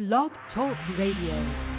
Blog Talk Radio.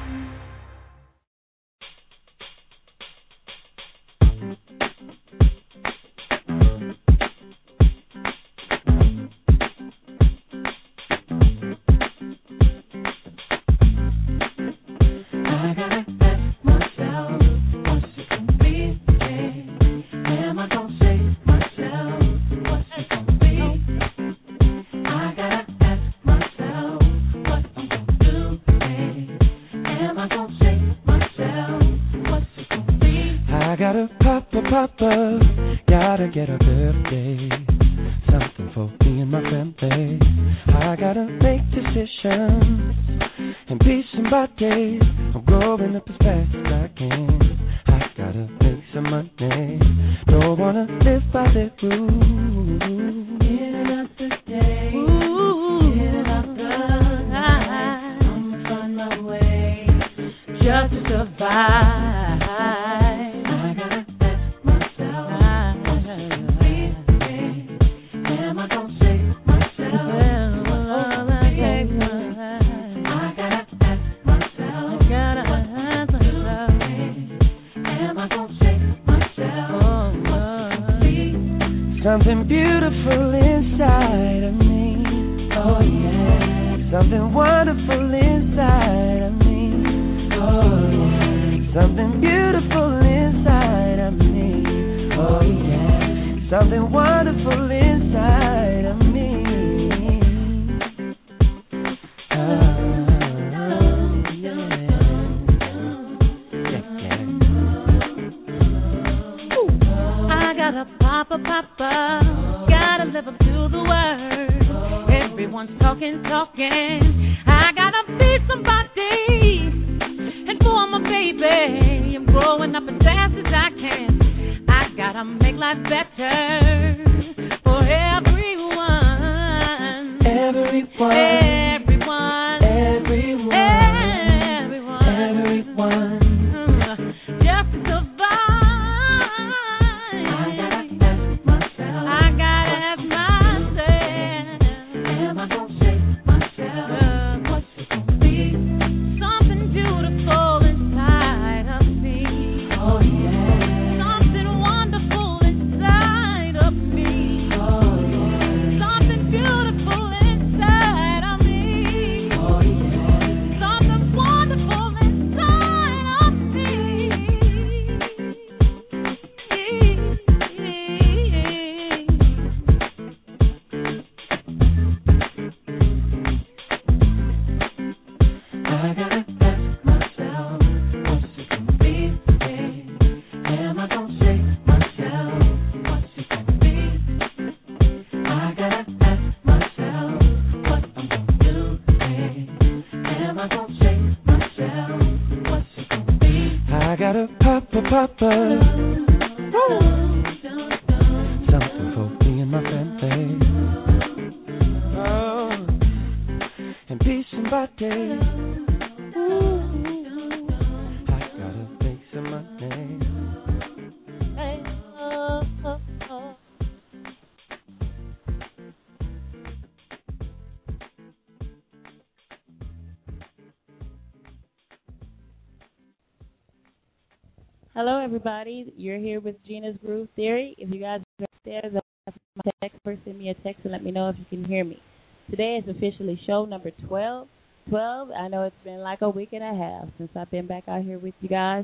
Today is officially show number 12. 12. I know it's been like a week and a half since I've been back out here with you guys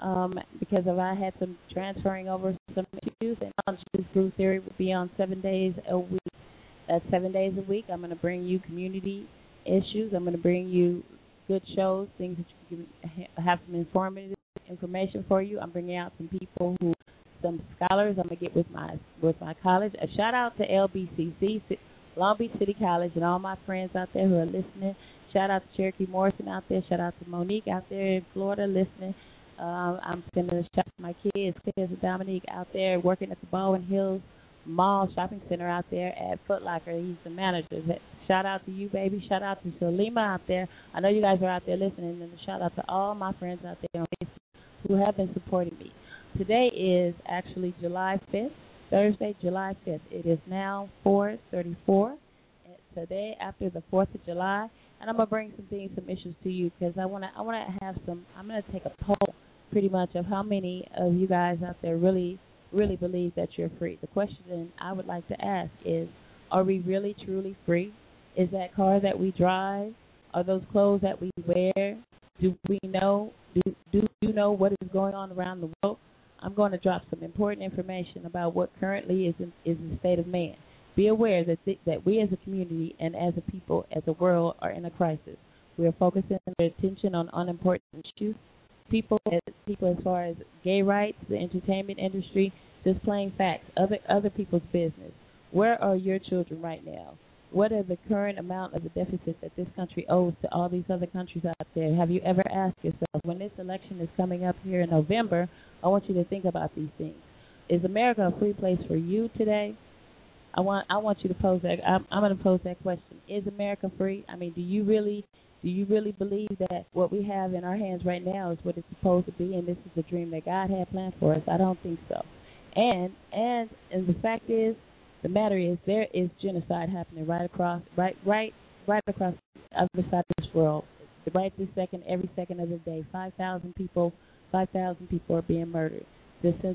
um, because of I had some transferring over some issues. And now Gena's Groove Theory will be on seven days a week. That's seven days a week. I'm going to bring you community issues. I'm going to bring you good shows, things that you can have some informative information for you. I'm bringing out some people who, some scholars. I'm gonna get with my with my college. A shout out to LBCC, Long Beach City College, and all my friends out there who are listening. Shout out to Cherokee Morrison out there. Shout out to Monique out there in Florida listening. Uh, I'm sending a shout to my kids, kids and Dominique out there working at the Baldwin Hills Mall Shopping Center out there at Foot Locker. He's the manager. Shout out to you, baby. Shout out to Salima out there. I know you guys are out there listening. And shout out to all my friends out there on Facebook who have been supporting me. Today is actually July 5th, Thursday, July 5th. It is now 4:34. Today, after the 4th of July, and I'm gonna bring some things, some issues to you because I wanna I wanna have some. I'm gonna take a poll, pretty much, of how many of you guys out there really really believe that you're free. The question I would like to ask is, are we really truly free? Is that car that we drive? Are those clothes that we wear? Do we know? Do do you know what is going on around the world? I'm going to drop some important information about what currently is in, is the state of man. Be aware that th- that we as a community and as a people, as a world, are in a crisis. We are focusing our attention on unimportant issues. People, as people as far as gay rights, the entertainment industry, just plain facts, other other people's business. Where are your children right now? What are the current amount of the deficit that this country owes to all these other countries out there? Have you ever asked yourself when this election is coming up here in November? I want you to think about these things. Is America a free place for you today? I want I want you to pose that. I'm, I'm going to pose that question. Is America free? I mean, do you really do you really believe that what we have in our hands right now is what it's supposed to be, and this is the dream that God had planned for us? I don't think so. And and and the fact is, the matter is, there is genocide happening right across, right right right across the other side of this world. Right this second, every second of the day, five thousand people, five thousand people are being murdered the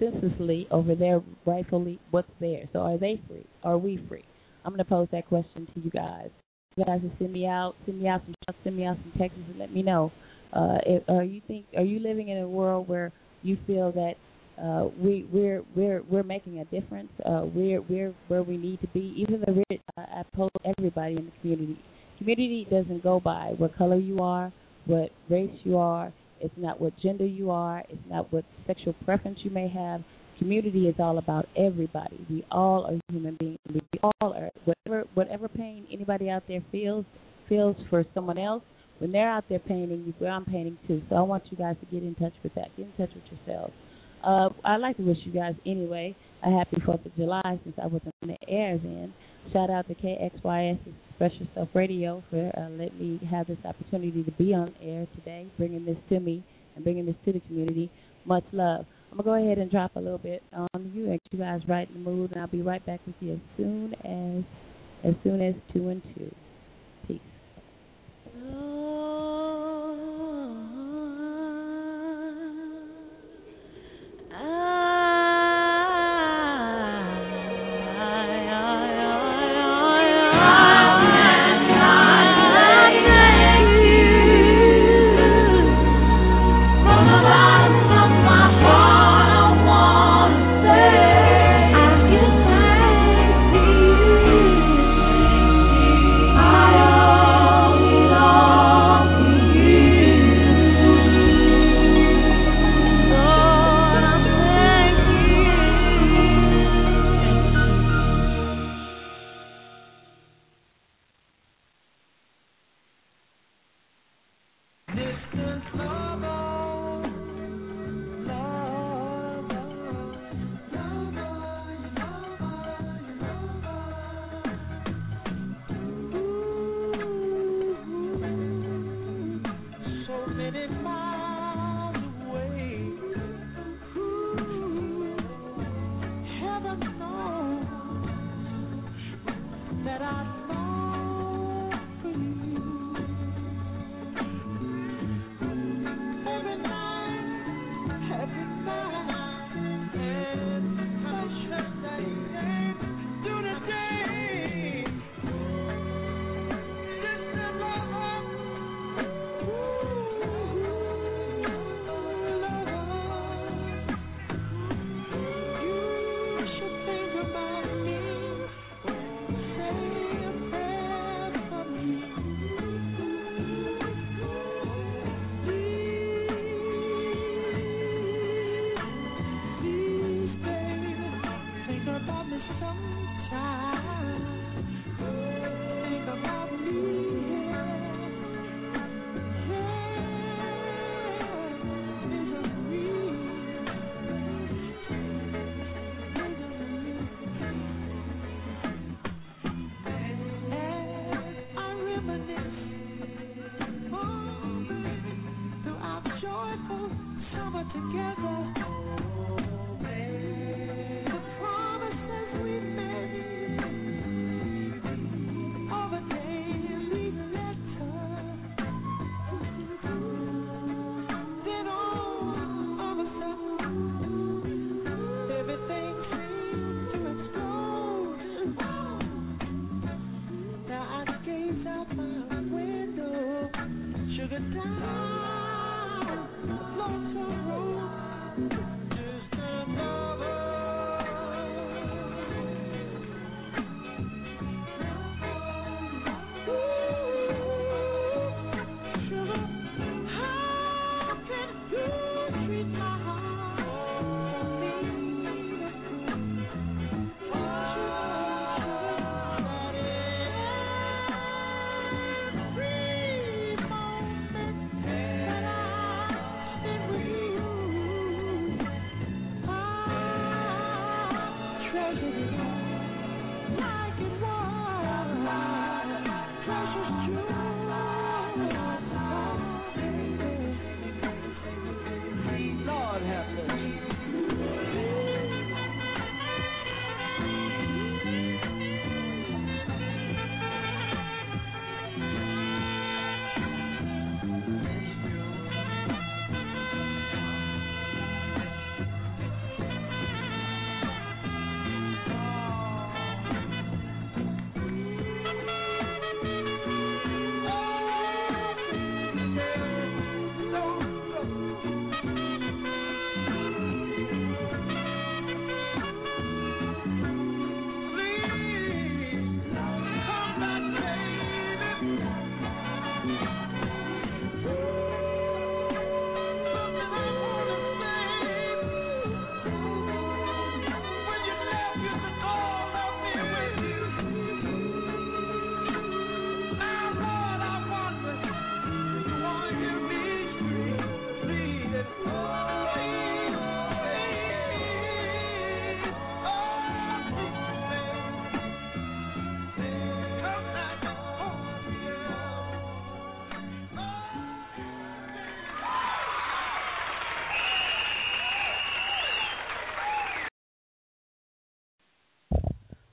senselessly over there rightfully what's there. So are they free? Are we free? I'm going to pose that question to you guys. You guys can send me out, send me out some send me out some texts, and let me know. Uh, if, are you think are you living in a world where you feel that uh, we we're we're we're making a difference? Uh, we're we're where we need to be. Even the rich, I, I pose everybody in the community. Community doesn't go by what color you are, what race you are. It's not what gender you are. It's not what sexual preference you may have. Community is all about everybody. We all are human beings. We all are whatever whatever pain anybody out there feels feels for someone else. When they're out there painting I'm painting too. So I want you guys to get in touch with that. Get in touch with yourselves. Uh, I'd like to wish you guys anyway a happy Fourth of July since I wasn't on the air then. Shout out to KXYS Express Yourself Radio for uh, letting me have this opportunity to be on air today, bringing this to me and bringing this to the community. Much love. I'm gonna go ahead and drop a little bit on you, and you guys right in the mood, and I'll be right back with you as soon as as soon as two and two. Peace.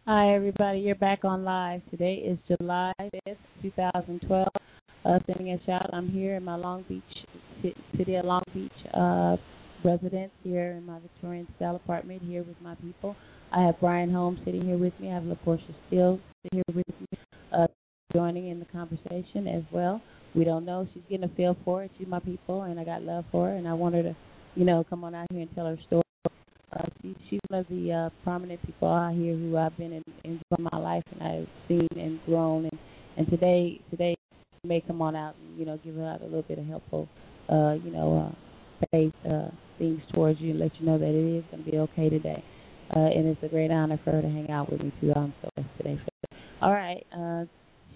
Hi, everybody. You're back on live. Today is July 5th, 2012. Uh, sending a shout. I'm here in my Long Beach, city of Long Beach uh, residence here in my Victorian style apartment here with my people. I have Brian Holmes sitting here with me. I have LaPortia Steele sitting here with me, uh, joining in the conversation as well. We don't know. She's getting a feel for it. She's my people, and I got love for her, and I want her to, you know, come on out here and tell her story. She, she's one of the uh, prominent people out here who I've been in, in my life and I've seen and grown. And, and today, today may come on out and you know give out a little bit of helpful, uh, you know, uh, faith uh, things towards you and let you know that it is going to be okay today. Uh, and it's a great honor for her to hang out with me too. I'm so blessed today. All right. Uh,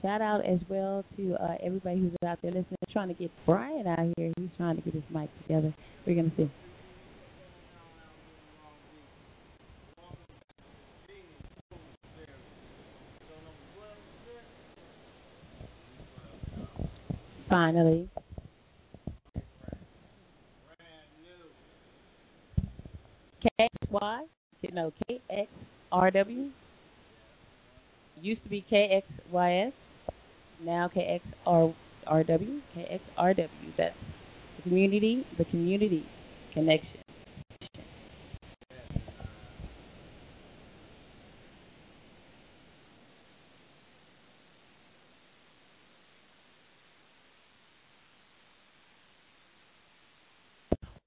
shout out as well to uh, everybody who's out there listening. trying to get Brian out here. He's trying to get his mic together. We're going to see. Finally. KXY? No, KXRW. Used to be KXYS. Now KXRW. KXRW. That's the community, the community connection.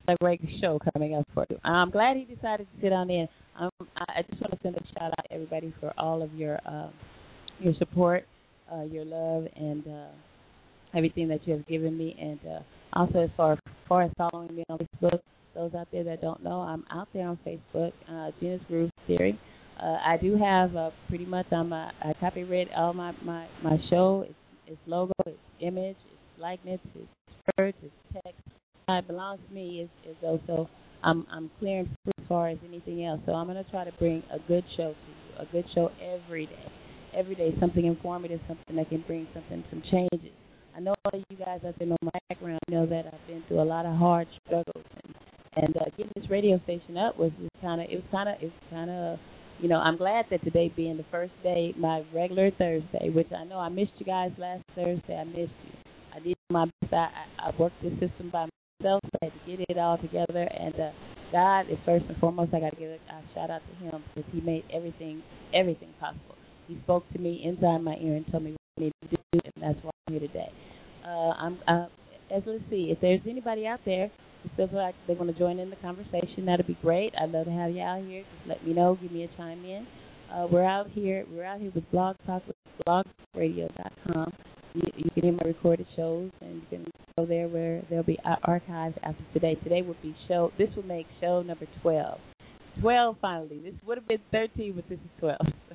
A great show coming up for you. I'm glad he decided to sit on in. Um, I just want to send a shout out to everybody for all of your uh, your support, uh, your love, and uh, everything that you have given me. And uh, also, as far, as far as following me on Facebook, those out there that don't know, I'm out there on Facebook, uh, Gena's Groove Theory. Uh, I do have uh, pretty much I'm a, I copyright all my my my show. It's, it's logo, it's image, it's likeness, it's words, it's text it belongs to me is is also I'm I'm clearing as far as anything else. So I'm gonna try to bring a good show to you, a good show every day, every day, something informative, something that can bring something some changes. I know all of you guys out there know my background, know that I've been through a lot of hard struggles, and and uh, getting this radio station up was just kind of it was kind of it was kind of you know I'm glad that today being the first day, my regular Thursday, which I know I missed you guys last Thursday. I missed you. I did my best. I, I worked the system by myself. I had to get it all together, and uh, God is first and foremost. I got to give a, a shout out to Him because He made everything everything possible. He spoke to me inside my ear and told me what I need to do, and that's why I'm here today. Uh, I'm uh, as let's see if there's anybody out there who feels like they want to join in the conversation. That'd be great. I'd love to have you out here. Just let me know. Give me a chime in. Uh, we're out here. We're out here with Blog Talk, blogradio.com. You, you can hear my recorded shows, and you can go there where they'll be archived after today. Today will be show. This will make show number twelve. Twelve finally. This would have been thirteen, but this is twelve.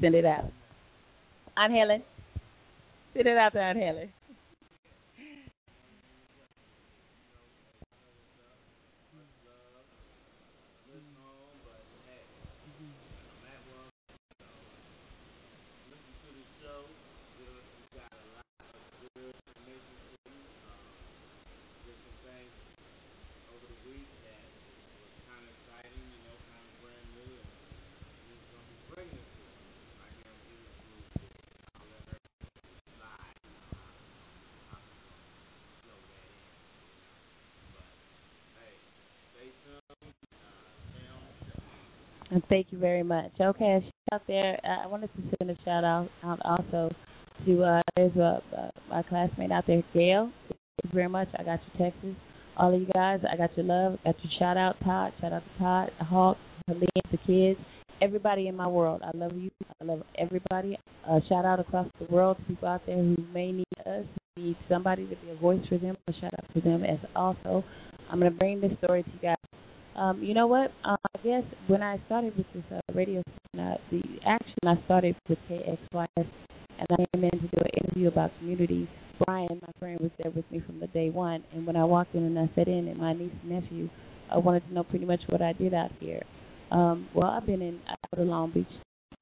Send it out. Aunt Helen. Send it out to Aunt Helen. And thank you very much. Okay, out there, I wanted to send a shout out, out also to uh, there's a uh, my classmate out there, Gail. Thank you very much. I got your texts. All of you guys, I got your love. I Got your shout out, Todd. Shout out to Todd, Hawk, Helene, the kids, everybody in my world. I love you. I love everybody. Uh, shout out across the world to people out there who may need us, who need somebody to be a voice for them. A shout out to them as also. I'm gonna bring this story to you guys um, you know what? Uh, I guess when I started with this uh, radio station, uh, the action I started with KXYS, and I came in to do an interview about community Brian, my friend, was there with me from the day one. And when I walked in and I sat in, and my niece and nephew uh, wanted to know pretty much what I did out here. Um, well, I've been in out of Long Beach,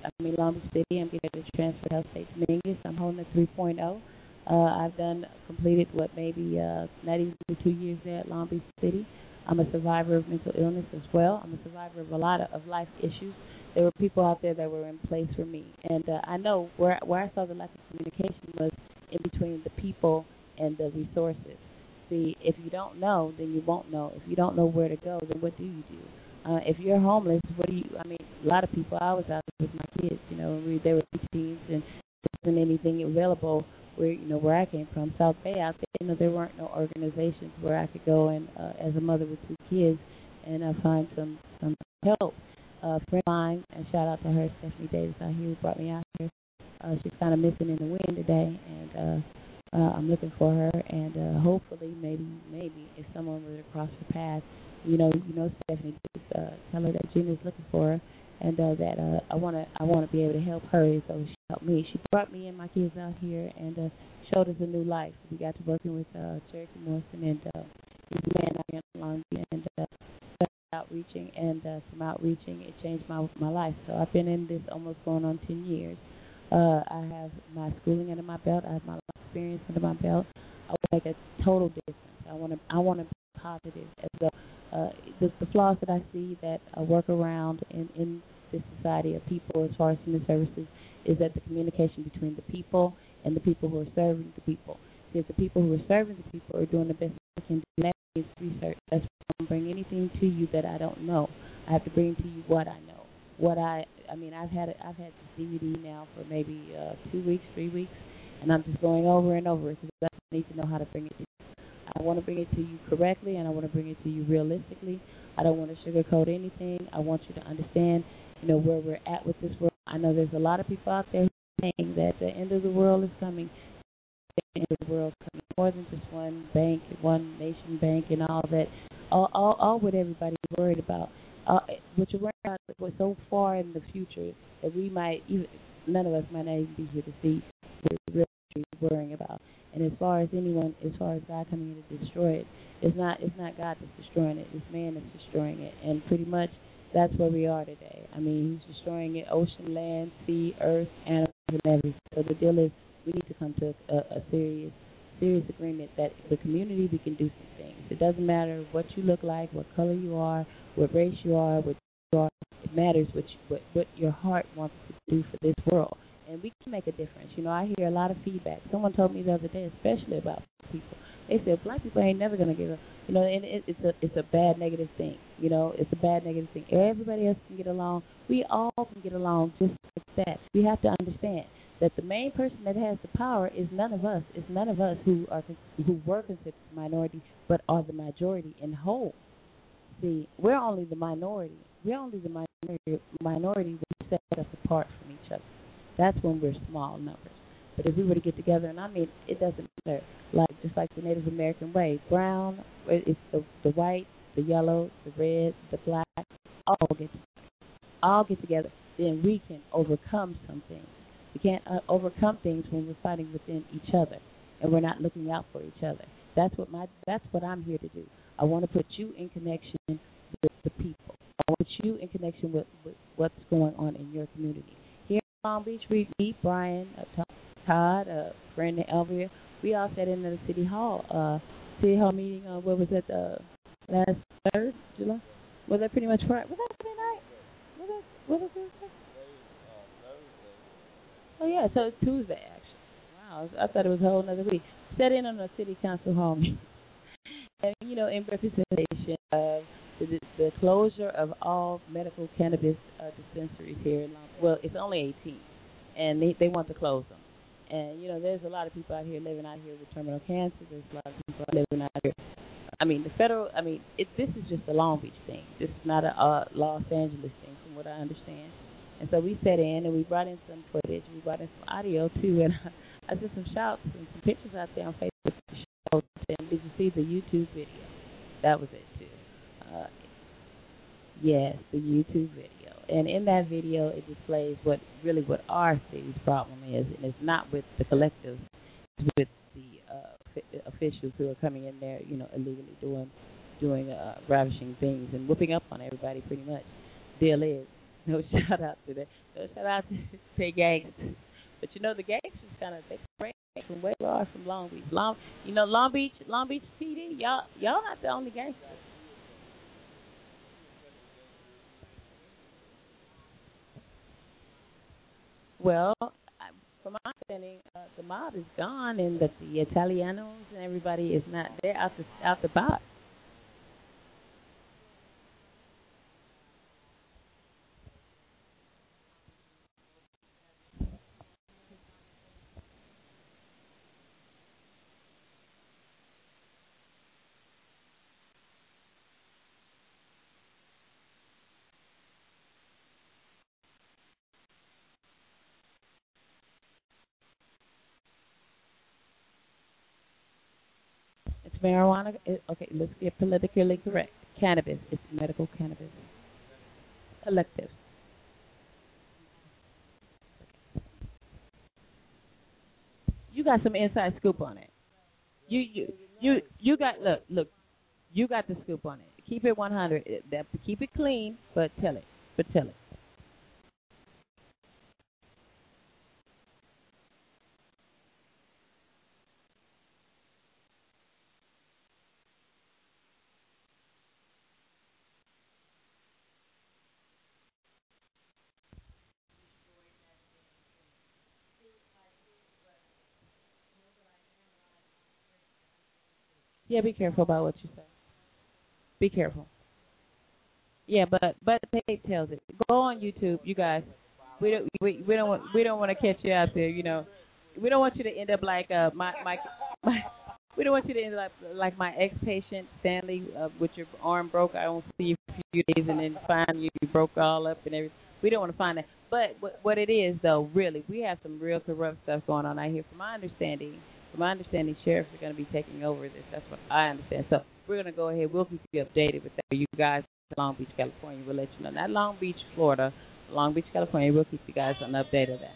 I mean Long Beach City. I'm getting ready to transfer to Cal State Dominguez. I'm holding a 3.0. Uh, I've done completed what maybe uh, not even two years there at Long Beach City. I'm a survivor of mental illness as well. I'm a survivor of a lot of, of life issues. There were people out there that were in place for me, and uh, I know where where I saw the lack of communication was in between the people and the resources. See, if you don't know, then you won't know. If you don't know where to go, then what do you do? Uh, if you're homeless, what do you? I mean, a lot of people. I was out with my kids. You know, we, they were teens, and there wasn't anything available where you know where I came from, South Bay out there. You know, there weren't no organizations where I could go and uh, as a mother with two kids and uh, find some some help. Uh, friend of mine, and shout out to her, Stephanie Davis out here, who brought me out here. Uh, she's kind of missing in the wind today, and uh, uh, I'm looking for her. And uh, hopefully, maybe, maybe if someone were to cross her path, you know, you know, Stephanie, just uh, tell her that Gena's looking for her, and uh, that uh, I want to, I want to be able to help her. So she helped me. She brought me and my kids out here and uh, showed us a new life. We got to working with uh, Cherokee Morrison and uh, he's a man out here in Long and uh, outreaching and uh, from outreaching it changed my my life. So I've been in this almost going on ten years. Uh, I have my schooling under my belt. I have my life experience under my belt. I want to make a total difference. I want to I want to positive. As the, uh, the the flaws that I see that I work around in in this society of people as far as human services is that the communication between the people and the people who are serving the people. If the people who are serving the people are doing the best they can do, that is research. That's don't bring anything to you that I don't know. I have to bring to you what I know. What I I mean, I've had I've had the DVD now for maybe uh, two weeks, three weeks, and I'm just going over and over it because I need to know how to bring it to. I want to bring it to you correctly, and I want to bring it to you realistically. I don't want to sugarcoat anything. I want you to understand, you know, where we're at with this world. I know there's a lot of people out there saying that the end of the world is coming. The end of the world coming. More than just one bank, one nation bank, and all that all, all, all what everybody's worried about. Uh, what you're worried about was so far in the future that we might even none of us might not even be here to see what we're worrying about. And as far as anyone, as far as God coming in to destroy it, it's not it's not God that's destroying it. It's man that's destroying it. And pretty much that's where we are today. I mean, He's destroying it: ocean, land, sea, earth, animals, and everything. So the deal is, we need to come to a, a serious serious agreement that the community we can do some things. It doesn't matter what you look like, what color you are, what race you are, what you are. It matters what you, what what your heart wants to do for this world, and we can make a difference. You know, I hear a lot of feedback. Someone told me the other day, especially about people. They said black people ain't never gonna get a, you know, and it, it's a it's a bad negative thing. You know, it's a bad negative thing. Everybody else can get along. We all can get along just like that. We have to understand that the main person that has the power is none of us. It's none of us who are who were considered minority, but are the majority in whole. See, we're only the minority. We're only the minority. Minority we set us apart from each other. That's when we're small numbers. But if we were to get together, and I mean, it doesn't matter. Like just like the Native American way, brown, it's the the white, the yellow, the red, the black, all get all get together. Then we can overcome some things we can't uh, overcome things when we're fighting within each other and we're not looking out for each other. That's what my that's what I'm here to do. I want to put you in connection with the people. I want you in connection with, with what's going on in your community. Long Beach, we meet Brian, uh, Todd, a friend Elvia. We all sat in the city hall, uh, city hall meeting. Uh, what was it? Uh, last third July. Was that pretty much right? Was that Friday night? Was that was it Thursday? Oh yeah, so it's Tuesday actually. Wow, I thought it was a whole other week. Set in on a city council hall meeting, and you know, in representation of the, the closure of all medical cannabis uh, dispensaries here in Long. Well, it's only 18, and they they want to close them. And you know, there's a lot of people out here living out here with terminal cancer. There's a lot of people living out here. I mean, the federal. I mean, it, this is just a Long Beach thing. This is not a Los Angeles thing, from what I understand. And so we sat in and we brought in some footage. We brought in some audio too, and I did some shouts and some pictures out there on Facebook. And did you see the YouTube video? That was it yes, the YouTube video. And in that video, it displays what really what our city's problem is, and it's not with the collective, it's with the uh, officials who are coming in there, you know, illegally doing doing uh, ravishing things and whooping up on everybody. Pretty much, deal is no shout out to that. No shout out to the gangsters. But you know the gangsters kind of they break from where we are from Long Beach. Long, you know Long Beach, Long Beach PD. Y'all, y'all not the only gangsters. Well, from my understanding, uh, the mob is gone, and that the Italianos and everybody is not there out the out the box. It's marijuana. It, okay, let's get politically correct. Cannabis. It's medical cannabis. Collective. You got some inside scoop on it. You you you you got look look. You got the scoop on it. Keep it 100. That keep it clean, but tell it. But tell it. Yeah, be careful about what you say. Be careful. Yeah, but but the tells it. Go on YouTube, you guys. We don't we we don't want we don't want to catch you out there. You know, we don't want you to end up like uh my my. my we don't want you to end up like, my ex patient Stanley uh, with your arm broke. I don't see you for a few days and then find you, you broke all up and everything. We don't want to find that. But what, what it is though, really, we have some real corrupt stuff going on out here. From my understanding, from my understanding, sheriffs are going to be taking over this. That's what I understand. So we're going to go ahead. We'll keep you updated with that. You guys, Long Beach, California, we'll let you know. Not Long Beach, Florida, Long Beach, California. We'll keep you guys on update of that.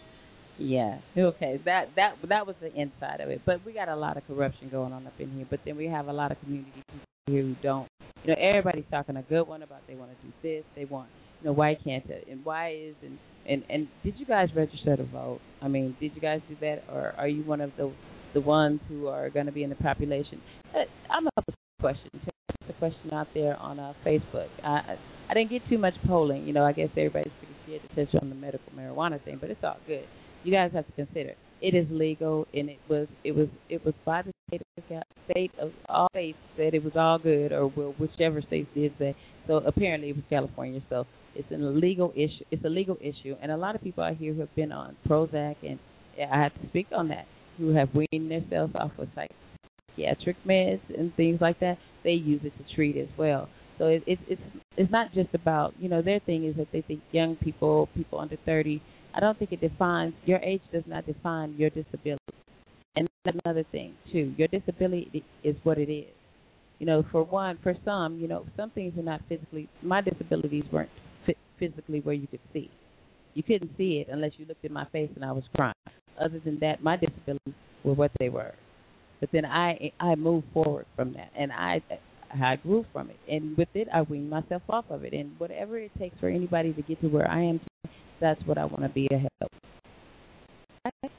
Yeah. Okay. That that that was the inside of it. But we got a lot of corruption going on up in here. But then we have a lot of community people here who don't. You know, everybody's talking a good one about they want to do this. They want. You know, why can't it? And why is and and and did you guys register to vote? I mean, did you guys do that, or are you one of the the ones who are going to be in the population? Uh, I'm up with a question. There's a question out there on uh, Facebook. I I didn't get too much polling. You know, I guess everybody's pretty scared to touch on the medical marijuana thing, but it's all good you guys have to consider it is legal and it was it was it was by the state of state of all states said it was all good or whichever states did say so apparently it was California so it's an illegal issue it's a legal issue and a lot of people out here who have been on Prozac and I have to speak on that who have weaned themselves off of psychiatric meds and things like that they use it to treat as well so it, it, it's it's not just about you know their thing is that they think young people people under 30 I don't think it defines your age does not define your disability. And another thing too, your disability is what it is. You know, for one, for some, you know, some things are not physically. My disabilities weren't physically where you could see. You couldn't see it unless you looked at my face and I was crying. Other than that, my disabilities were what they were. But then I I moved forward from that, and I I grew from it, and with it I weaned myself off of it, and whatever it takes for anybody to get to where I am that's what I want to be a help.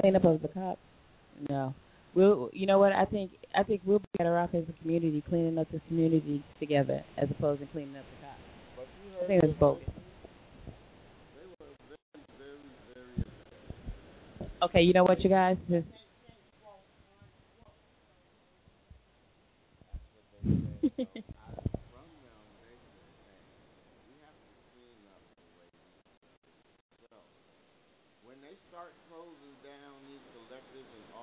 playing up as the cops. No, we'll. You know what? I think I think we'll be better off as a community cleaning up the community together as opposed to cleaning up the cops. I think it's both. Okay, you know what, you guys. This, when they start closing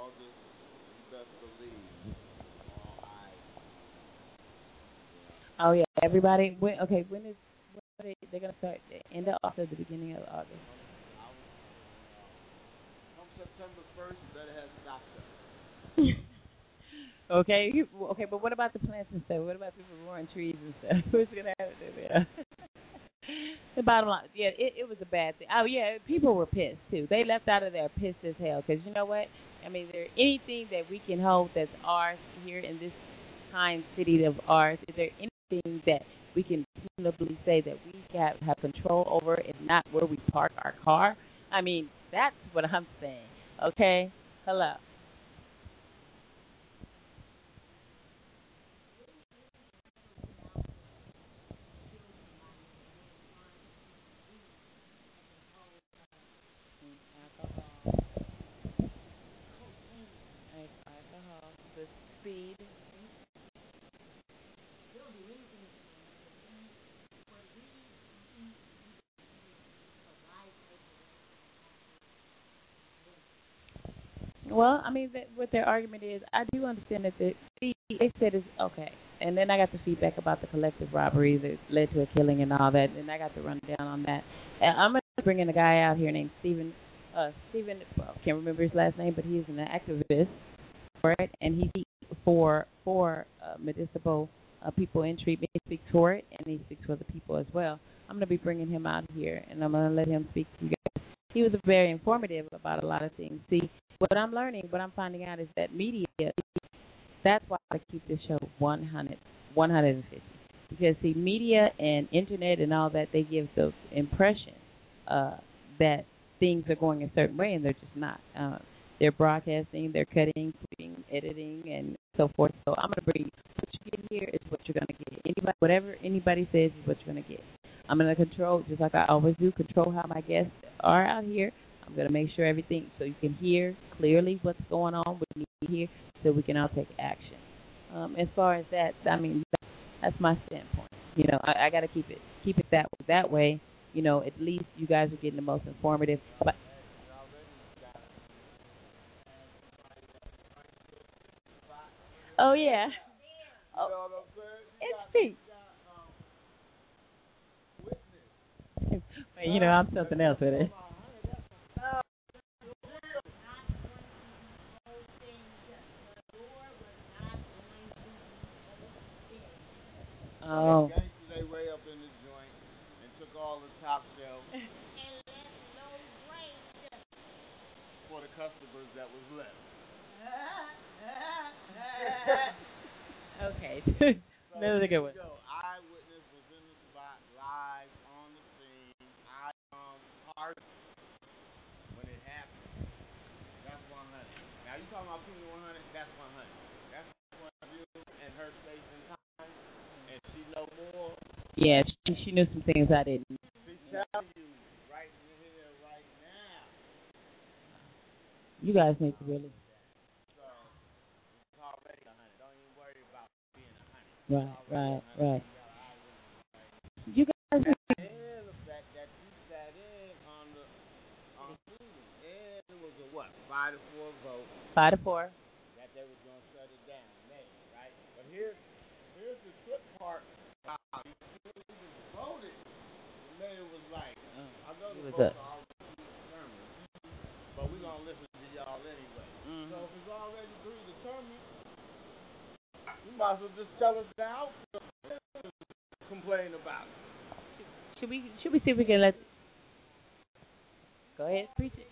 August, you best believe. Oh yeah, everybody. When okay, when is when are they, they're gonna start? The end of August, the beginning of August. Come September 1st, you better have up. okay, you, okay, but what about the plants and stuff? What about people growing trees and stuff? Who's gonna have it there? the bottom line, yeah, it, it was a bad thing. Oh yeah, people were pissed too. They left out of there pissed as hell because you know what? I mean, is there anything that we can hold that's ours here in this kind city of ours? Is there anything that we can reasonably say that we have have control over and not where we park our car? I mean, that's what I'm saying. Okay, hello. alcohol, the speed. Well, I mean, that, what their argument is, I do understand that the see, they said is okay, and then I got the feedback about the collective robbery that led to a killing and all that, and I got the rundown on that. And I'm gonna bring in a guy out here named Stephen. Uh, Stephen, well, can't remember his last name, but he's an activist for it, and he for for uh, municipal uh, people in treatment. He speaks for it, and he speaks for the people as well. I'm going to be bringing him out here, and I'm going to let him speak to you guys. He was very informative about a lot of things. See, what I'm learning, what I'm finding out is that media. That's why I keep this show 100, 150. Because see, media and internet and all that, they give the impression uh, that things are going a certain way, and they're just not. Uh, they're broadcasting, they're cutting, putting, editing, and so forth. So I'm gonna bring what you get here is what you're gonna get. Anybody, whatever anybody says is what you're gonna get. I'm gonna control, just like I always do, control how my guests are out here. I'm gonna make sure everything so you can hear clearly what's going on, you need to hear, so we can all take action. Um, as far as that, I mean, that's my standpoint. You know, I, I got to keep it keep it that that way. You know, at least you guys are getting the most informative. But Oh yeah. Oh, You know what I'm saying? You it's Pete. you um, you know, I'm something else with it. Oh. They way up in the joint and took all the top shelf for the customers that was left. Okay. So, Another good one. Yo, eyewitness was in the spot live on the scene. I um part when it happened. That's 100. Now you talking about Penny 100? That's 100. That's point of view and her space and time, and she know more. Yeah, she, she knew some things I didn't. She tell you right here, right now. You guys need to really. So it's already 100. Don't even worry about being 100. Right, right, right. You got eyewitness. You guys. And that you sat in on the on scene, and it was a what five to four vote Five to four. that they was gonna shut it down, May, right? But here's here's the trick part. Uh, even voted, the mayor was like, I know He the votes are already determined, but we're gonna listen to y'all anyway. So if it's already predetermined, you might as well just tell us outcome. Complain about it. Should we should we see if we can let Go ahead, preach it.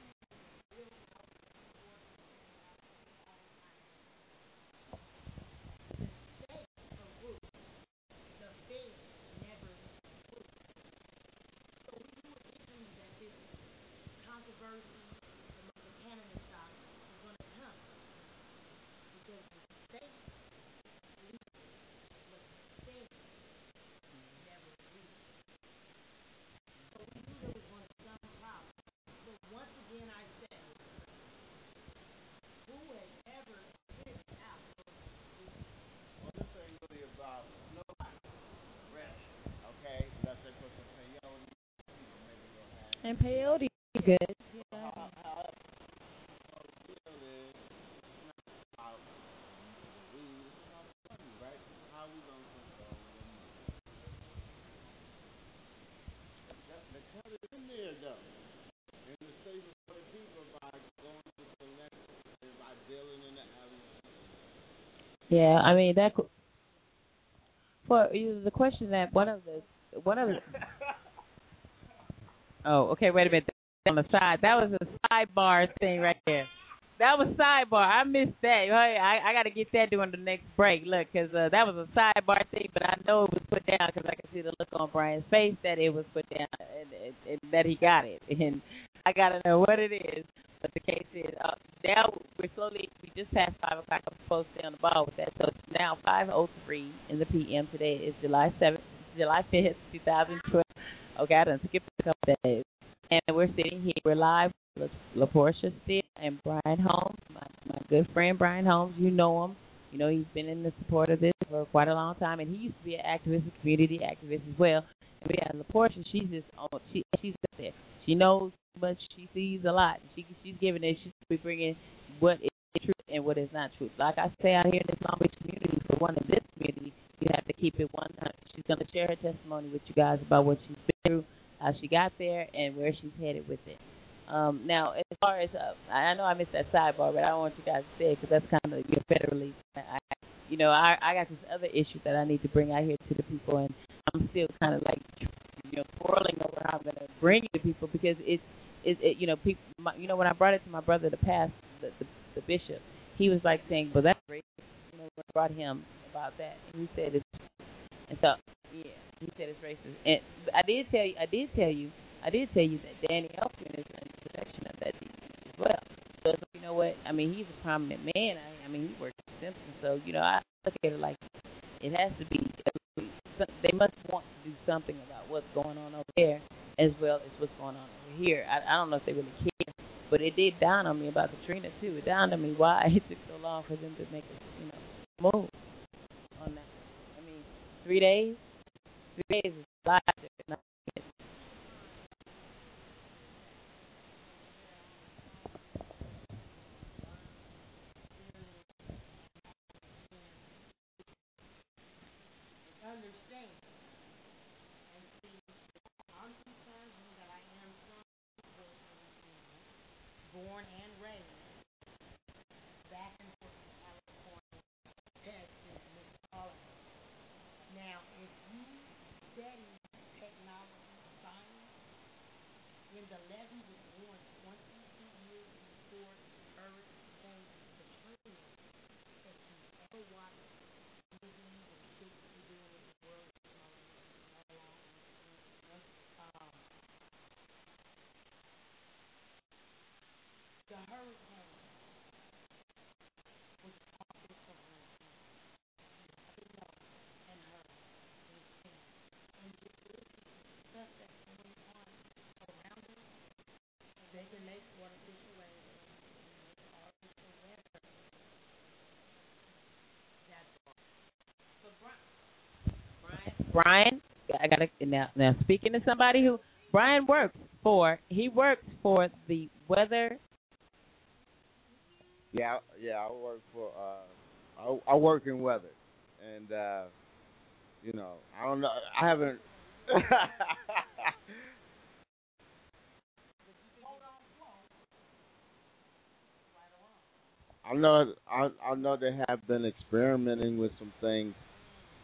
then I said, Who has ever this out? Well, this ain't really about no rest, okay? That's a person say, you. And peyote good. Yeah. How. Yeah, I mean that. For the question that one of the one of the. Oh, okay. Wait a minute. On the side, that was a sidebar thing right there. That was sidebar. I missed that. Hey, I I got to get that during the next break. Look, 'cause uh, that was a sidebar thing, but I know it was put down 'cause I can see the look on Brian's face that it was put down and, and, and that he got it. And I got to know what it is. But the case is, uh, now we're slowly, we just passed 5 o'clock. I'm supposed to stay on the ball with that. So now 5.03 in the p.m. Today is July 7th, July 5th, 2012. Okay, I done skipped a couple days. And we're sitting here, we're live with La Portia Steele and Brian Holmes, my, my good friend Brian Holmes. You know him. You know, he's been in the support of this for quite a long time. And he used to be an activist, a community activist as well. And we got La Portia, she's just, on, she, she's up there. She knows much. She sees a lot. She she's giving it. She's bringing what is true and what is not true. Like I say out here in this Long Beach community, for one in this community, you have to keep it one. She's going to share her testimony with you guys about what she's been through, how she got there, and where she's headed with it. Um, now, as far as uh, I know, I missed that sidebar, but I want you guys to say it because that's kind of your federally. I, you know, I I got this other issue that I need to bring out here to the people, and I'm still kind of like you know twirling over how I'm going to bring it to people because it's it, it you know people my, you know when I brought it to my brother the past the, the the bishop he was like saying well that's racist you know I brought him about that. And he said it's and so yeah he said it's racist. And I did tell you I did tell you I did tell you that Danny Elfman is in possession of that as well. So you know what? I mean he's a prominent man. I, I mean he works for Simpson. So you know I look at it like it has to be they must want to do something about what's going on over there as well as what's going on over here. I, I don't know if they really care, but it did dawn on me about Katrina too. It dawned on me why it took so long for them to make a you know move on that. I mean, three days. Three days is a lot. understand. And see, I'm concerned that I am from Louisiana, born and raised, back and forth to California, Texas, New Orleans. Now, if you study technology science, when the levee was born 22 years before Hurricane Katrina, if you ever watched movies and shit you do in the world, um, the hurricane was all different hurricanes. Hello and her and. And is stuff that's going on around us. They can make artificial waves, artificial weather. Brian, I got to now. Now speaking to somebody who Brian works for, he works for the weather. Yeah, yeah, I work for uh I I work in weather. And uh you know, I don't know I haven't I know I I know they have been experimenting with some things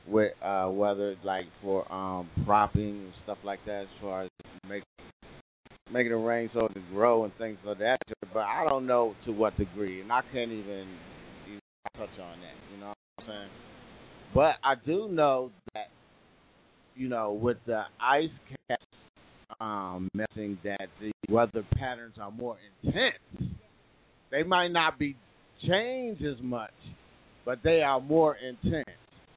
with uh weather like for um cropping and stuff like that as far as make making it rain so can grow and things like that. But I don't know to what degree, and I can't even, even touch on that. You know what I'm saying? But I do know that, you know, with the ice caps um, messing, that the weather patterns are more intense. They might not be changed as much, but they are more intense.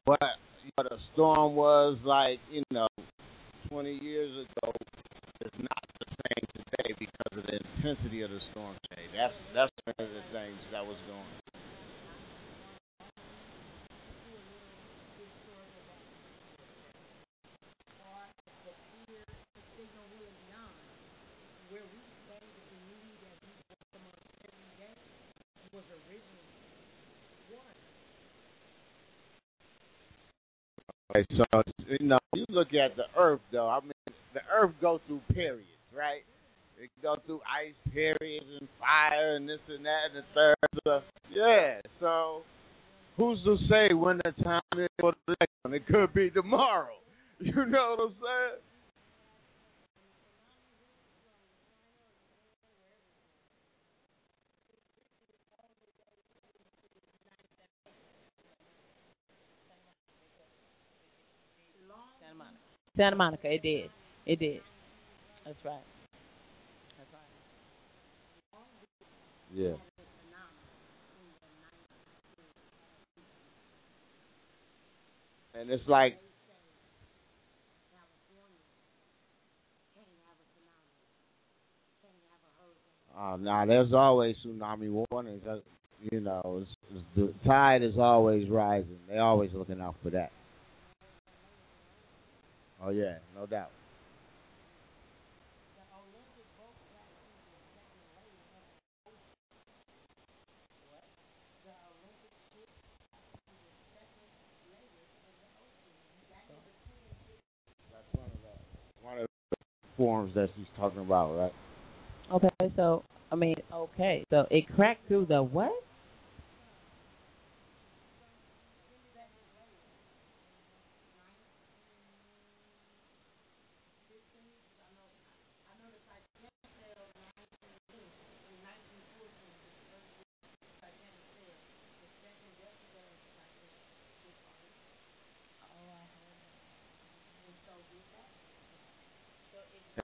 What you know, the storm was like, you know, 20 years ago is not the same today because of the intensity of the storm today. That's that's one of the things that was going. on. where we study the community that we work among every day was originally water. Okay, so you know, you look at the Earth though. I mean, the Earth goes through periods, right? It go through ice periods and fire and this and that and the third. So, yeah, so who's to say when the time is for the next one? It could be tomorrow. You know what I'm saying? Santa Monica. It did. It did. That's right. That's right. Yeah. And it's like Uh, now there's always tsunami warnings. Uh, you know, it's, it's, the tide is always rising. They're always looking out for that. Oh yeah, no doubt. That's one of the one of the forms that she's talking about, right? Okay, so I mean, okay, so it cracked through the what?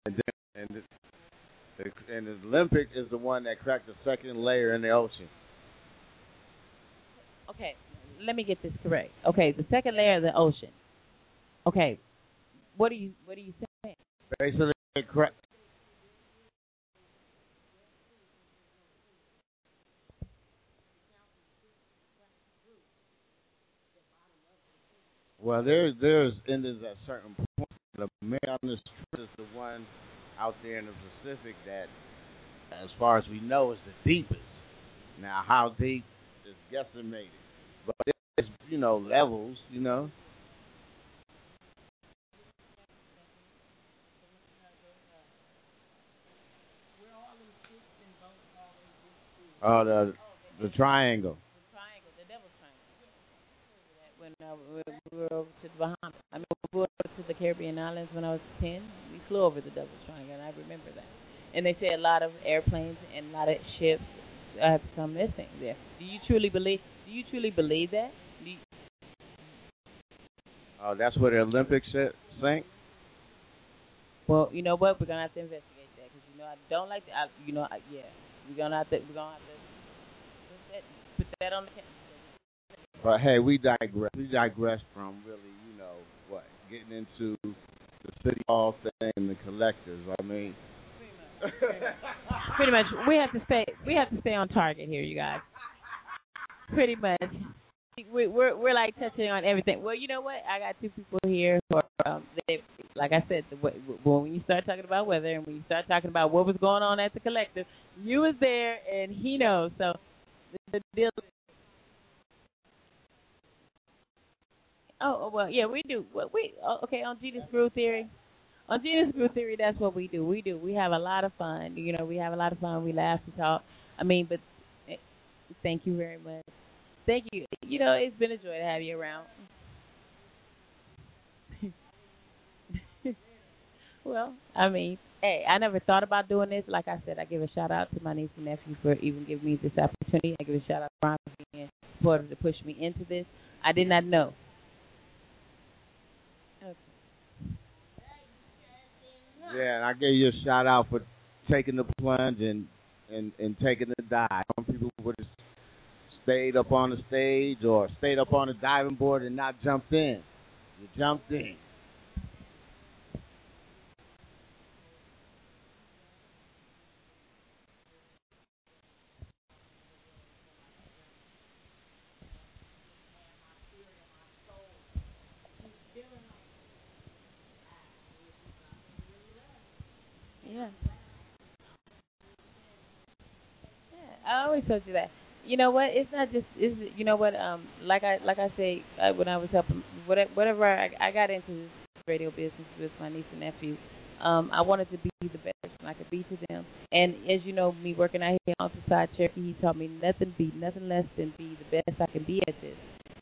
And then, and the, and the Olympic is the one that cracked the second layer in the ocean. Okay, let me get this correct. Okay, the second layer of the ocean. Okay, what are you what are you saying? Basically, it cracked. Well, there's there's and there's a certain point. The Marianas is the one out there in the Pacific that, as far as we know, is the deepest. Now, how deep is guesstimated, but it's you know levels, you know. Oh, the the. Triangle. When uh, we were over to the Bahamas, I mean, we were over to the Caribbean islands when I was ten. We flew over the devil's triangle, and I remember that. And they say a lot of airplanes and a lot of ships have come missing there. Do you truly believe? Do you truly believe that? Do you, Oh, that's where the Olympics sank. well, you know what? We're gonna have to investigate that because you know I don't like. To, I, you know, I, yeah, we're gonna have to. We're gonna have to put that, put that on the. But hey, we digress. We digress from really, you know, what getting into the city hall thing and the collectors. I mean, Pretty much, we have to stay. We have to stay on target here, you guys. Pretty much, we, we're we're like touching on everything. Well, you know what? I got two people here who are, um, they, like I said, the, when you start talking about weather and when you start talking about what was going on at the collective, you was there and he knows. So the deal. Oh, oh, well, yeah, we do. We oh, okay on Gena's Groove Theory. On Gena's Groove Theory, that's what we do. We do. We have a lot of fun. You know, we have a lot of fun. We laugh, and talk. I mean, but eh, thank you very much. Thank you. You know, it's been a joy to have you around. well, I mean, hey, I never thought about doing this. Like I said, I give a shout out to my niece and nephew for even giving me this opportunity. I give a shout out to Ron for being supportive to push me into this. I did not know. Yeah, and I gave you a shout out for taking the plunge and and and taking the dive. Some people would have stayed up on the stage or stayed up on the diving board and not jumped in. You jumped in. Yeah. Yeah, I always told you that. You know what? It's not just. Is you know what? Um, like I like I say uh, when I was helping whatever, whatever I, I got into this radio business with my niece and nephew. Um, I wanted to be the best person I could be to them. And as you know, me working out here on the side Cherokee, he taught me nothing be nothing less than be the best I can be at this,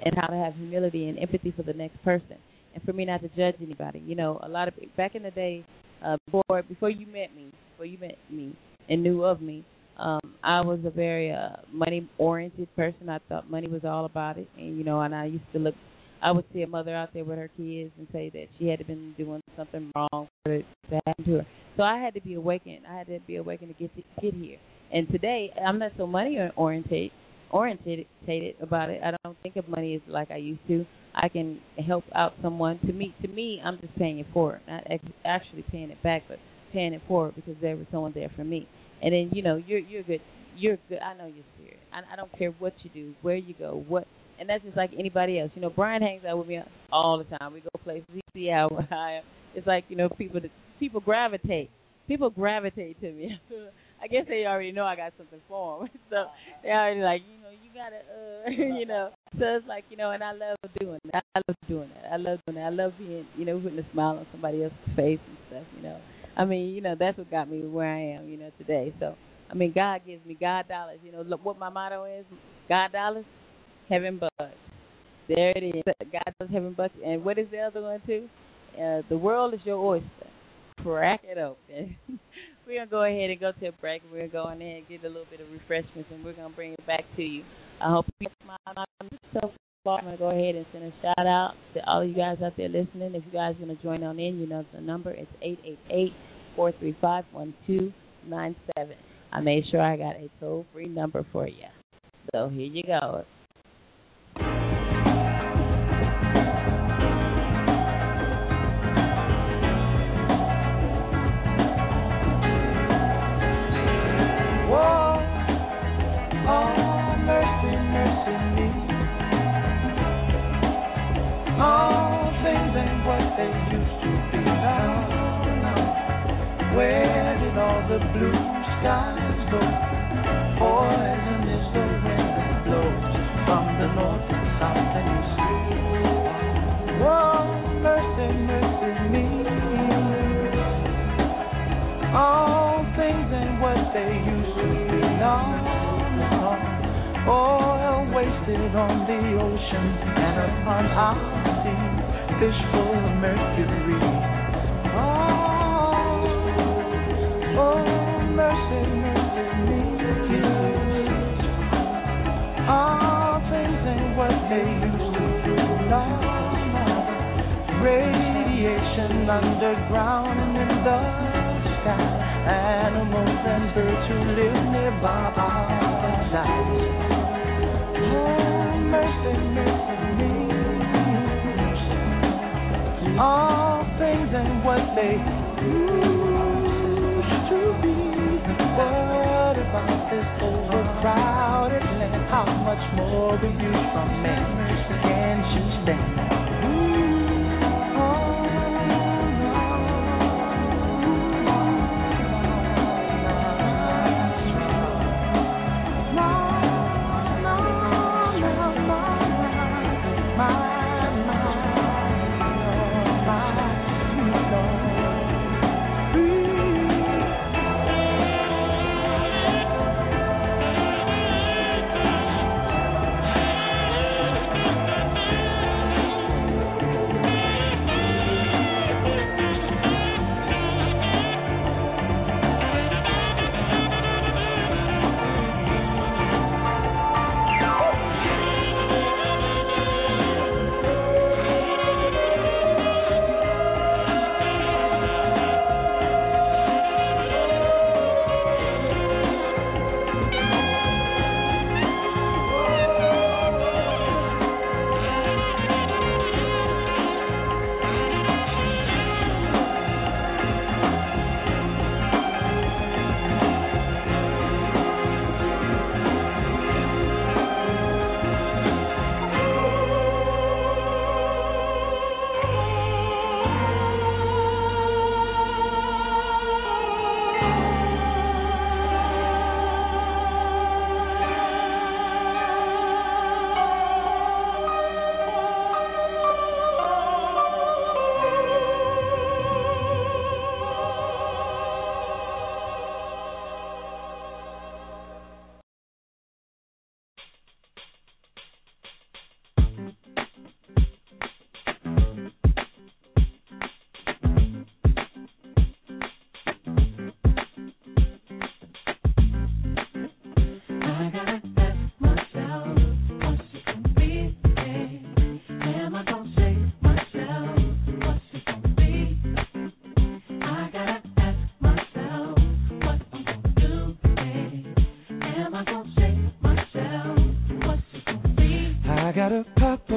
and how to have humility and empathy for the next person, and for me not to judge anybody. You know, a lot of back in the day, uh, before before you met me, before you met me and knew of me, um, I was a very uh, money oriented person. I thought money was all about it, and you know, and I used to look I would see a mother out there with her kids and say that she had been doing something wrong for it to happen to her. So I had to be awakened. I had to be awakened to get to get here. And today I'm not so money oriented orientated about it. I don't think of money as like I used to. I can help out someone. To me, to me, I'm just paying it forward, not actually paying it back, but paying it forward because there was someone there for me. And then you know you're you're good. You're good. I know you're serious. I, I don't care what you do, where you go, what and that's just like anybody else. You know, Brian hangs out with me all the time. We go places. He see how I am. It's like you know, people people gravitate. People gravitate to me. I guess they already know I got something for them. so they already like, you know, you gotta, uh, you know. So it's like, you know, and I love doing that. I love doing that. I love doing that. I love being, you know, putting a smile on somebody else's face and stuff. You know, I mean, you know, that's what got me where I am, you know, today. So, I mean, God gives me God dollars. You know, look what my motto is: God dollars, heaven bucks. There it is. God does heaven bucks. And what is the other one too? Uh, the world is your oyster. Crack it open. we're gonna go ahead and go to a break. We're gonna go in there and get a little bit of refreshments, and we're gonna bring it back to you. I hope you my so far. I'm gonna go ahead and send a shout out to all you guys out there listening. If you guys wanna join on in, you know the number. It's eight eight eight four three five one two nine seven. I made sure I got a toll free number for you. So here you go.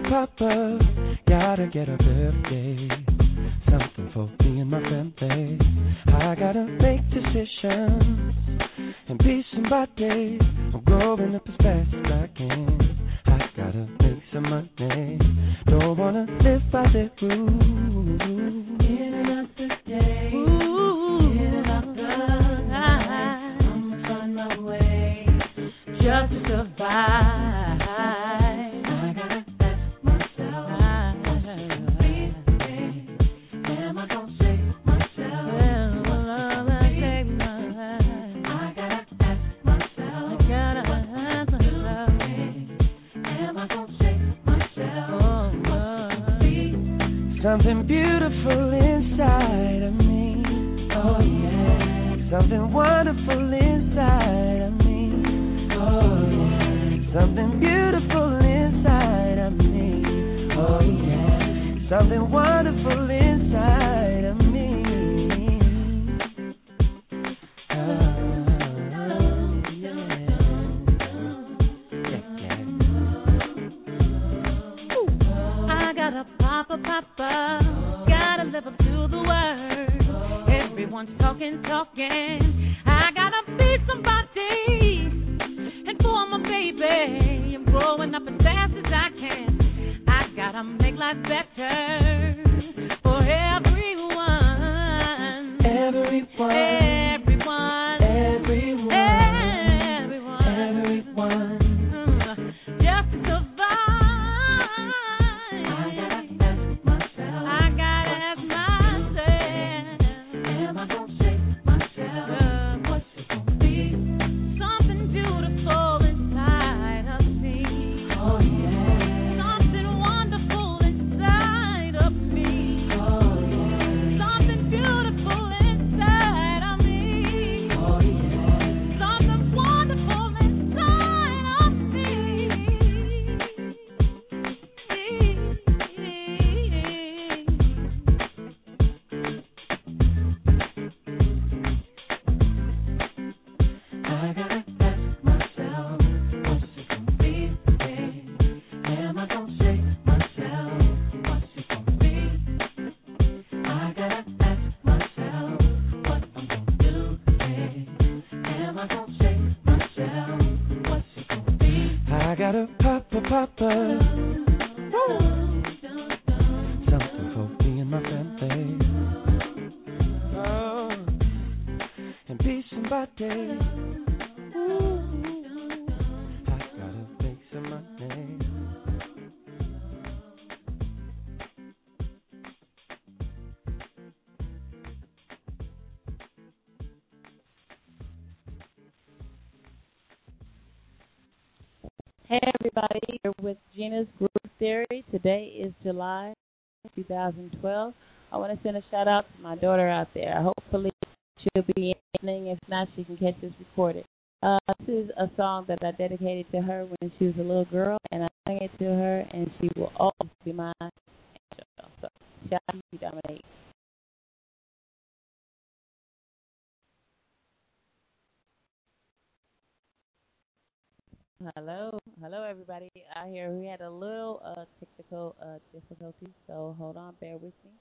Papa. Winners Group Theory. Today is July 2012. I want to send a shout out to my daughter out there. Hopefully, she'll be listening. If not, she can catch this recorded. Uh, this is a song that I dedicated to her when she was a little girl, and I sang it to her, and she will always be my angel. So, shout out to you, Dominique. Hello, hello everybody out here. We had a little uh, technical uh, difficulty, so hold on, bear with me.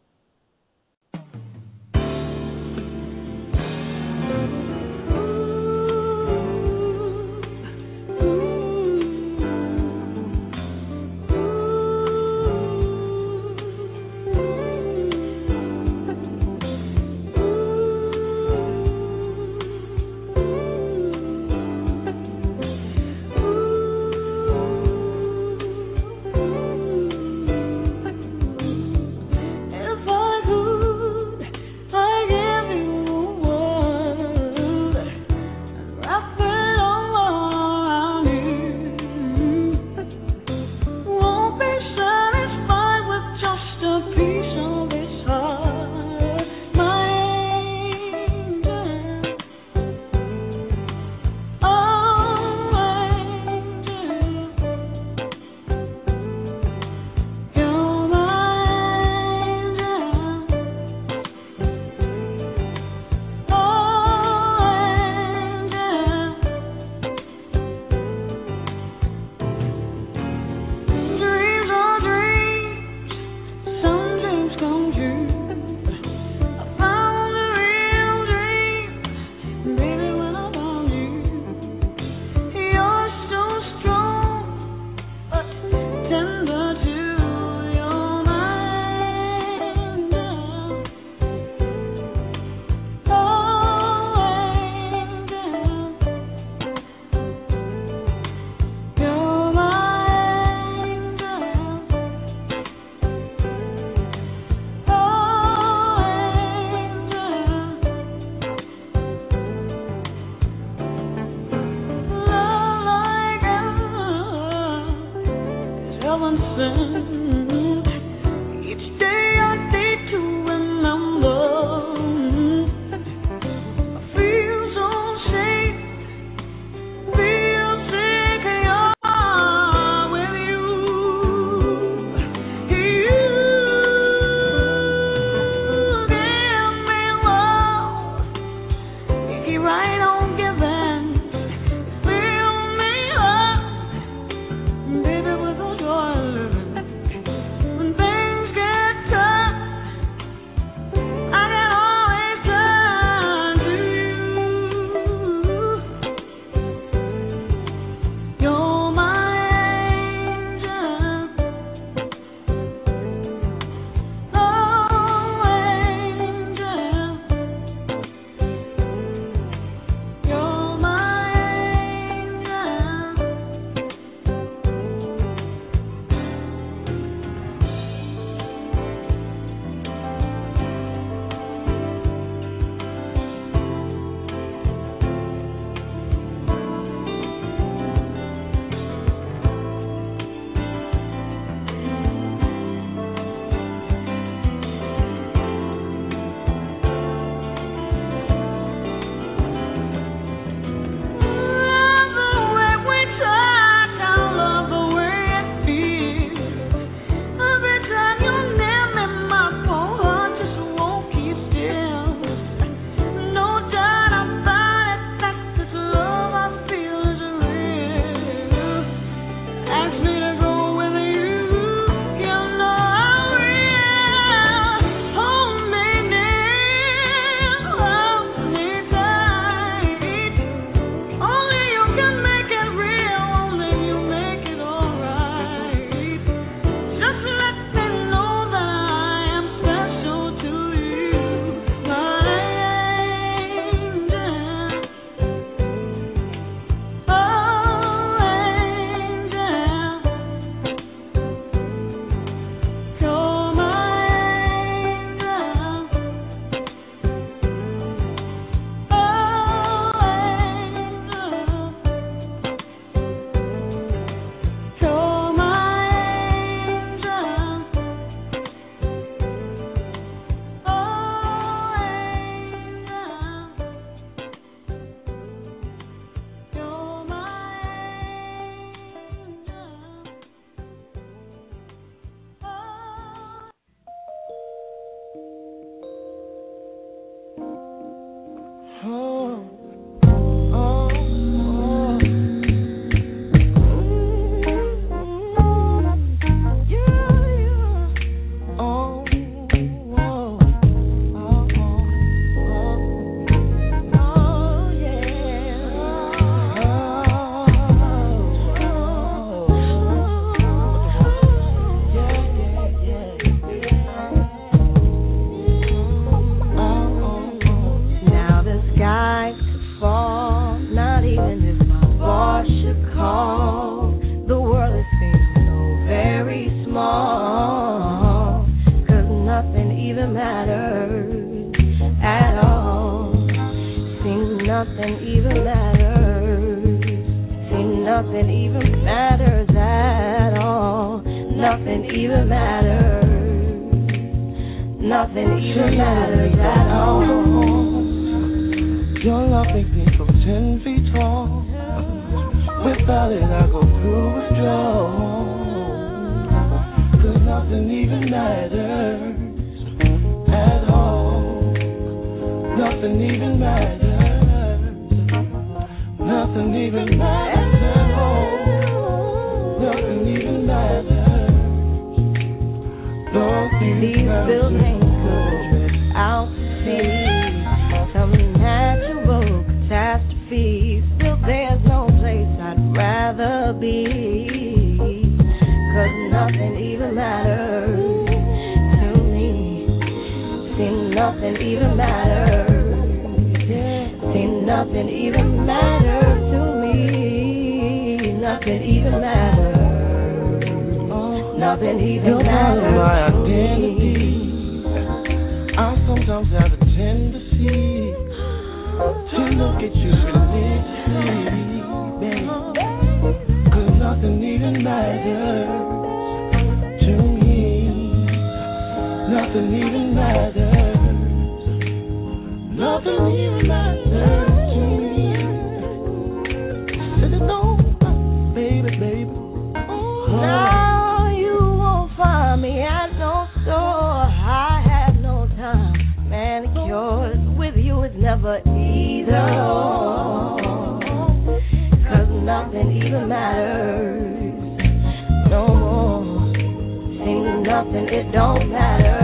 Nothing, it don't matter.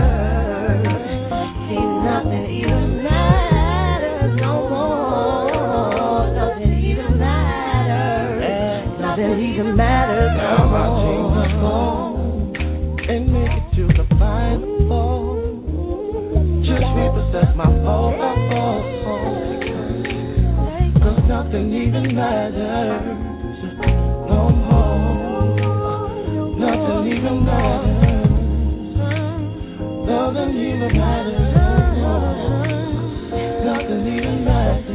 See nothing even matters no more. Nothing even matters. Nothing even matters no Now my jeans more. and make it to the final. Just repossess my phone. Cause nothing even matters no more. Nothing even matters. Nothing even matters. Nothing even matters.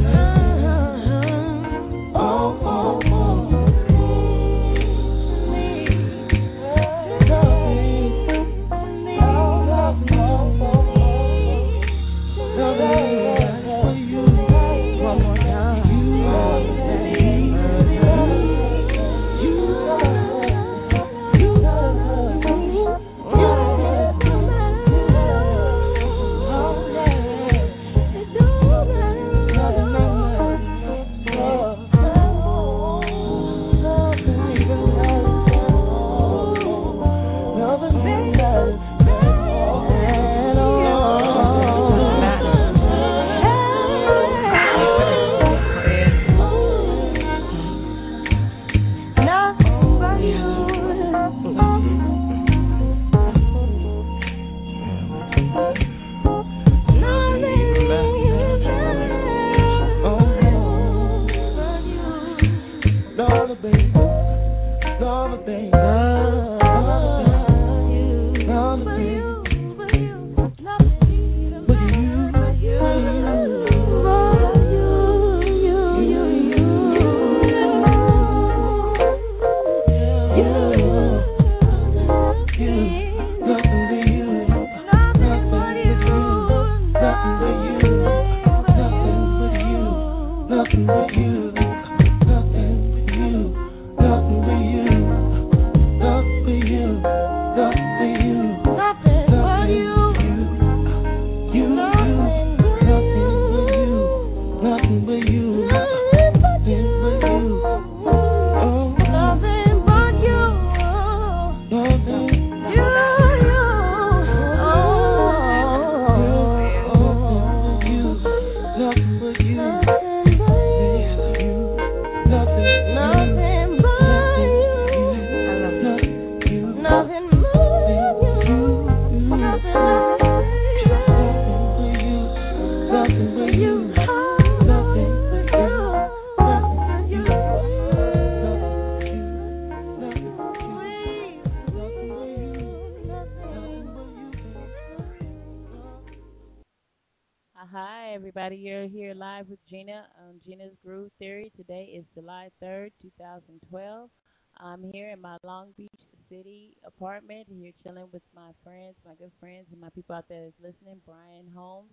I'm here in my Long Beach City apartment, here chilling with my friends, my good friends, and my people out there that's listening. Brian Holmes.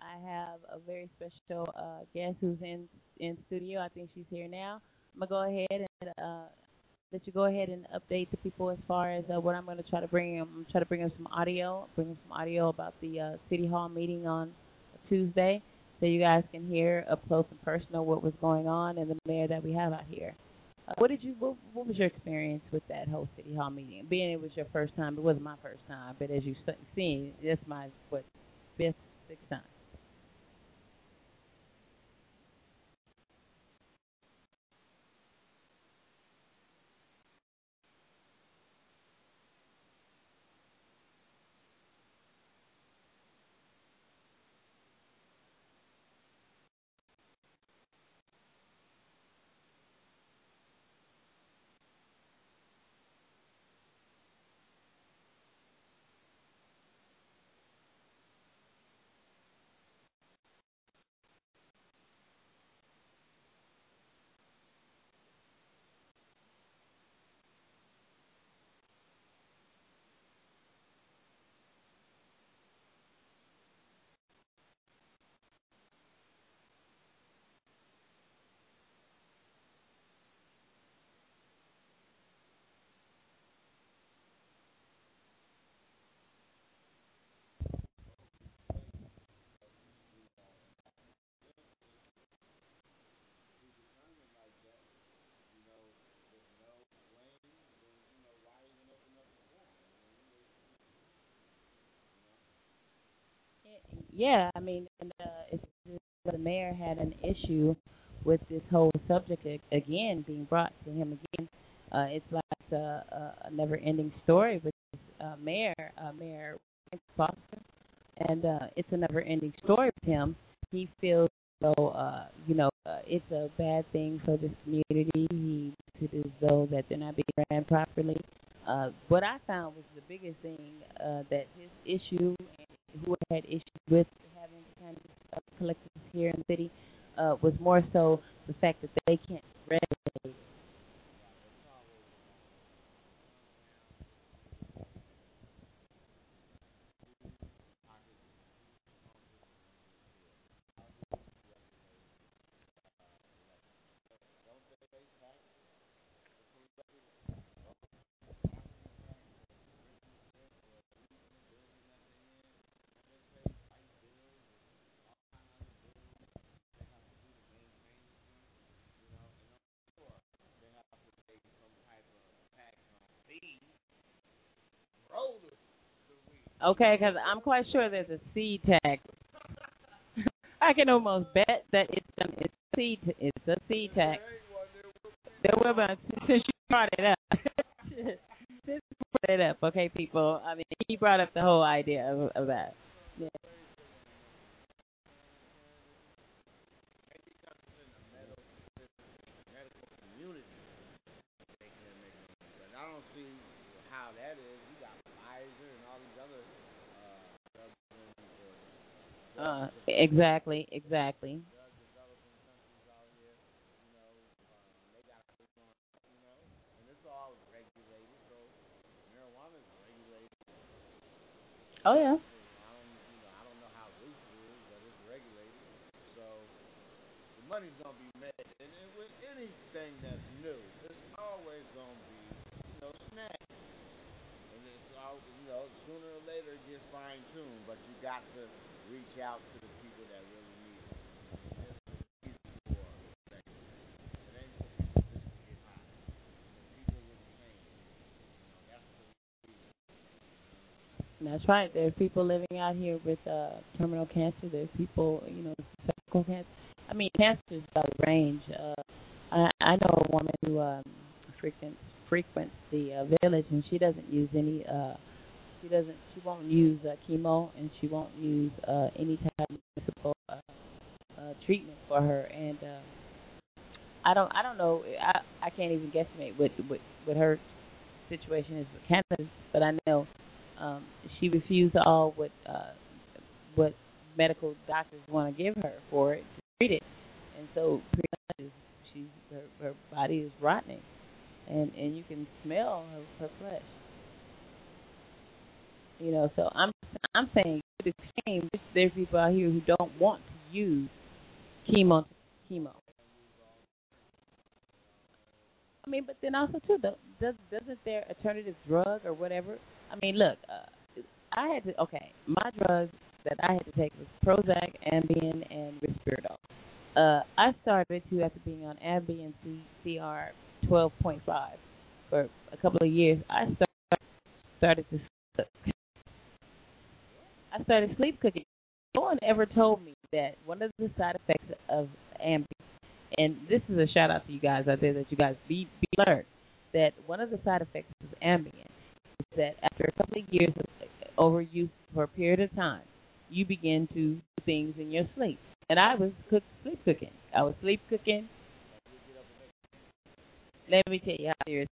I have a very special uh, guest who's in in studio. I think she's here now. I'm gonna go ahead and uh, let you go ahead and update the people as far as uh, what I'm gonna try to bring them. I'm try to bring them some audio, bring them some audio about the uh, city hall meeting on Tuesday, so you guys can hear up close and personal what was going on and the mayor that we have out here. What did you? What, what was your experience with that whole city hall meeting? Being it was your first time, it wasn't my first time, but as you've seen, that's my what fifth, sixth time. Yeah, I mean, and, uh, it's, the mayor had an issue with this whole subject again being brought to him again. Uh, it's like a, a, a never-ending story with this, uh, mayor, uh, Mayor Foster, and uh, it's a never-ending story with him. He feels so, uh, you know, uh, it's a bad thing for this community. He it as though that they're not being ran properly. Uh, what I found was the biggest thing uh, that his issue and who had issues with having kind of uh, collectives here in the city uh, was more so the fact that they can't regulate. Okay, because I'm quite sure there's a C tax. I can almost bet that it's a, it's seed it's a seed tax. There will be since you brought it up. since you brought it up, okay, people. I mean, he brought up the whole idea of, of that. Yeah. But I don't see how that is. You got Pfizer and all these other uh, drugs and, uh, Uh, exactly, exactly. drug developing countries out here. You know, um, they got this on, you know, and it's all regulated. So marijuana is regulated. Oh yeah. I don't, you know, I don't know how loose it is, but it's regulated. So the money's gonna be made, and it, with anything that's new, it's always gonna be, you know, snacks. All, you know, sooner or later it fine tuned, but you got to reach out to the people that really need it. Is that's right. There's people living out here with uh terminal cancer. There's people, you know, cervical cancer. I mean, cancer's got a range. Uh, I I know a woman who um frequents frequents the uh, village, and she doesn't use any. uh She doesn't. She won't use uh, chemo, and she won't use uh any type of municipal uh, uh treatment for her. And uh I don't. I don't know. I I can't even guesstimate what what what her situation is with cannabis, but I know um, she refused all what uh, what medical doctors want to give her for it to treat it, and so pretty much she's her, her body is rotting, and and you can smell her, her flesh. You know, so I'm I'm saying it's a shame. There's people out here who don't want to use chemo chemo. I mean, but then also too, the, does doesn't their alternative drug or whatever? I mean, look, uh, I had to okay, my drugs that I had to take was Prozac, Ambien, and Risperidone. Uh, I started to after being on Ambien C- CR 12.5 for a couple of years. I started started to cook. I started sleep cooking. No one ever told me that one of the side effects of Ambien and this is a shout out to you guys out there that you guys be be learned that one of the side effects of Ambien is that after a couple of years of overuse for a period of time, you begin to do things in your sleep. And I was cook, sleep cooking. I was sleep cooking. Let me tell you how serious.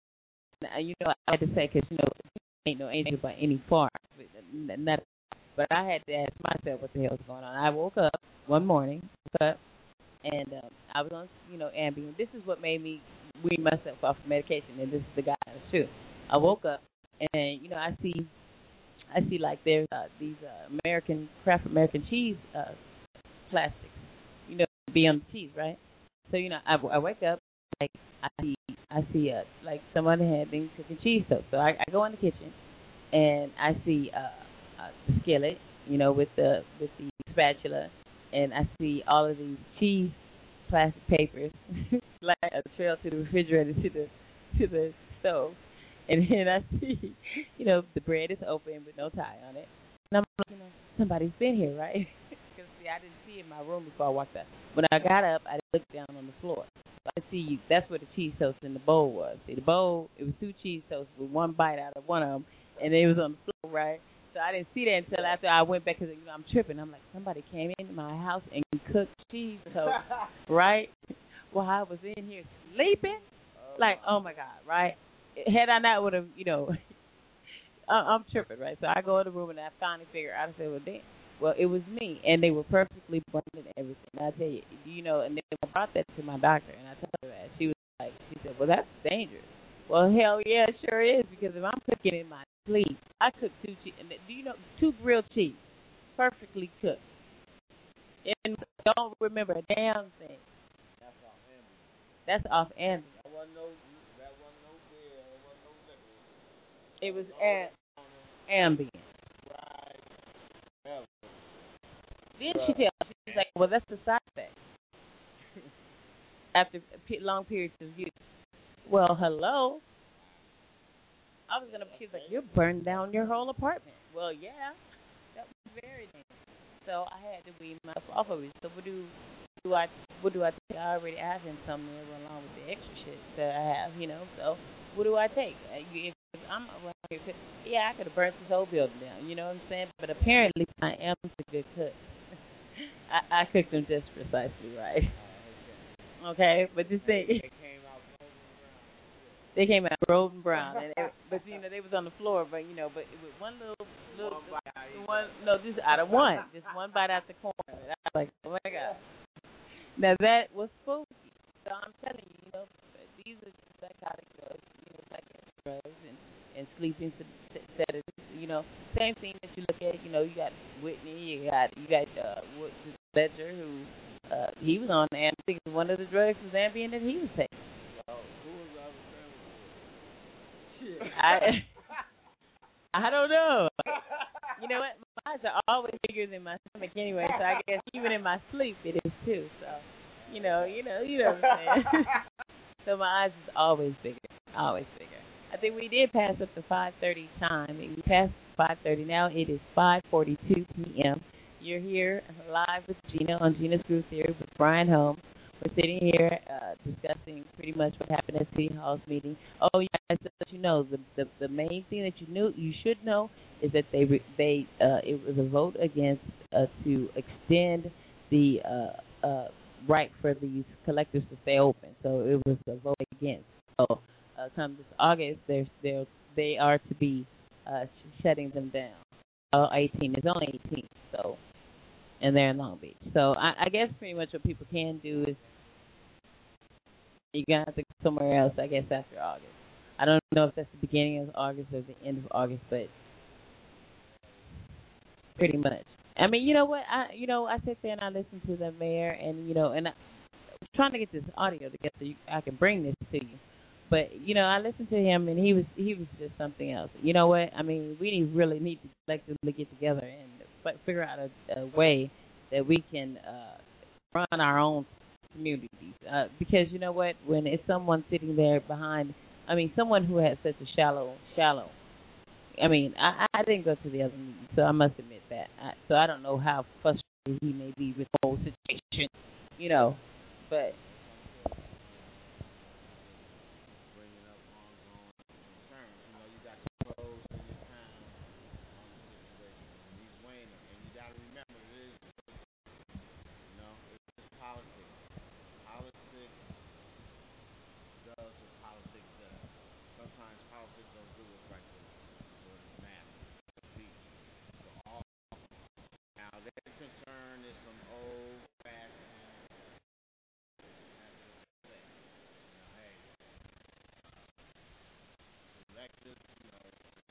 You know, I had to say because you know, ain't no angel by any. Not, but I had to ask myself what the hell's going on. I woke up one morning, woke up, and um, I was on, you know, Ambien. This is what made me wean myself off of medication, and this is the guidance too. I woke up, and you know, I see, I see like there's uh, these uh, American Kraft American cheese uh, plastics, you know, be on the cheese, right? So you know, I, I wake up, like I see, I see a like someone had been cooking cheese toast. So I, I go in the kitchen, and I see uh, the skillet, you know, with the with the spatula and I see all of these cheese plastic papers like a trail to the refrigerator to the to the stove. And then I see, you know, the bread is open with no tie on it. And I'm like, you know, somebody's been here, right? Because see, I didn't see in my room before I walked out. When I got up, I looked down on the floor. I see you. That's where the cheese toast in the bowl was. See, the bowl it was two cheese toasts with one bite out of one of them, and it was on the floor, right? So I didn't see that until after I went back because you know I'm tripping. I'm like somebody came into my house and cooked cheese toast, right? While I was in here sleeping, like oh my god, right? Had I not would have, you know, I'm tripping, right? So I go in the room and I finally figure out. I said, well, damn. Well, it was me, and they were perfectly burned and everything. And I tell you, you know, and then I brought that to my doctor, and I told her that. She was like, she said, well, that's dangerous. Well, hell yeah, it sure is, because if I'm cooking in my sleep, I cook two cheese. And do you know two grilled cheese, perfectly cooked, and don't remember a damn thing. That's off Andy. That's off Andy. That wasn't no. That wasn't no beer. That wasn't no liquor. It was a- Ambien. Then she tells me, she's like, well, that's the side effect. After long periods of use. Well, hello. I was gonna. She's like, you burned down your whole apartment. Well, yeah, that was very dangerous. So I had to wean myself off of it. So what do do I what do I take? I already that went along with the extra shit that I have, you know. So what do I take? Uh, If I'm around here, yeah, I could have burnt this whole building down. You know what I'm saying? But apparently, I am a good cook. I, I cooked them just precisely right. Okay, but this thing. They came out golden brown. They came out golden brown, and it, but you know they was on the floor, but you know, but it was one little little One bite out of each one no, just out of one, just one bite out the corner. And I was like, oh my god. Now that was spooky. So I'm telling you, you know, these are psychotic drugs, you drugs and and sleeping sedatives. You know, same thing that you look at. You know, you got Whitney, you got you got uh, Ledger, who uh, he was on Ambien. One of the drugs was Ambien that he was taking. Oh, who was the other family? Shit. I I don't know. You know what? My eyes are always bigger than my stomach anyway, so I guess even in my sleep it is too. So, you know, you know, you know what I'm saying. so my eyes is always bigger, always bigger. I think we did pass up the 5:30 time. We passed 5:30. Now it is 5:42 p.m. You're here live with Gena on Gena's Groove Theory with Brian Holmes. We're sitting here uh, discussing pretty much what happened at City Hall's meeting. Oh, yeah, said that you know the, the the main thing that you knew you should know is that they they uh, it was a vote against uh, to extend the uh, uh, right for these collectors to stay open. So it was a vote against. So uh, come this August, they're they they are to be uh, shutting them down. Uh, 18 is only 18, so and they're in Long Beach. So I, I guess pretty much what people can do is you're gonna have to go somewhere else. I guess after August. I don't know if that's the beginning of August or the end of August, but pretty much. I mean, you know what? I you know I sit there and I listen to the mayor, and you know, and I, I'm trying to get this audio together so you, I can bring this to you. But you know, I listened to him, and he was he was just something else. You know what? I mean, we need, really need to collectively get together and fi- figure out a, a way that we can uh, run our own communities. Uh, because you know what? When it's someone sitting there behind, I mean, someone who has such a shallow, shallow. I mean, I, I didn't go to the other meeting, so I must admit that. I, so I don't know how frustrated he may be with the whole situation, you know. But bringing up ongoing concerns. You know, you got the pros in your town on the situation, and he's waning. And you got to remember, it is, you know, it's just politics. Politics does what politics does. Sometimes politics don't do what's right for for the matter. See, so all now their concern is some old fashioned. Hey, collectors, you know,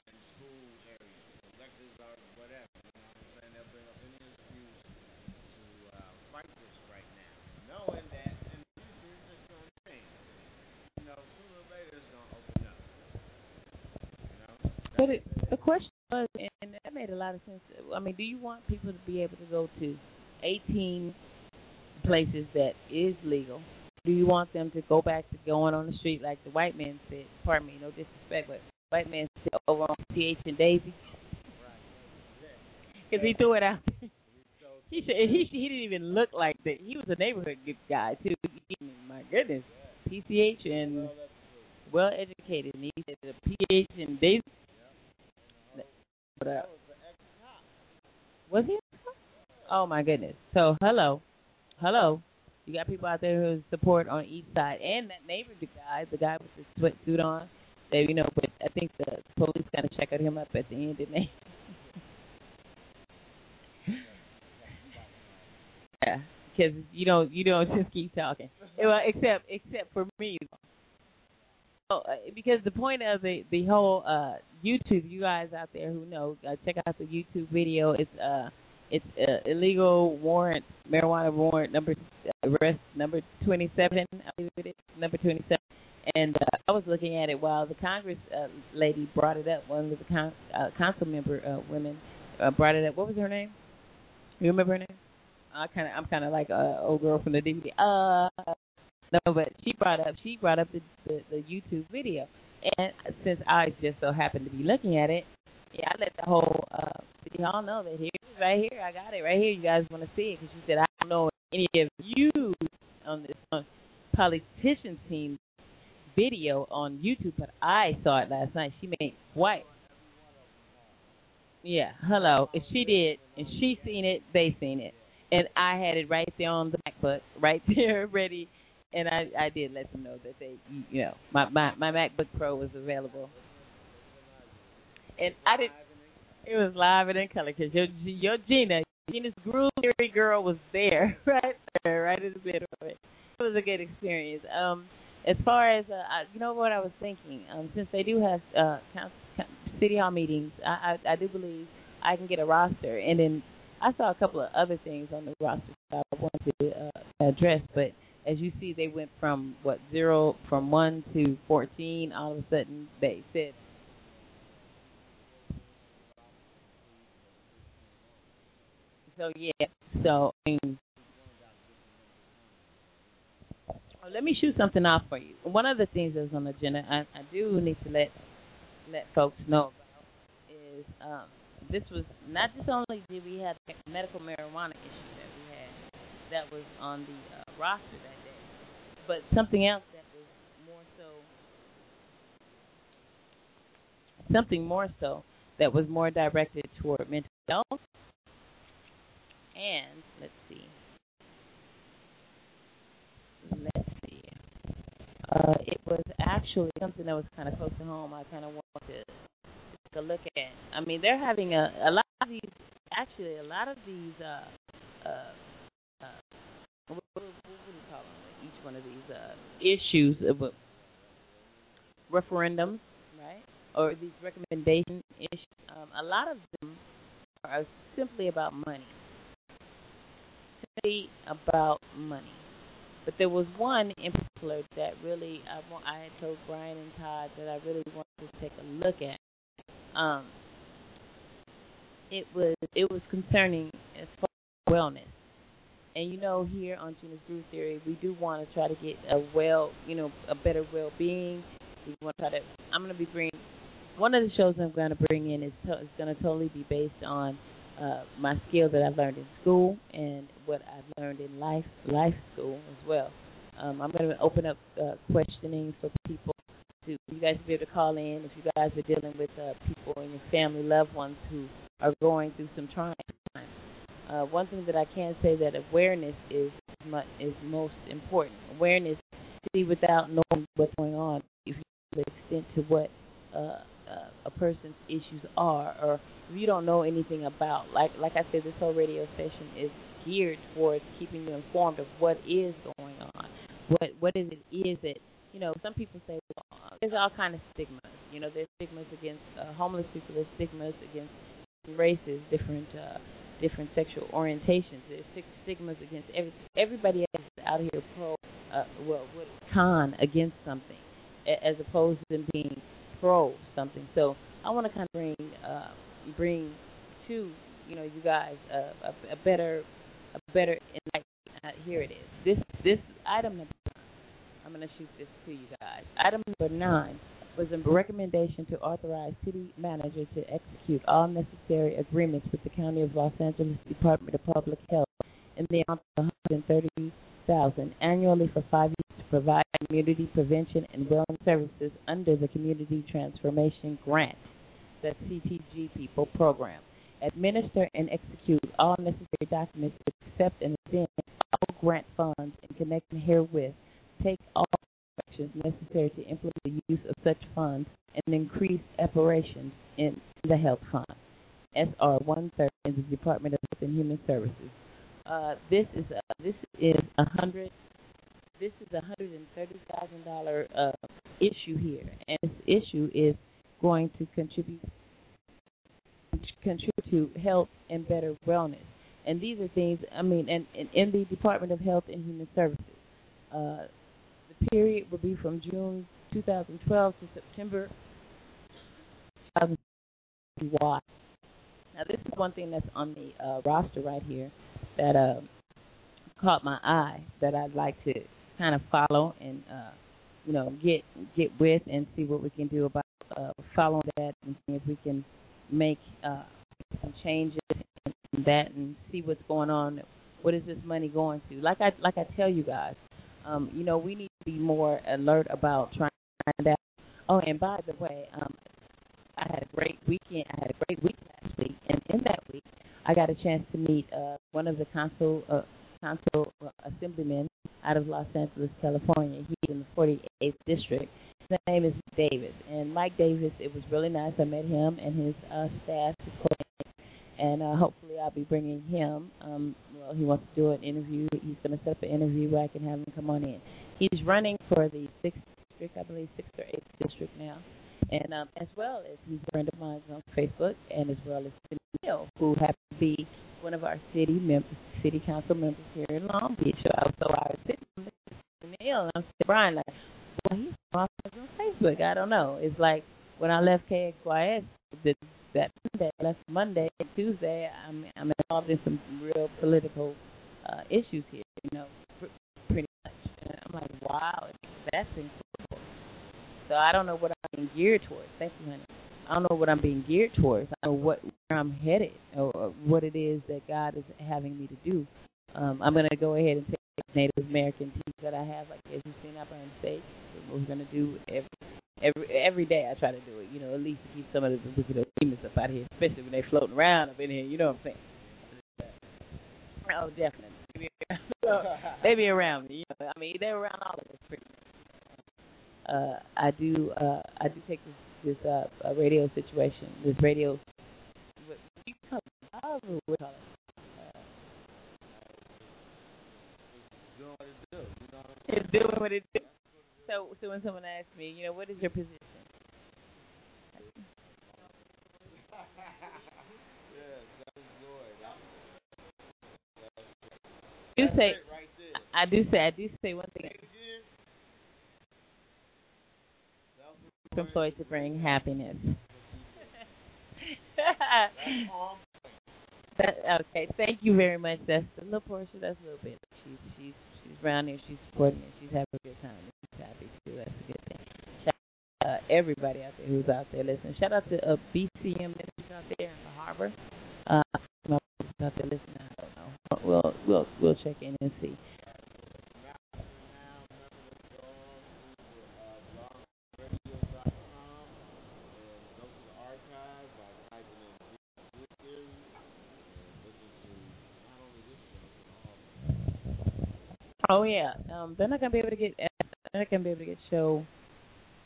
in school areas, collectors are whatever, you know what I'm saying? They'll bring up any excuse to uh, fight this right now, knowing that in the future it's just going to change. You know, sooner or later it's going to open up. You know? But it, the question was, and that made a lot of sense. I mean, do you want people to be able to go to 18 places that is legal? Do you want them to go back to going on the street like the white man said? Pardon me, no disrespect, but white man said over on CH and Daisy. because he threw it out. He said he he didn't even look like that. He was a neighborhood good guy too. My goodness, PCH and well educated. And he said a PH in Daisy. But, uh, was he? Oh my goodness. So hello, hello. You got people out there who support on each side, and that neighborhood guy, the guy with the sweatsuit on. They, you know, but I think the police kind of checked him up at the end, didn't they? yeah, because you don't you don't just keep talking. Well, except except for me. Oh, uh, because the point of the the whole uh YouTube, you guys out there who know, uh, check out the YouTube video. It's uh it's uh, illegal warrant marijuana warrant number uh, arrest number 27. I believe it is number 27. And uh, I was looking at it while the Congress uh, lady brought it up. One of the con- uh, council member uh, women uh, brought it up. What was her name? You remember her name? I kind of I'm kind of like a old girl from the DVD. Uh, no, but she brought up she brought up the, the the YouTube video, and since I just so happened to be looking at it, yeah, I let the whole uh, y'all know that here right here I got it right here. You guys want to see it because she said I don't know any of you on this on politician team video on YouTube, but I saw it last night. She made white. Yeah, hello. If she did, and she seen it, they seen it and I had it right there on the MacBook, right there, ready. And I I did let them know that they, you know, my my my MacBook Pro was available. And I didn't. It was live and in color because your your Gena, Gena's groove theory girl was there, right there, right in the middle of it. It was a good experience. Um, as far as uh, I, you know, what I was thinking, um, since they do have uh, council, city hall meetings, I, I I do believe I can get a roster, and then I saw a couple of other things on the roster that I wanted to uh, address, but as you see, they went from what zero, from one to fourteen. All of a sudden, they said. So yeah, so I mean, let me shoot something off for you. One of the things that's on the agenda, I, I do need to let let folks know about is um, this was not just only did we have medical marijuana issue that we had that was on the uh, roster that day, but something else that was more so something more so that was more directed toward mental health and let's see let's see uh, it was actually something that was kind of close to home I kind of wanted to take a look at. I mean, they're having a a lot of these. Actually, a lot of these. Uh, uh, uh, what, what, what do you call them? Each one of these uh, issues, of referendums, right? Or these recommendation issues. Um, a lot of them are simply about money. Simply about money. But there was one in particular that really I want. I had told Brian and Todd that I really wanted to take a look at um, it was it was concerning as far as wellness. And you know, here on Gena's Groove Theory, we do want to try to get a well, you know, a better well-being. We want to try to. I'm going to be bringing one of the shows I'm going to bring in is to, is going to totally be based on uh, my skills that I've learned in school and what I've learned in life life school as well. Um, I'm going to open up uh, questioning for people to you guys to be able to call in if you guys are dealing with uh, people in your family, loved ones who are going through some trying times. Uh, one thing that I can say that awareness is much, is most important. Awareness, to be without knowing what's going on, if you know the extent to what uh, uh, a person's issues are, or you don't know anything about, like like I said, this whole radio station is geared towards keeping you informed of what is going on, what what is it is it you know, some people say well, there's all kind of stigmas. You know, there's stigmas against uh, homeless people. There's stigmas against races, different uh, different sexual orientations. There's stigmas against every everybody else out here pro uh, well con against something, as opposed to them being pro something. So I want to kind of bring uh, bring to you know you guys uh, a, a better a better. Uh, here it is. This this item number I'm to shoot this to you guys. Item number nine was a recommendation to authorize city manager to execute all necessary agreements with the County of Los Angeles Department of Public Health in the amount of 130000 annually for five years to provide community prevention and wellness services under the Community Transformation Grant, the CTG People program. Administer and execute all necessary documents to accept and extend all grant funds in connection herewith. Take all actions necessary to implement the use of such funds and increase operations in the health fund. SR 130 in the Department of Health and Human Services. Uh, this is a, this is a hundred this is a hundred and thirty thousand dollar uh, issue here, and this issue is going to contribute contribute to health and better wellness. And these are things I mean, and, and in the Department of Health and Human Services, uh, the period will be from June 2012 to September 2021. Now, this is one thing that's on the uh, roster right here that uh, caught my eye that I'd like to kind of follow and uh, you know get get with and see what we can do about uh, following that and see if we can make uh, some changes in that and see what's going on. What is this money going to? Like I like I tell you guys, um, you know we need to be more alert about trying to find out. Oh, and by the way, um, I had a great weekend. I had a great week last week, and in that week, I got a chance to meet uh, one of the council uh, council uh, assemblymen out of Los Angeles, California. He's in the 48th district. Name is Davis, and Mike Davis. It was really nice. I met him and his uh, staff, his and uh, hopefully I'll be bringing him. Um, well, he wants to do an interview. He's going to set up an interview where I can have him come on in. He's running for the sixth district, I believe, sixth or eighth district now and um, as well as he's a friend of mine on Facebook, and as well as Neil, who happens to be one of our city members, city council members here in Long Beach. So I was sitting with Neil, and I'm Brian, like, well, on Facebook. I don't know. It's like when I left KXYS, the, that Monday, left Monday, Tuesday, I'm I'm involved in some real political uh, issues here. You know, pretty much. I'm like, wow, that's incredible. So I don't know what I'm being geared towards. Thank you, honey. I don't know what I'm being geared towards. I don't know what where I'm headed or what it is that God is having me to do. Um, I'm to go ahead and take Native American teams that I have, like as you've seen up on stage. What we're going to do every every every day. I try to do it. You know, at least to keep some of the wicked demons up out here, especially when they're floating around up in here. You know what I'm saying? Oh, definitely. they be around me. You know, I mean, they're around all of us pretty much uh, I do uh, I do take this this uh, radio situation, this radio. What you call it? What call it? It's doing what it do. So, so when someone asks me, you know, what is your position? I do say, I do say, I do say one thing. employed to bring happiness. that, okay, thank you very much. That's a little portion. That's a little bit. She's she's she's around here. She's supporting me. She's having a good time. and She's happy too. That's a good thing. Shout out uh, everybody out there who's out there listening. Shout out to uh, BCM ministers out there in the harbor. Uh, out there listening. I don't know. We'll we'll we'll check in and see. Oh yeah, um, they're not gonna be able to get. They're not gonna be able to get show.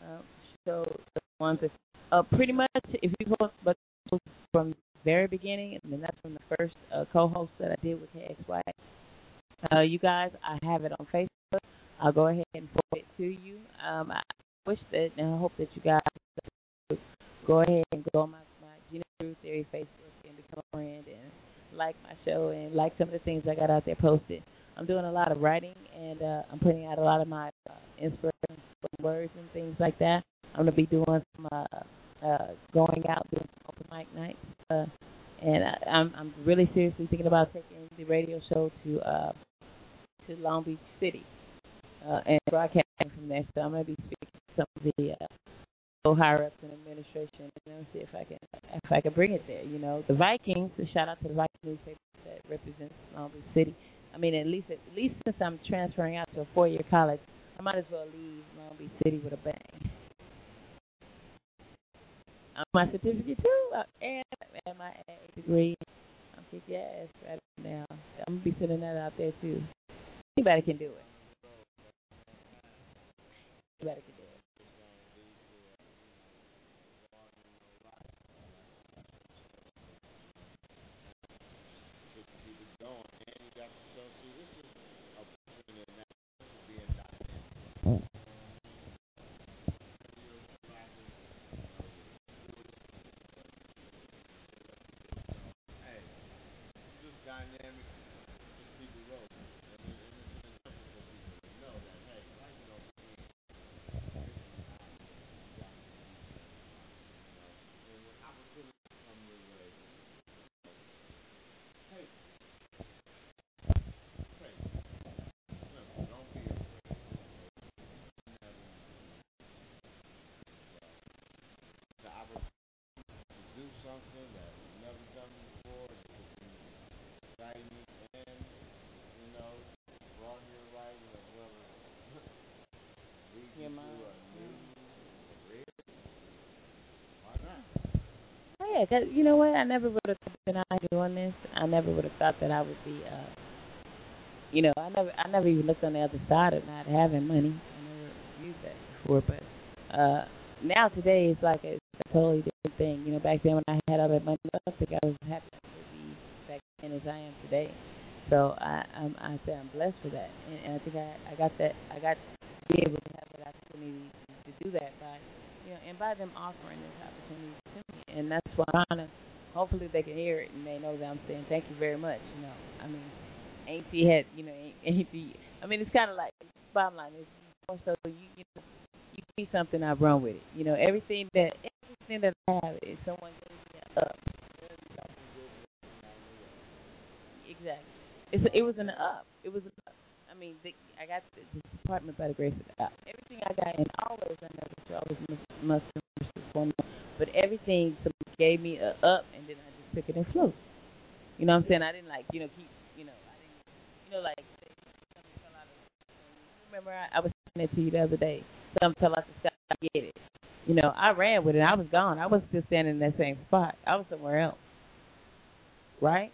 Uh, show the ones that. Uh, pretty much, if you go but from the very beginning, I mean that's from the first uh, co-host that I did with KXY. Uh, you guys, I have it on Facebook. I'll go ahead and forward it to you. Um, I wish that, and I hope that you guys go ahead and go on my my Gena Theory Facebook and become a friend and like my show and like some of the things I got out there posted. I'm doing a lot of writing and uh, I'm putting out a lot of my uh, inspiration words and things like that. I'm gonna be doing some uh, uh, going out doing open mic nights, uh, and I, I'm I'm really seriously thinking about taking the radio show to uh, to Long Beach City uh, and broadcasting from there. So I'm gonna be speaking to some of the uh, higher ups in administration and see if I can if I can bring it there. You know, the Vikings. A shout out to the Vikings newspaper that represents Long Beach City. I mean, at least at least since I'm transferring out to a four year college, I might as well leave Long Beach City with a bang. On my certificate too, uh, and and my A degree. I'm kick your ass right now. I'm gonna be sending that out there too. Anybody can do it. Anybody can do it. Dynamic just keep it rolling. I mean, and it's important for people to know that, hey, life don't mean and when opportunities come your way, take take Simple. Don't be afraid. The opportunity to do something that you've never done before, that could be exciting and, you know, broaden your horizon as well as lead you to a new career. Why not? Oh yeah, 'cause you know what? I never would have been out doing this. I never would have thought that I would be. uh You know, I never, I never even looked on the other side of not having money. I never used that before, but uh now today it's like a, a totally different thing. You know, back then when I had all that money, I think I was happy then as I am today. So I, I'm, I say I'm blessed for that, and, and I think I, I got that. I got to be able to have that opportunity to do that by you know, and by them offering this opportunity to me, and that's why I'm trying to. Hopefully, they can hear it and they know that I'm saying thank you very much. You know, I mean, ain't he had, you know, ain't, ain't he, I mean, it's kind of like bottom line is so you, you know, you see something, I run with it. You know, everything that everything that I have is someone gave me up. Exactly. It's it was an up. It was an up. I mean, the, I got the, this apartment by the grace of God. Everything I got, and always I never should always must must perform. But everything gave me a up, and then I just took it and flew. You know what I'm saying? I didn't like you know keep you know I didn't you know like remember I, I was saying that to you the other day. Something fell out the sky. I get it. You know I ran with it. I was gone. I wasn't still standing in that same spot. I was somewhere else. Right?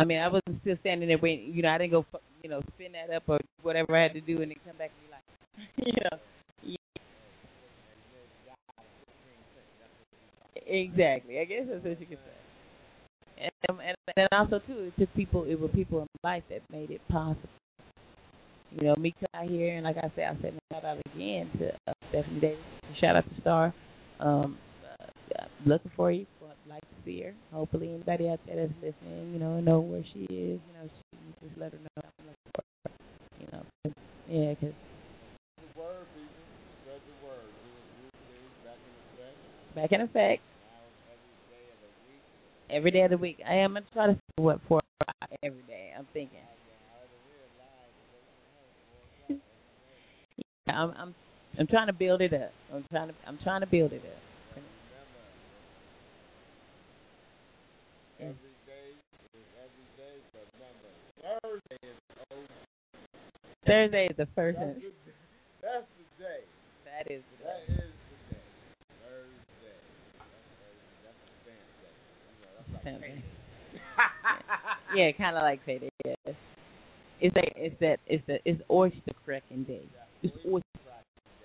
I mean, I wasn't still standing there waiting. You know, I didn't go, you know, spin that up or whatever I had to do, and then come back and be like, you know, yeah. exactly. I guess that's what you could say. And um, and and also too, it took people. It were people in life that made it possible. You know, me out here, and like I said, I said shout out again to uh, Stephanie Davis. Shout out to Star. Um, uh, looking for you. Like to see her. Hopefully, anybody out there that's listening, you know, know where she is. You know, she you just let her know I'm looking for her. You know, 'cause- yeah, because The word, people. Spread the word. Back in effect. back in effect, every day of the week. every day of the week, I am gonna try to see what four or five every day. I'm thinking. I'm I'm I'm trying to build it up. I'm trying to I'm trying to build it up. Every day is every day, but remember, Thursday is over. Thursday is the first. That's the, that's the day. That is the day. is the day. Thursday. That's Thursday. That's a day. That's like. Yeah, kind of like payday. Yes. It's like it's that it's the it's oyster cracking day. It's oyster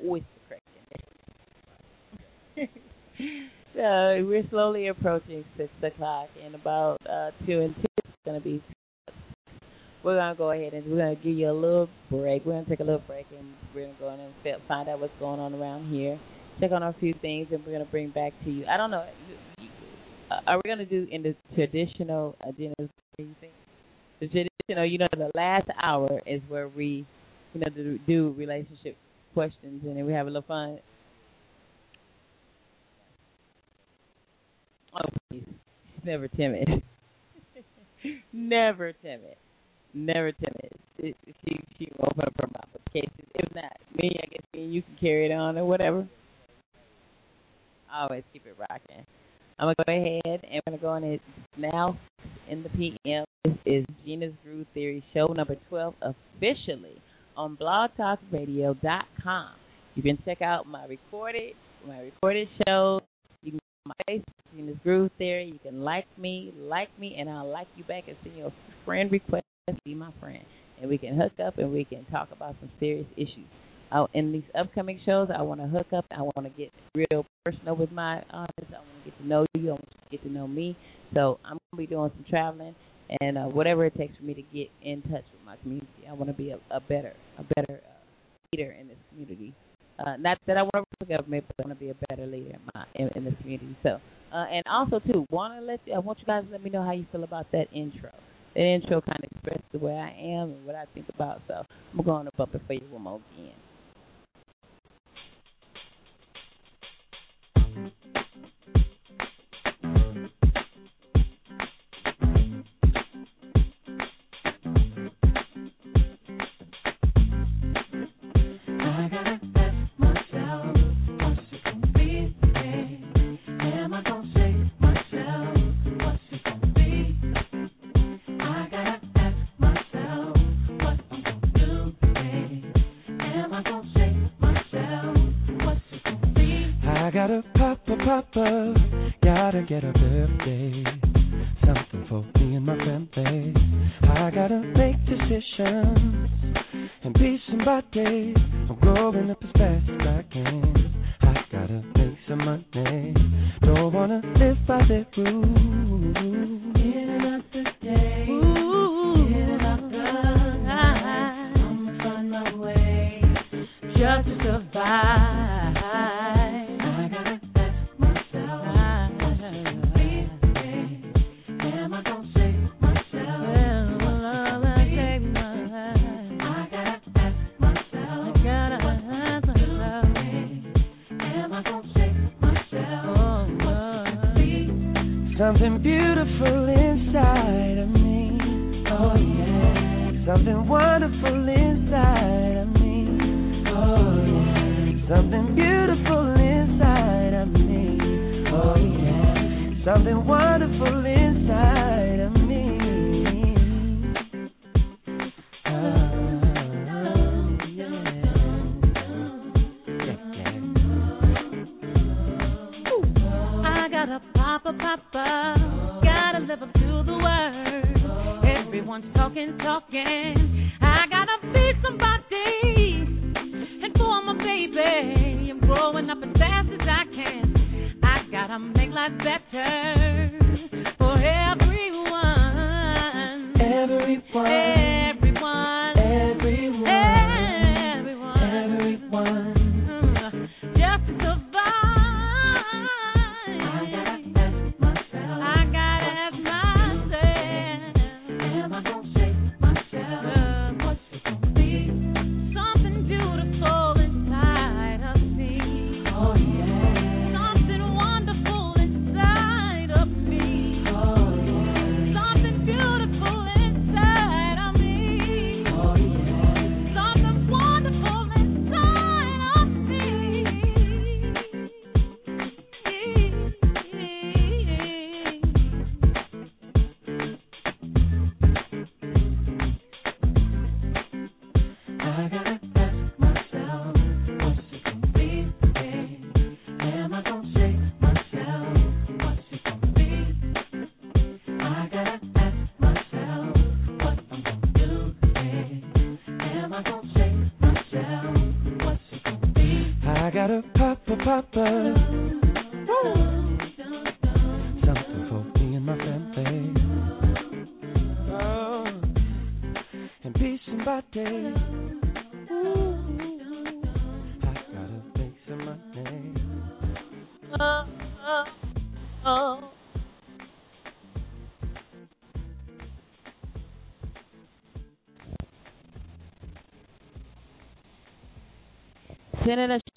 oyster cracking day. so we're slowly approaching six o'clock, and about uh, two and two it's gonna be. We're gonna go ahead and we're gonna give you a little break. We're gonna take a little break, and we're gonna go in and fi- find out what's going on around here. Check on a few things, and we're gonna bring back to you. I don't know. uh, Are we gonna do in the traditional? You? The traditional, you know, the last hour is where we, you know, do relationship questions, and then we have a little fun. Oh, please. Never timid. never timid. Never timid. It, she she up her mouth. In case if not me, I guess me and you can carry it on or whatever. Always keep it rocking. I'm gonna go ahead and we're gonna go on it now in the PM. This is Gena's Groove Theory show number 12 officially on blogtalkradio.com. You can check out my recorded my recorded shows. You can go my Facebook, Gena's Groove Theory. You can like me, like me, and I'll like you back and send you a friend request. Be my friend, and we can hook up and we can talk about some serious issues. Uh, in these upcoming shows, I want to hook up. I want to get real personal with my audience. I want to get to know you. I want to get to know me. So I'm going to be doing some traveling and uh, whatever it takes for me to get in touch with my community. I want to be a, a better, a better uh, leader in this community. Uh, not that I want to run for government, but I want to be a better leader in my in, in this community. So, uh, and also too, want to let you, I want you guys to let me know how you feel about that intro. That intro kind of expresses the way I am and what I think about. So I'm going to bump it for you one more again. I gotta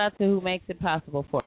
out to who makes it possible for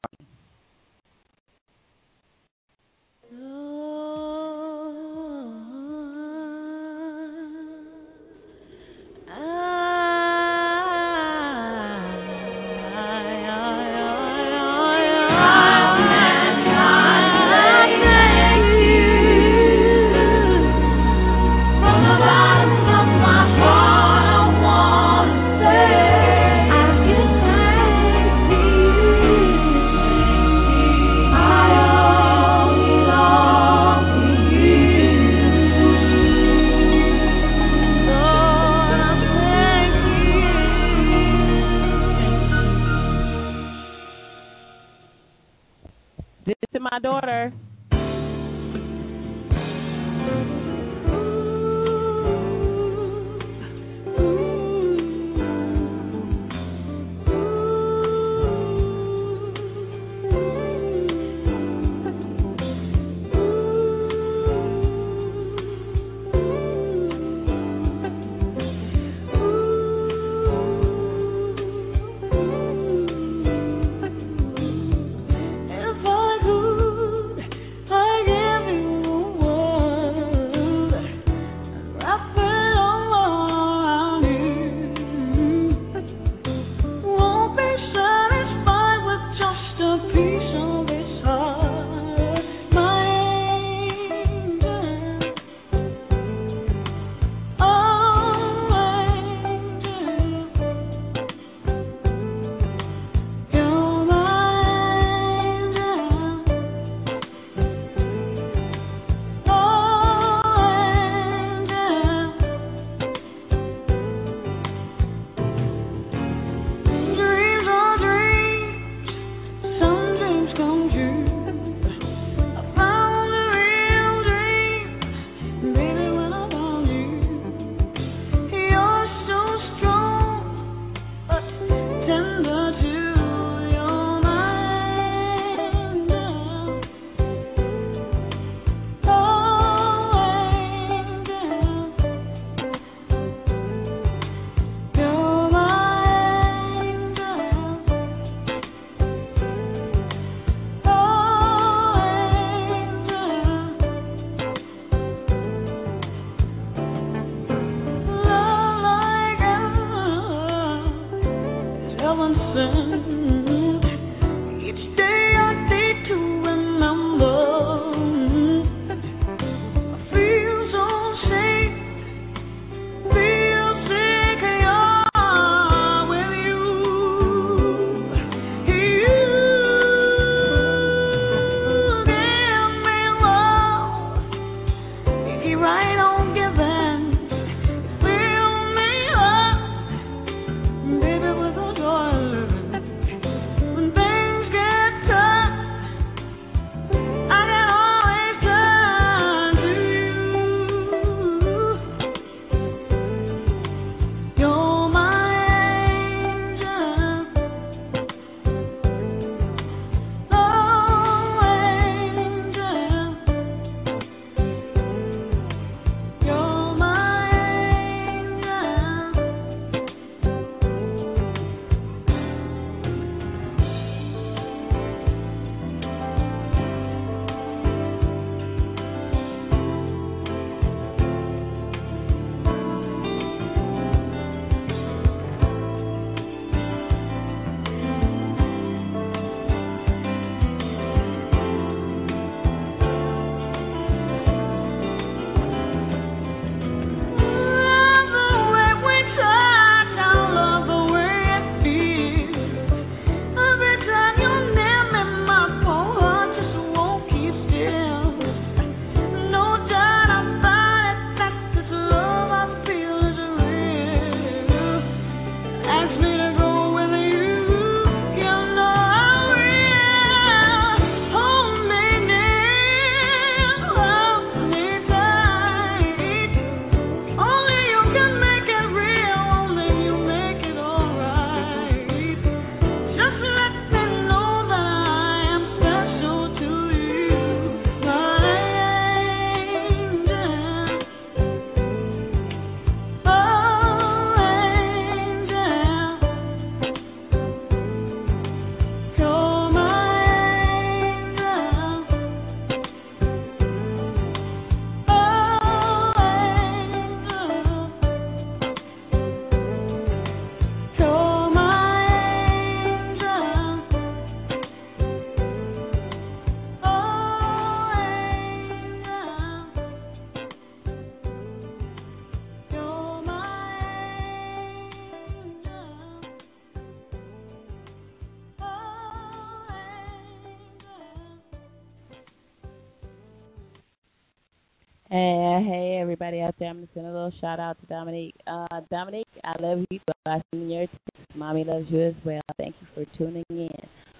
there. I'm just sending a little shout out to Dominique. Uh, Dominique, I love you, I send your text. Mommy loves you as well. Thank you for tuning in.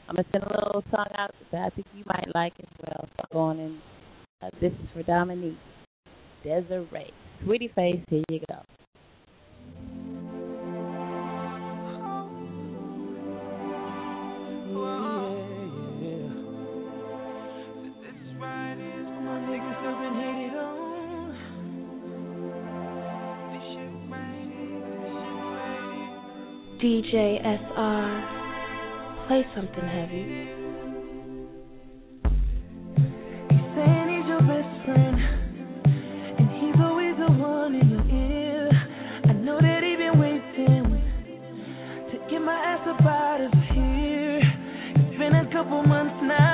I'm gonna send a little song out that I think you might like as well. So I'm going and uh, this is for Dominique Desiree. Sweetie Face, here you go. Of here. It's been waiting to get my ass over to here. Even a couple months now,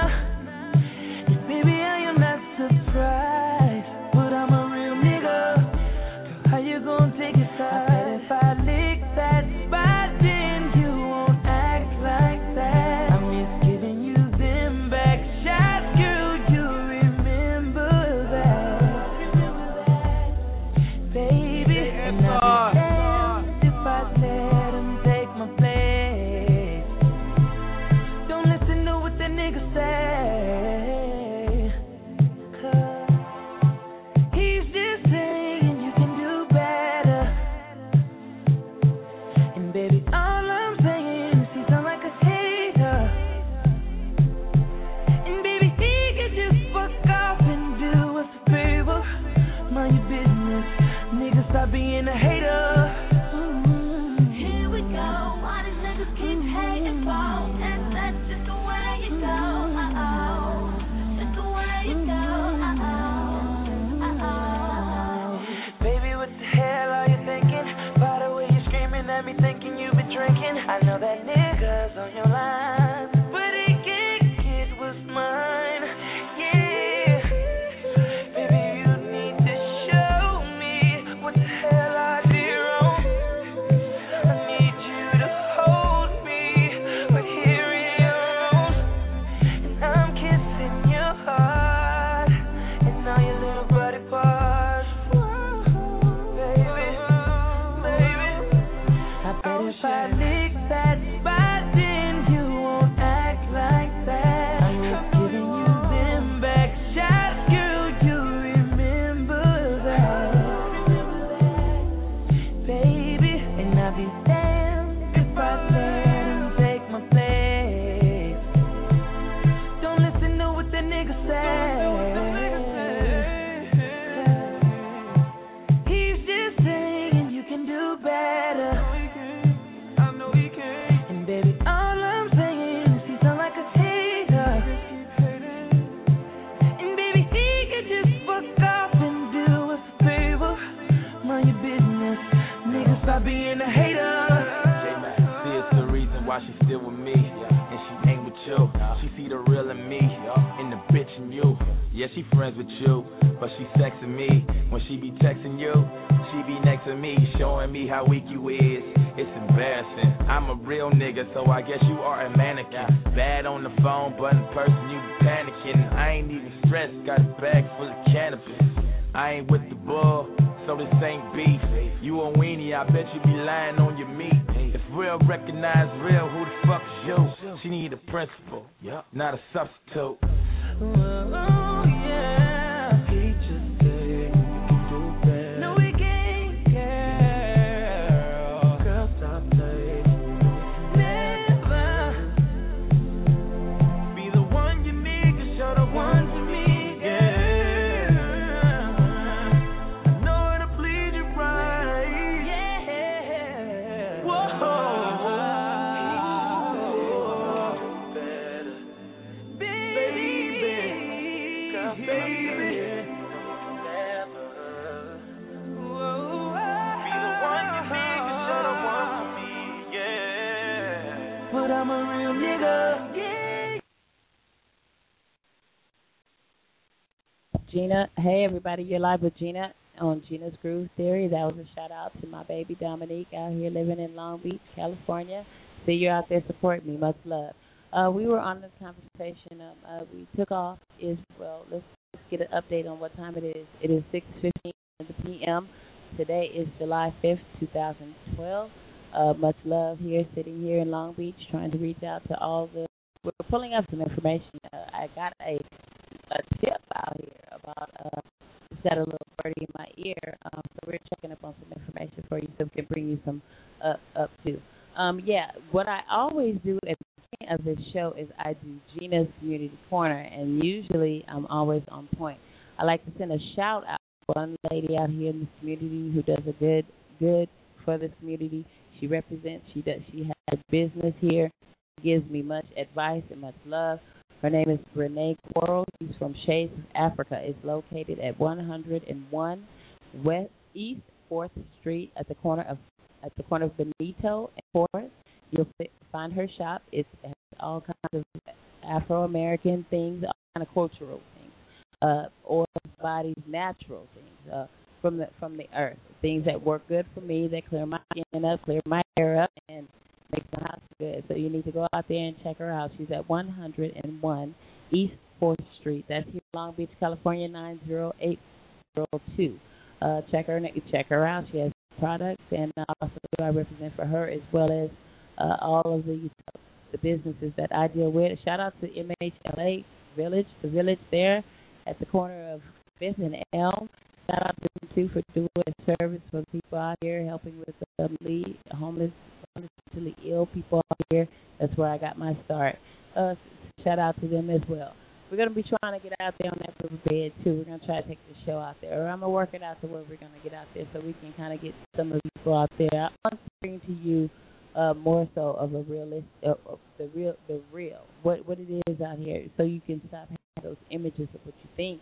she friends with you. But she sexing me. When she be texting you, she be next to me. Showing me how weak you is. It's embarrassing. I'm a real nigga, so I guess you are a mannequin. Bad on the phone, but in person you be panicking. I ain't even stressed. Got a bag full of cannabis. I ain't with the bull, so this ain't beef. You a weenie, I bet you be lying on your meat. If real recognize real, who the fuck is you? She need a principal, not a substitute. Hey everybody, you're live with Gena on Gena's Groove Theory. That was a shout out to my baby Dominique out here living in Long Beach, California. See you out there supporting me. Much love. Uh, we were on the conversation. Um, uh, we took off. Is well, let's, let's get an update on what time it is. It is 6:15 p.m. Today is July 5th, 2012. Uh, much love here, sitting here in Long Beach, trying to reach out to all the we're pulling up some information. Uh, I got a a tip out here about uh just got a little birdie in my ear. Um, so we're checking up on some information for you so we can bring you some up up to. Um, yeah, what I always do at the beginning of this show is I do Gena's Community Corner, and usually I'm always on point. I like to send a shout out to one lady out here in this community who does a good good for this community. She represents. She does. She has business here. Gives me much advice and much love. Her name is Renee Quarles. She's from of Africa. It's located at 101 West East Fourth Street at the corner of at the corner of Benito and Fourth. You'll find her shop. It has all kinds of Afro American things, all kind of cultural things, uh, oil bodies, natural things uh, from the from the earth, things that work good for me, that clear my skin up, clear my hair up, and makes my house good. So you need to go out there and check her out. She's at 101 East 4th Street. That's here in Long Beach, California, 90802. Uh, check her check her out. She has products, and also I represent for her as well as uh, all of the the businesses that I deal with. Shout out to MHLA Village, the village there at the corner of Fifth and Elm. Shout out to them too for doing a service for people out here, helping with the lead, homeless, mentally ill people out here. That's where I got my start. Uh, shout out to them as well. We're gonna be trying to get out there on that riverbed too. We're gonna try to take the show out there, or I'm gonna work it out to where we're gonna get out there so we can kind of get some of people out there. I want to bring to you uh, more so of a realist, uh, of the real, the real, what what it is out here, so you can stop having those images of what you think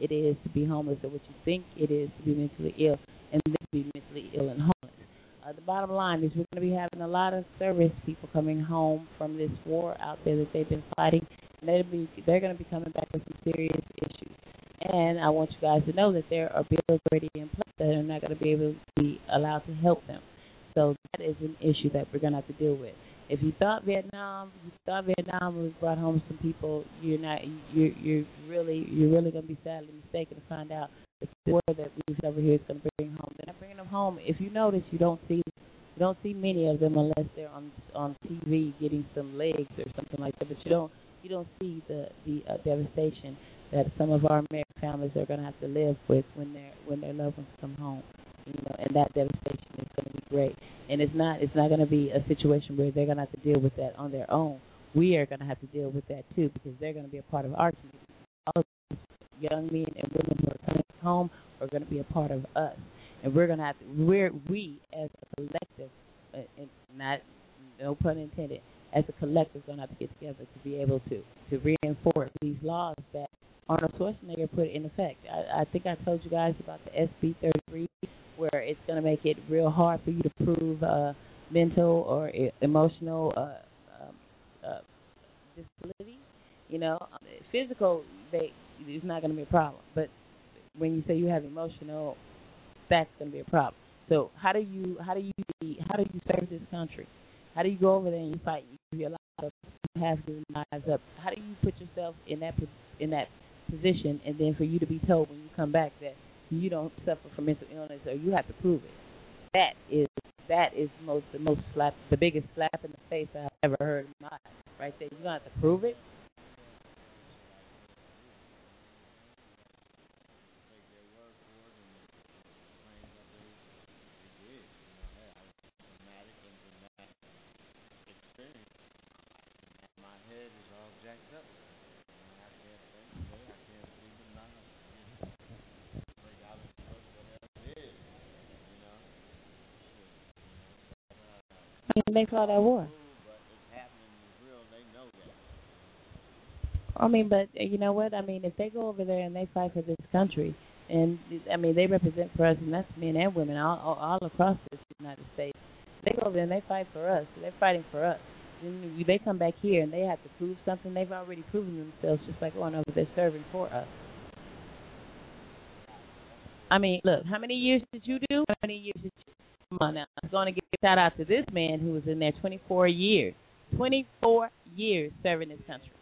it is to be homeless or what you think it is to be mentally ill and then be mentally ill and homeless. Uh, the bottom line is we're going to be having a lot of service people coming home from this war out there that they've been fighting. And they'll be, they're going to be coming back with some serious issues. And I want you guys to know that there are bills already in place that are not going to be able to be allowed to help them. So that is an issue that we're going to have to deal with. If you thought Vietnam, you thought Vietnam was brought home some people, you're not. You're you're really you're really going to be sadly mistaken to find out war that we've over here to bring home. They're not bringing them home. If you notice, you don't see you don't see many of them unless they're on on TV getting some legs or something like that. But you don't you don't see the the uh, devastation that some of our American families are going to have to live with when their when their loved ones come home. You know, and that devastation is going to be great. And it's not it's not going to be a situation where they're going to have to deal with that on their own. We are going to have to deal with that too because they're going to be a part of our community. All of these young men and women who are coming home are going to be a part of us, and we're going to have to. We're we as a collective, uh, not no pun intended, as a collective, going to have to get together to be able to to reinforce these laws that Arnold Schwarzenegger put in effect. I, I think I told you guys about the SB 33 where it's going to make it real hard for you to prove uh, mental or emotional uh, um, uh, disability. You know, physical they it's not going to be a problem, but when you say you have emotional, that's going to be a problem. So how do you how do you how do you serve this country? How do you go over there and you fight? You of you have your lives up. How do you put yourself in that in that position, and then for you to be told when you come back that you don't suffer from mental illness or you have to prove it. That is that is most the most slap the biggest slap in the face I've ever heard in my life. Right there. You don't have to prove it. They fought that war. I mean, but uh, you know what? I mean, if they go over there and they fight for this country, and I mean, they represent for us, and that's men and women all all, all across the United States. They go over there and they fight for us. They're fighting for us. And they come back here and they have to prove something. They've already proven themselves, just like oh, going over there serving for us. I mean, look, how many years did you do? How many years did you Come on now. I'm going to give a shout out to this man who was in there 24 years. 24 years serving this country.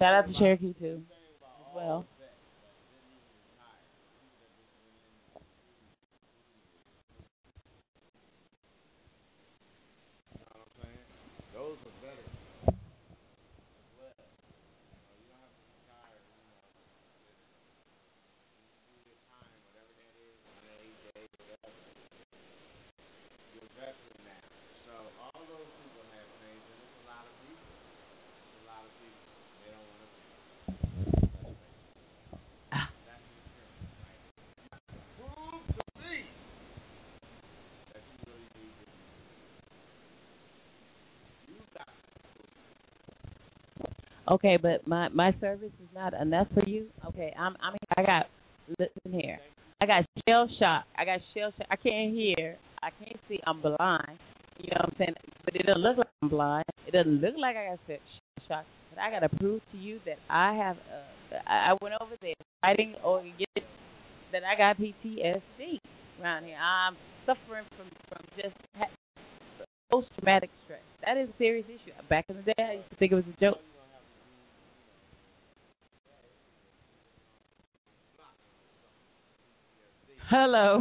Shout out to Cherokee too. as well. You know what I'm saying? Those are better. as well. You know, you don't have to retire, you know. You do your time, whatever that is, 180 days, whatever. You're a veteran now. So all those people have things, and it's a lot of people. It's a lot of people. They don't want to pay. That's the insurance, right? Prove to me that you really need this. You got Okay, but my my service is not enough for you. Okay, I'm I'm I got listen here. I got shell shock. I got shell shock. I can't hear. I can't see. I'm blind. You know what I'm saying? But it doesn't look like I'm blind. It doesn't look like I got shell shock. But I gotta prove to you that I have. Uh, I went over there fighting or get that I got PTSD around here. I'm suffering from from just post traumatic stress. That is a serious issue. Back in the day, I used to think it was a joke. Hello.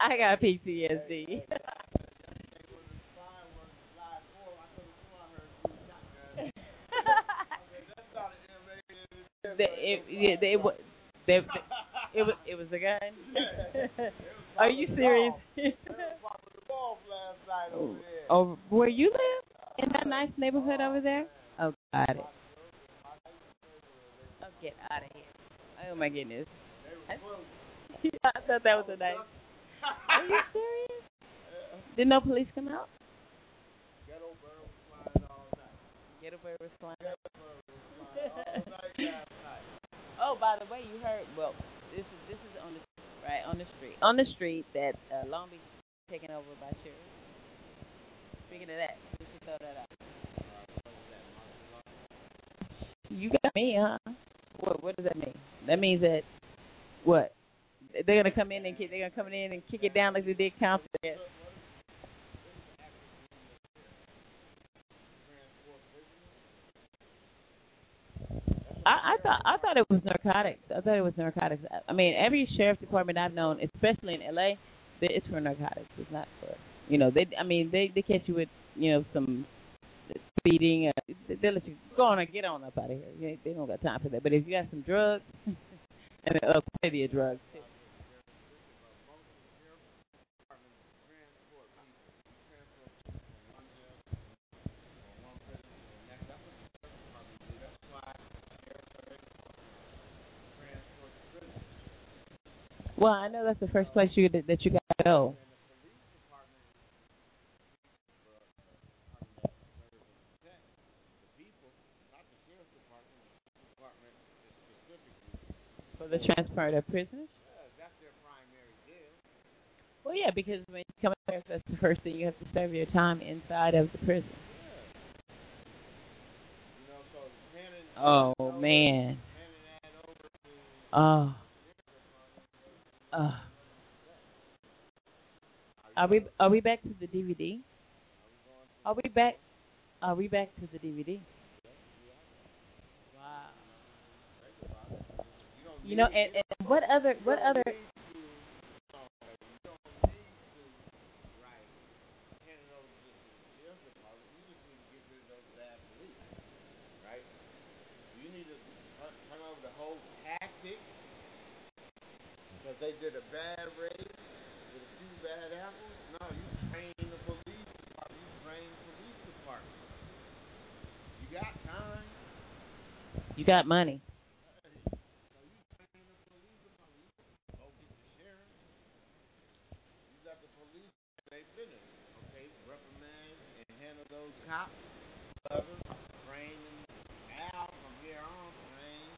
I got PTSD. the, it, it, it, wa- the, the, it was it was a gun. Are you serious? Oh, oh, where you live? In that nice neighborhood over there? Oh, got it. Oh, get out of here. Oh my goodness. I thought that was a nice. Are you serious? Did no police come out? Ghetto bird was flying. oh, by the way, you heard. Well, this is this is on the right on the street on the street that uh, Long Beach is taken over by sheriff. Speaking of that, we should throw that out. You got me, huh? What what does that mean? That means that what? They're gonna come in and kick, they're gonna come in and kick it down like they did Council. I, I thought I thought it was narcotics. I thought it was narcotics. I- mean, every sheriff department I've known, especially in LA, they- it's for narcotics. It's not for you know they. I mean, they they catch you with you know some speeding. Uh, they they let you go on and get on up out of here. Ain't- They don't got time for that. But if you got some drugs, and uh, plenty of drugs too. Well, I know that's the first place you that, that you got to go. For the transport of prisoners. Well, yeah, because when you come there, that's the first thing you have to serve your time inside of the prison. Oh man. Oh. Oh. Are we are we back to the DVD? Are we back? Are we back to the DVD? Wow. You know, and, and what other what other right? You need to turn, turn over the whole tactic because they did a bad raid with a few bad apples. No, you train the police department. You train the police department. You got time. you got money? So you train the police department. You go get the sheriff. You got the police. They finished. Okay, reprimand and handle those cops. Whatever. Train them now from here on. Train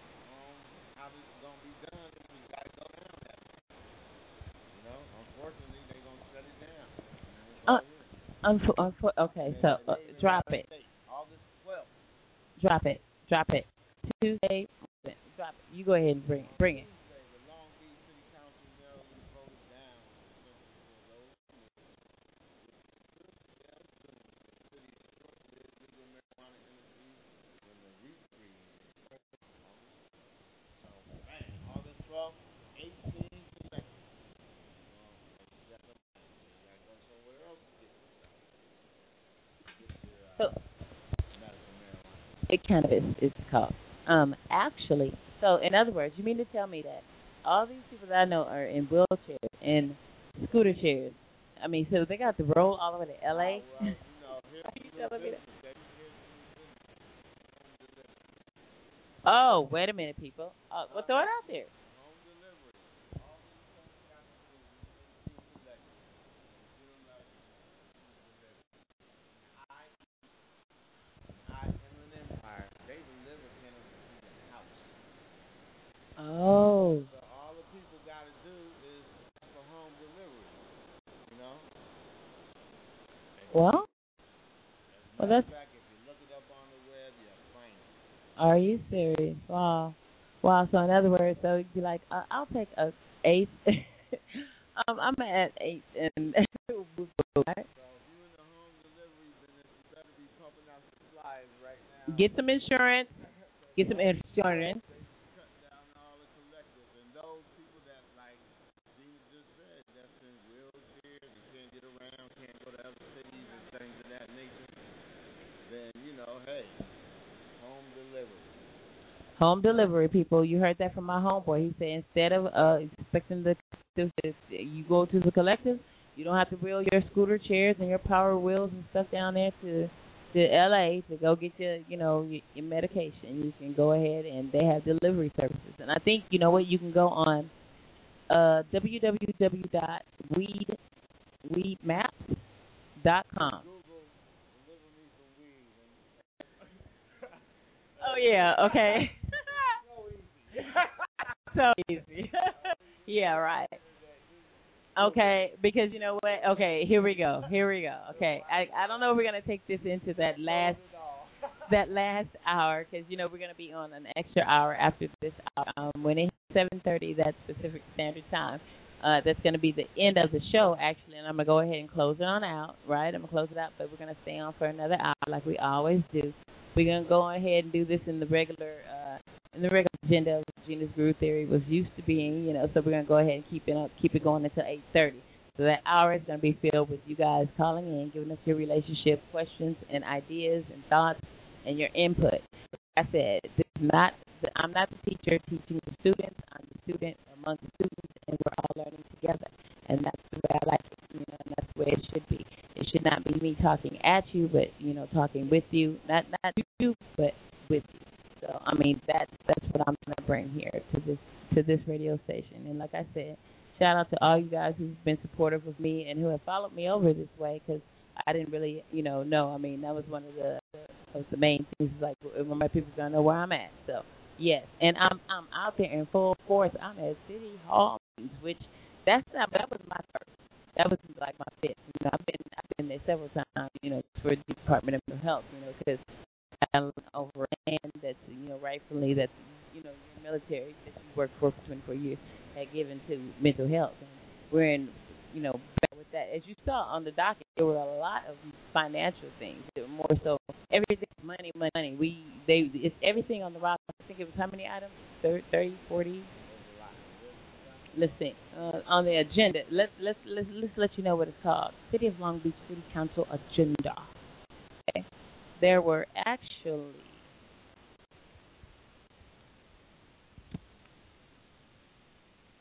on how this is gonna be done. If we gotta go down that way. You unfortunately, they gonna shut it down. Uh, okay, so uh, drop it, drop it, drop it. Tuesday, drop it. You go ahead and bring it, bring it. Tuesday, the Long Beach City Council unanimously voted down the city legal marijuana industry when the REAP creed. So cannabis is called. Um, actually, so in other words, you mean to tell me that all these people that I know are in wheelchairs and scooter chairs? I mean, so they got to roll all the way to L.A. Well, you know, here's Are you the telling me business. They- here's the business. Oh, wait a minute, people. Uh, well, throw it out there. Home delivery. All these things got to do is you select it. You know, like, I, I, Inland Empire, they deliver cannabis to your house. Oh, So all the people got to do is for home delivery. You know? well, As Well, that's- fact, if you look it up on the web, are you serious? Wow, wow. So in other words, so you'd be like, uh, I'll take a eight. um, I'm at eight and right? So if you in the home delivery business, you better be pumping out supplies right now. get some insurance. Get some insurance. cut down all the collectives and those people that like Gena just said, that's in wheelchairs and can't get around, can't go to other cities and things of that nature, then you know, hey, home delivery. Home delivery, people. You heard that from my homeboy. He said instead of uh expecting the you go to the collective. You don't have to wheel your scooter chairs and your power wheels and stuff down there to to LA to go get your you know your, medication. You can go ahead and they have delivery services. And I think you know what you can go on uh www.weedweedmaps.com. Google deliver me some weed and Oh yeah, okay. so easy. yeah, right. Okay, because you know what? Okay, here we go. Here we go. Okay, I I don't know if we're gonna take this into that last that last hour because you know we're gonna be on an extra hour after this hour. Um, when it's seven thirty, that's Pacific Standard Time. Uh, that's gonna be the end of the show actually, and I'm gonna go ahead and close it on out. Right, I'm gonna close it out, but we're gonna stay on for another hour like we always do. We're gonna go ahead and do this in the regular uh in the regular agenda of Gena's Groove Theory was used to being, you know, so we're gonna go ahead and keep it up keep it going until eight thirty. So that hour is gonna be filled with you guys calling in, giving us your relationship questions and ideas and thoughts and your input. Like I said, this is not I'm not the teacher teaching the students. I'm the student among the students, and we're all learning together. And that's the way I like it, you know, and that's the way it should be. Should not be me talking at you, but you know, talking with you, not not you, but with you. So I mean, that's that's what I'm gonna bring here to this to this radio station. And like I said, shout out to all you guys who've been supportive of me and who have followed me over this way because I didn't really, you know, know. I mean, that was one of the of the main things. Like when my people gonna know where I'm at. So yes, and I'm I'm out there in full force. I'm at City Hall, which that's not that was my first. That was like my fifth. You know, I've been I've been there several times. You know, for the Department of Mental Health. You know, because I'm over a that's you know rightfully that's you know your military that you worked for for 24 years had given to mental health. And we're in you know with that. As you saw on the docket, there were a lot of financial things. There were more so everything money, money. We they it's everything on the rock. I think it was how many items? Thir- 30, 40? Let's see. Uh, on the agenda, let's let's let's let's let you know what it's called. City of Long Beach City Council agenda. Okay. There were actually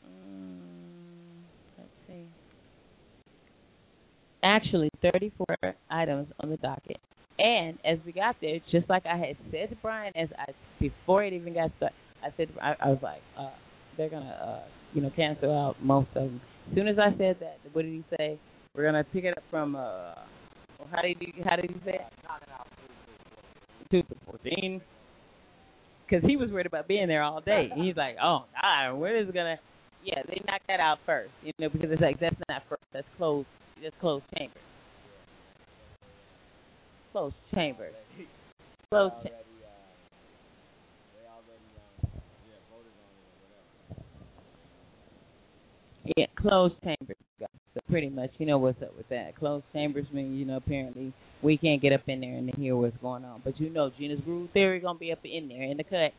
mm, let's see. Actually, 34 items on the docket. And as we got there, just like I had said to Brian, as I before it even got started, I said I, I was like, uh, they're gonna, uh, you know, cancel out most of them. As soon as I said that, what did he say? We're gonna pick it up from, uh, well, how did he, how did he say it? Two to fourteen. Because he was worried about being there all day. And he's like, oh God, when is it gonna? Yeah, they knocked that out first, you know, because it's like that's not first, that's closed, that's closed chamber. Closed chamber. Closed chamber. Yeah, closed chambers. So pretty much, you know what's up with that. Closed chambers mean, you know, apparently we can't get up in there and hear what's going on. But you know, Gena's Groove Theory gonna be up in there in the cut,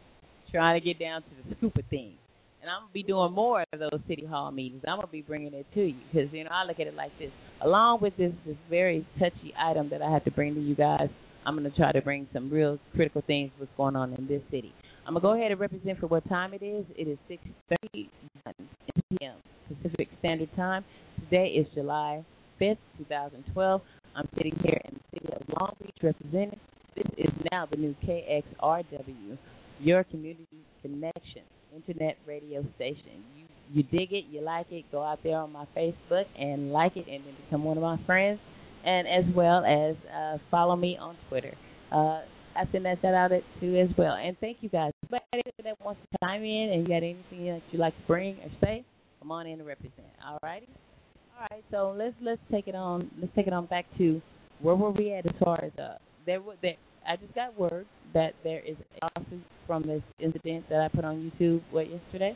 trying to get down to the scoop of things. And I'm gonna be doing more of those city hall meetings. I'm gonna be bringing it to you because you know I look at it like this. Along with this this very touchy item that I have to bring to you guys, I'm to try to bring some real critical things what's going on in this city. I'm to go ahead and represent for what time it is. It is 6:30 p.m. Pacific Standard Time. Today is July 5th, 2012. I'm sitting here in the city of Long Beach representing. This is now the new KXRW, your community connection internet radio station. You you dig it, you like it, go out there on my Facebook and like it, and then become one of my friends, and as well as uh, follow me on Twitter. Uh, I send that shout out to as well. And thank you guys. Anybody that wants to chime in and you got anything that you like to bring or say, come on in and represent. All righty. All right. So let's let's take it on. Let's take it on back to where were we at as far as uh there was there I just got word that there is a lawsuit from this incident that I put on YouTube what yesterday.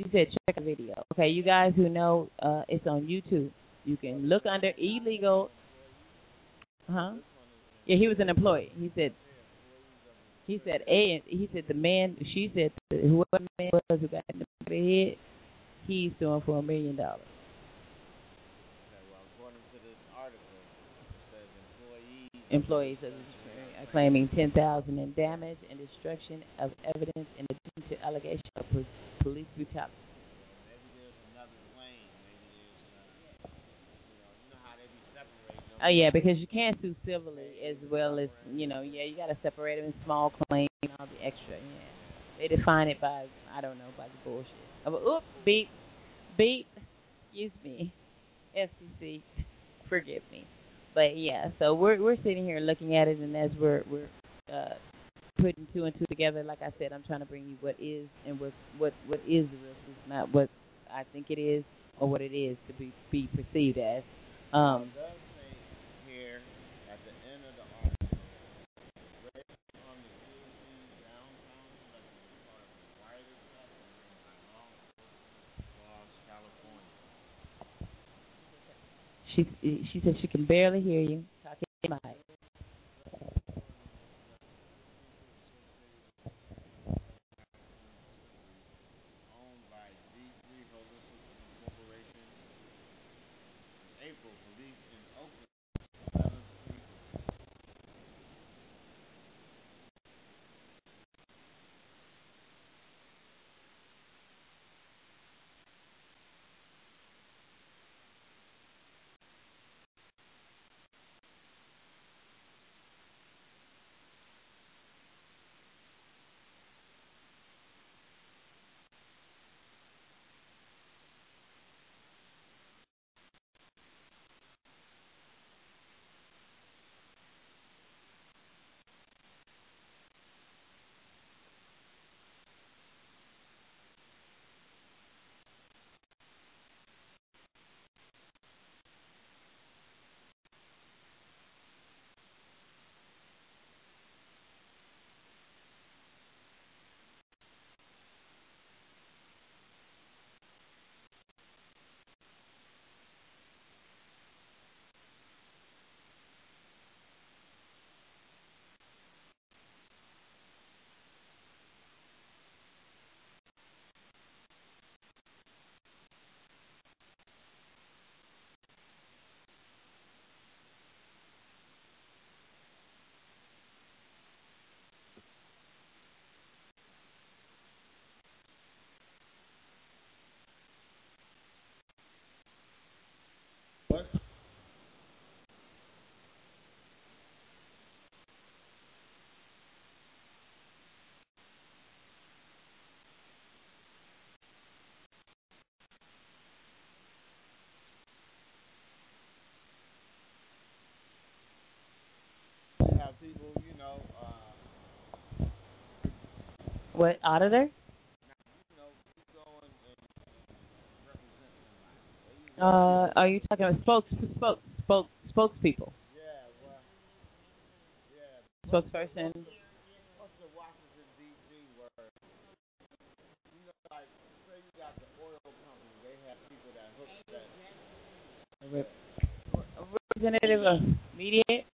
she said check the video. Okay, you guys who know, uh, it's on YouTube. You can look under illegal. Huh? Yeah, he was an employee. He said. He said a. He said the man. She said whoever the man was who got in the head, he's suing for a million dollars. Employees the claiming 10000 in damage and destruction of evidence in addition to allegations of police brutality. Oh yeah, because you can't sue civilly as well as you know. Yeah, you got to separate them in small claims and all the extra. Yeah, they define it by I don't know by the bullshit. Oh, oop, beep, beep. Excuse me, FCC, forgive me but yeah, so we're we're sitting here looking at it, and as we're we're uh, putting two and two together, like I said, I'm trying to bring you what is and what what what is the real truth, not what I think it is or what it is to be be perceived as. Um, She she said she can barely hear you. Talking to mic. What auditor? Uh, are you talking about spokes, spokes, spoke, spokespeople, Yeah, well, yeah. spokesperson? What's the Washington D.C. word? You know, like say you got the oil company, they have people that hook that. Representative of mediate.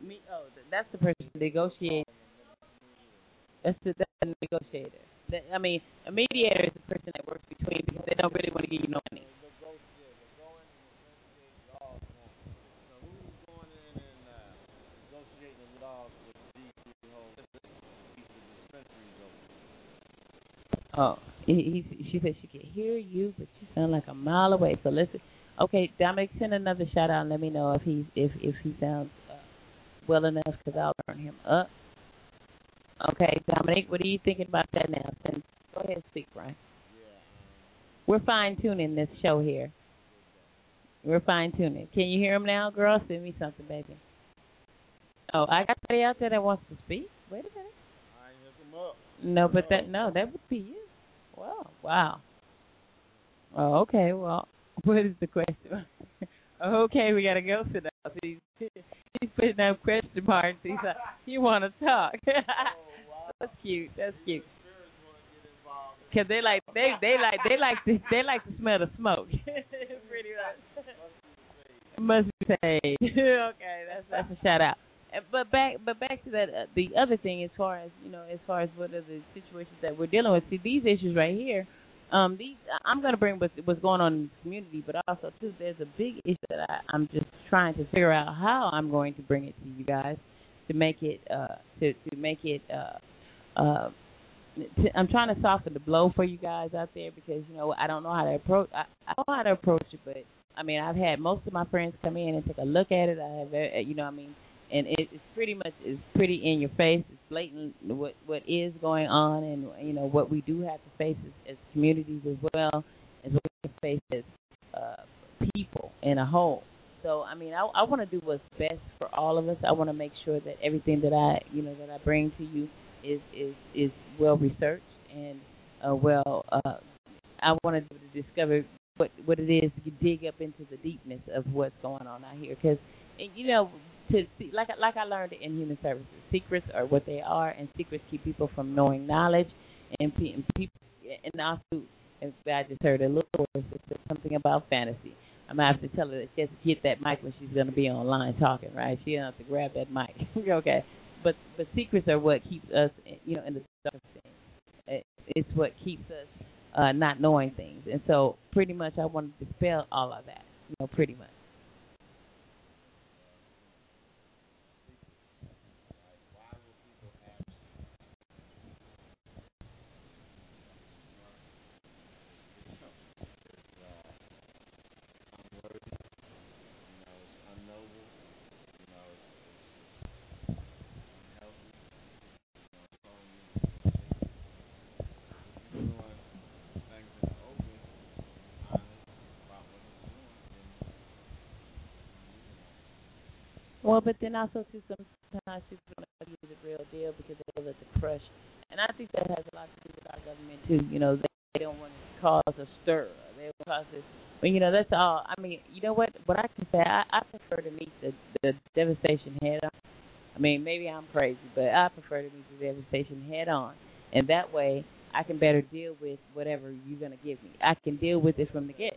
Me, oh, that's the person negotiate. That's the, that's the negotiator. That, I mean, a mediator is the person that works between because they don't really want to give you no money. Oh, he, he, she said she could hear you, but you sound like a mile away. So listen. Okay, Dominic, send another shout out and let me know if he's if if he sounds uh, well enough because I'll turn him up. Okay, Dominic, what are you thinking about that now? Go ahead and speak, Brian. We're fine tuning this show here. We're fine tuning. Can you hear him now, girl? Send me something, baby. Oh, I got somebody out there that wants to speak. Wait a minute. I ain't him up. No, but that no, that would be you. Wow, wow. Oh, okay. Well, what is the question? okay, we gotta go to that. He's putting up question marks. He's like, you want to talk? That's cute. That's cute. Cause they like they they like they like to they like to smell the smoke. Pretty much. Must be paid. okay, that's that's a shout out. But back, but back to that. Uh, the other thing, as far as you know, as far as what are the situations that we're dealing with. See, these issues right here. Um, these I'm going to bring what's, what's going on in the community, but also too, there's a big issue that I, I'm just trying to figure out how I'm going to bring it to you guys to make it uh to to make it uh uh. I'm trying to soften the blow for you guys out there because you know I don't know how to approach. I, I don't know how to approach it, but I mean I've had most of my friends come in and take a look at it. I have, uh, you know, I mean and it's pretty much it's pretty in your face. It's blatant what what is going on, and you know what we do have to face as, as communities as well as what we face as uh, people in a whole. So I mean, I, I want to do what's best for all of us. I want to make sure that everything that I you know that I bring to you is is is well researched and uh, well. Uh, I want to discover what what it is to dig up into the deepness of what's going on out here because you know to see like like I learned in human services, secrets are what they are, and secrets keep people from knowing knowledge, and, and people and also. And I just heard a little voice said something about fantasy. I'm gonna have to tell her that she has to get that mic when she's gonna be online talking, right? She has to grab that mic. okay, but but secrets are what keeps us, you know, in the dark. It, it's what keeps us uh, not knowing things, and so pretty much I want to dispel all of that, you know, pretty much. Well, but then also too sometimes people don't know he's the real deal because they let the crush, and I think that has a lot to do with our government too. You know, they, they don't want to cause a stir. They don't cause this. But you know, that's all. I mean, you know what? What I can say, I, I prefer to meet the the devastation head on. I mean, maybe I'm crazy, but I prefer to meet the devastation head on, and that way I can better deal with whatever you're gonna give me. I can deal with it from the get.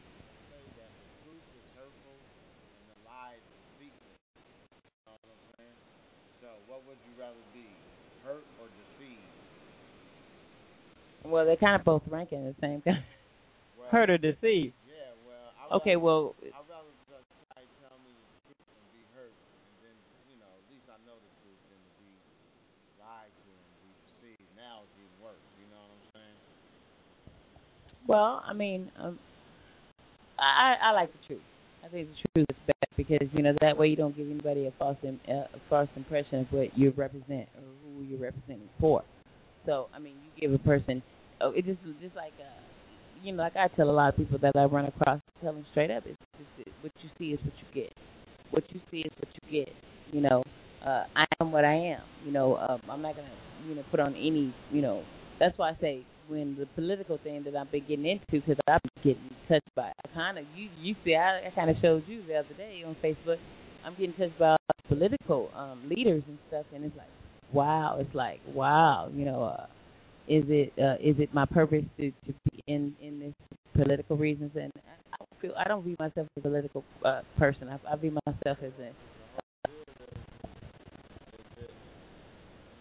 So, what would you rather be, hurt or deceived? Well, they're kind of both ranking the same kind. Well, Hurt or deceived. Yeah, well, I Okay, well, I'd rather just somebody tell me the truth and be hurt, and then you know, at least I know the truth than to be lied to and be deceived. Now it's even worse. You know what I'm saying? Well, I mean, um, I I like the truth. I think the truth is best because you know that way you don't give anybody a false Im- a false impression of what you represent or who you're representing for. So I mean, you give a person. Oh, it just just like uh, you know, like I tell a lot of people that I run across, tell them straight up, it's just what you see is what you get. What you see is what you get. You know, uh, I am what I am. You know, um, I'm not gonna you know put on any you know. That's why I say when the political thing that I've been getting into because I've been getting touched by. I kind of you you see I, I kind of showed you the other day on Facebook. I'm getting touched by political um leaders and stuff, and it's like wow. It's like wow. You know, uh, is it uh, is it my purpose to to be in in this political reasons? And I don't feel I don't view myself as a political uh, person. I, I view myself as a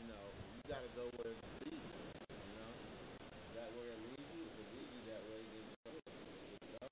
You know, you gotta go where it leads you. You know, that where it leads you, if it leads you that way, then go. If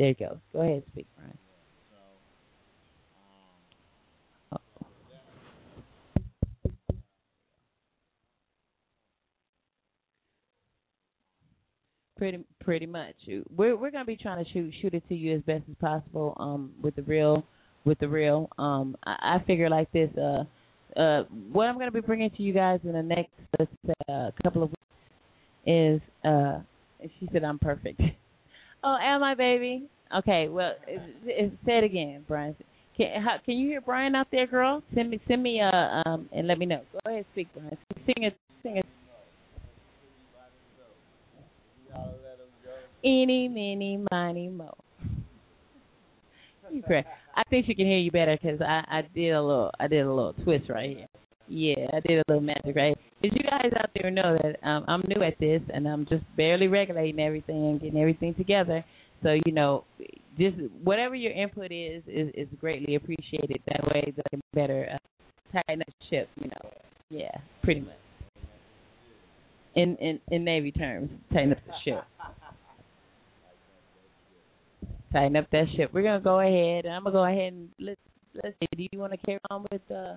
There you go. Go ahead, speak, Brian. Pretty pretty much. We're we're gonna be trying to shoot shoot it to you as best as possible. Um, with the real with the real. Um, I, I figure like this. Uh, uh, what I'm gonna be bringing to you guys in the next uh, couple of weeks is uh. She said I'm perfect. oh, am I, baby? Okay. Well, say it again, Brian. Can how, can you hear Brian out there, girl? Send me send me uh um and let me know. Go ahead, speak, Brian. Sing it, sing it. Eeny, meeny, miny, mo. You. I think she can hear you better 'cause I I did a little I did a little twist right here. Yeah, I did a little magic right. Cause you guys out there know that um, I'm new at this and I'm just barely regulating everything and getting everything together. So you know, just whatever your input is is is greatly appreciated. That way, they can better uh, tighten up the ship. You know, yeah, pretty much. In in in Navy terms, tighten up the ship. tighten up that ship. We're gonna go ahead, and I'm gonna go ahead and let's let's see. Do you want to carry on with uh,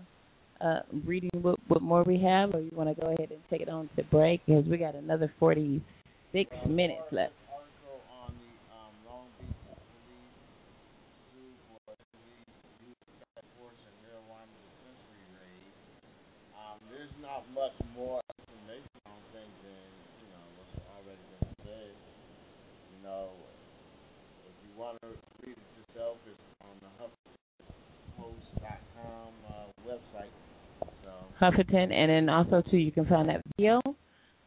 uh, reading what what more we have, or you want to go ahead and take it on to break because we got another 46 minutes left. um. Um, there's not much more information on things than you know what's already been said. You know, if you want to read it yourself, it's on the HuffPost.com uh, website. Huffington, and then also too, you can find that video.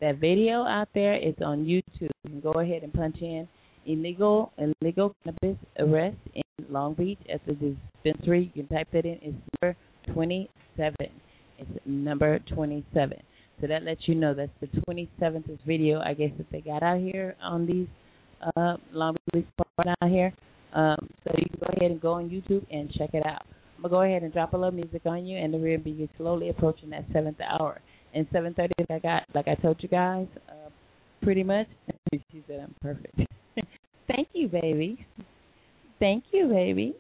That video out there, it's on YouTube. You can go ahead and punch in illegal illegal cannabis arrest in Long Beach at the dispensary. You can type that in. It's number 27. It's number 27. So that lets you know that's the 27th video, I guess, that they got out here on these uh, Long Beach Police out here. Um, so you can go ahead and go on YouTube and check it out. Gonna go ahead and drop a little music on you, and then we'll be slowly approaching that seventh hour. And 7:30, like I got, like I told you guys, uh, pretty much. she said I'm perfect. Thank you, baby. Thank you, baby.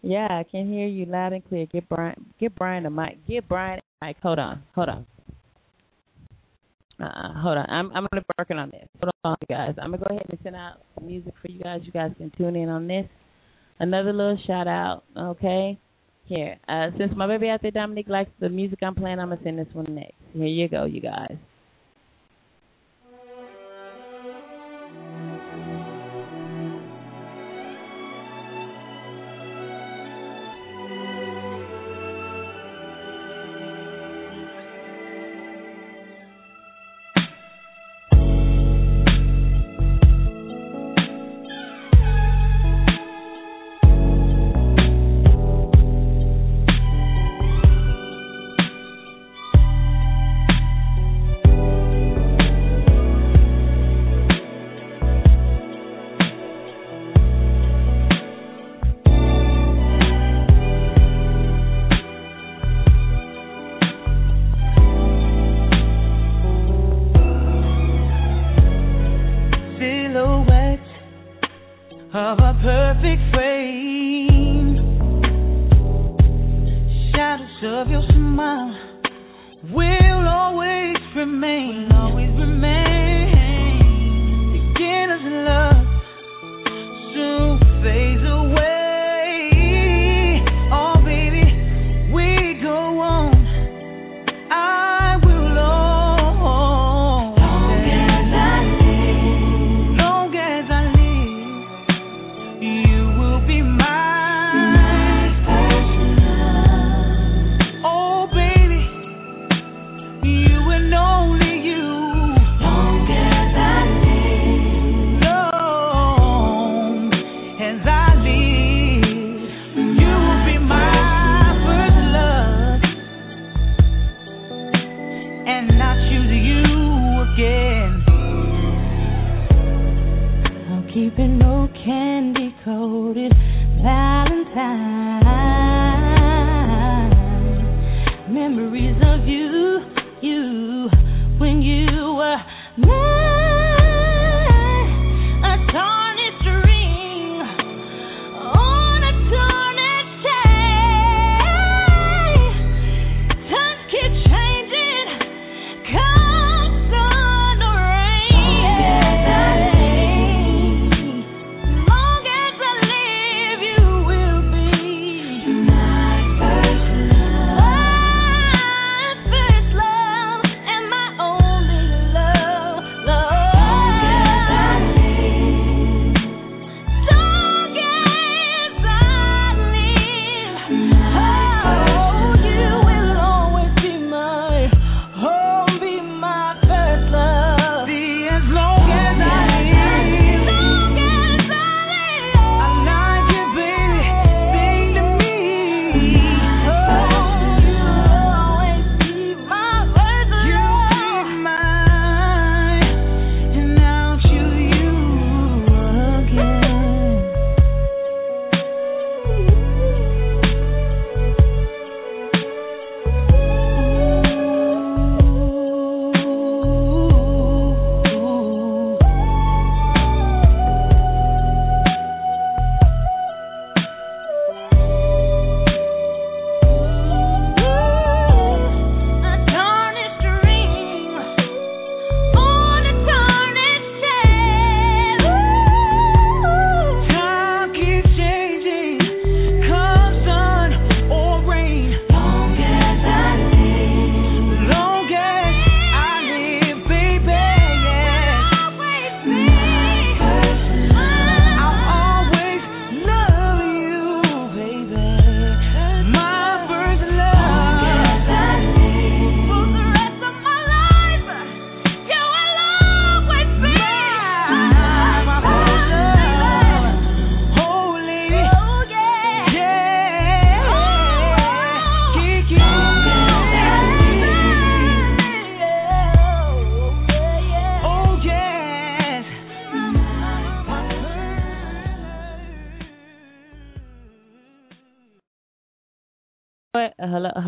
Yeah, I can hear you loud and clear. Get Brian, get Brian a mic. Get Brian a mic. Hold on, hold on. Uh, hold on. I'm I'm gonna be working on this. Hold on, guys. I'm gonna go ahead and send out music for you guys. You guys can tune in on this. Another little shout out, okay? Here, uh, since my baby out there, Dominique likes the music I'm playing, I'm gonna send this one next. Here you go, you guys.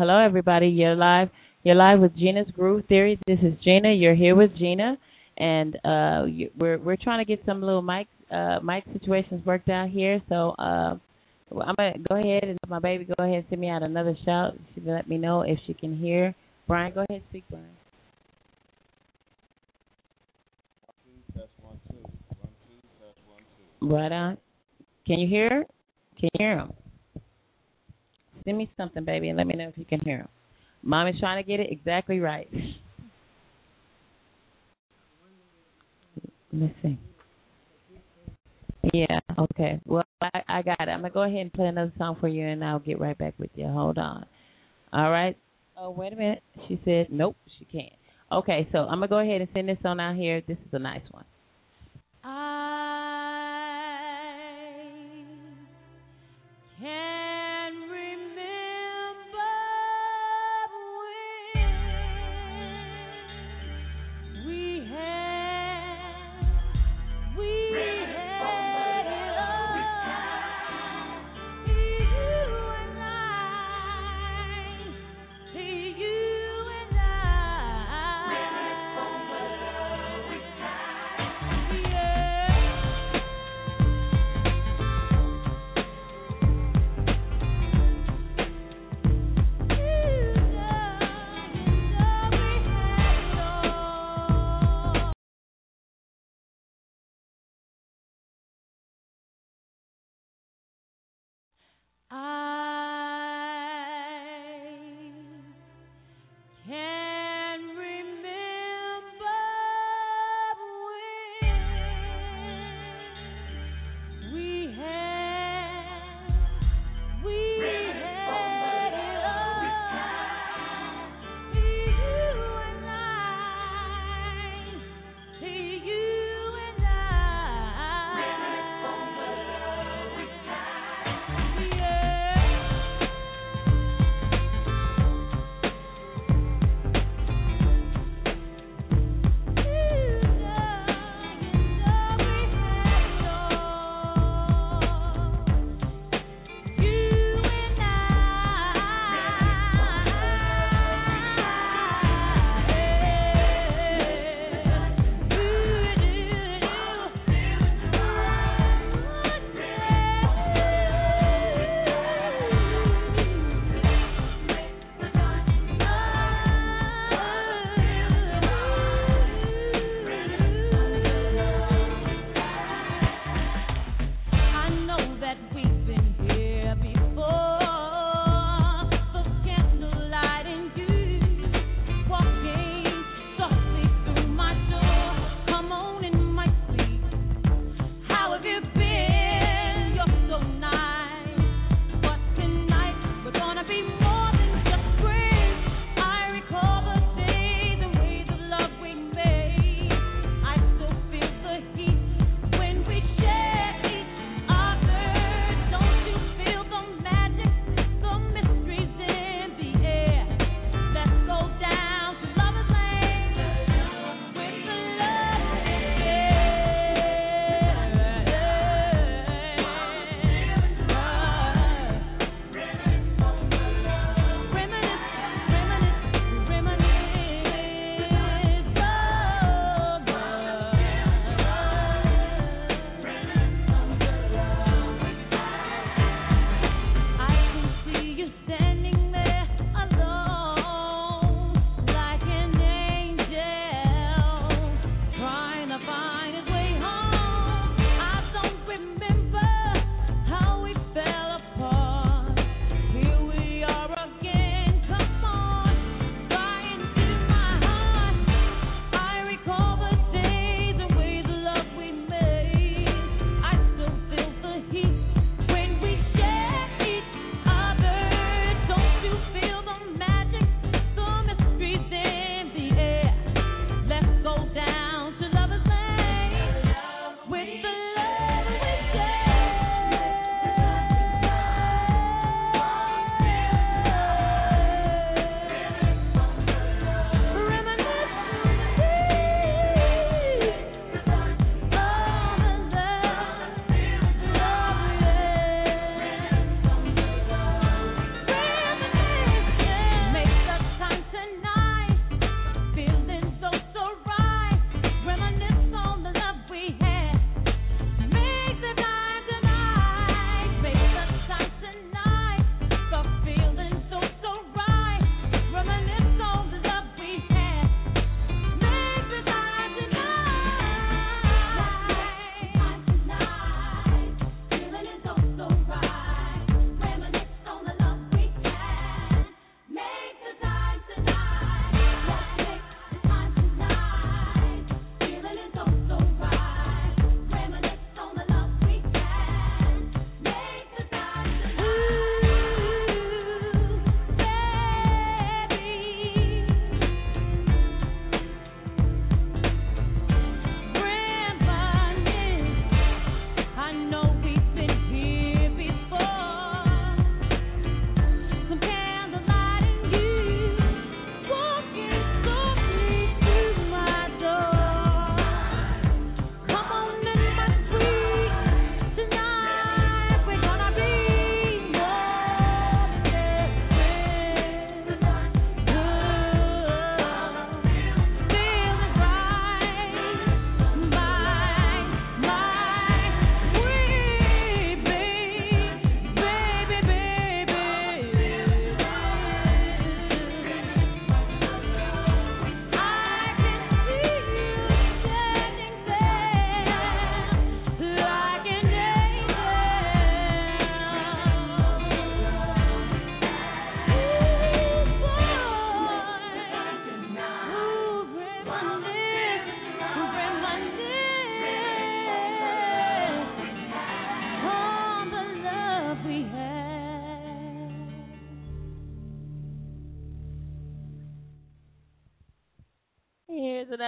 Hello, everybody. You're live. You're live with Gena's Groove Theory. This is Gena. You're here with Gina, and uh, you, we're we're trying to get some little mic uh, mic situations worked out here. So uh, I'm gonna go ahead and my baby go ahead and send me out another shout. She let me know if she can hear. Brian, go ahead and speak, Brian. Right on. Can you hear? Can you hear him? Send me something, baby, and let me know if you can hear him. Mom is trying to get it exactly right. Let's see. Yeah, okay. Well, I, I got it. I'm going to go ahead and play another song for you, and I'll get right back with you. Hold on. All right. Oh, wait a minute. She said, nope, she can't. Okay, so I'm going to go ahead and send this on out here. This is a nice one. I can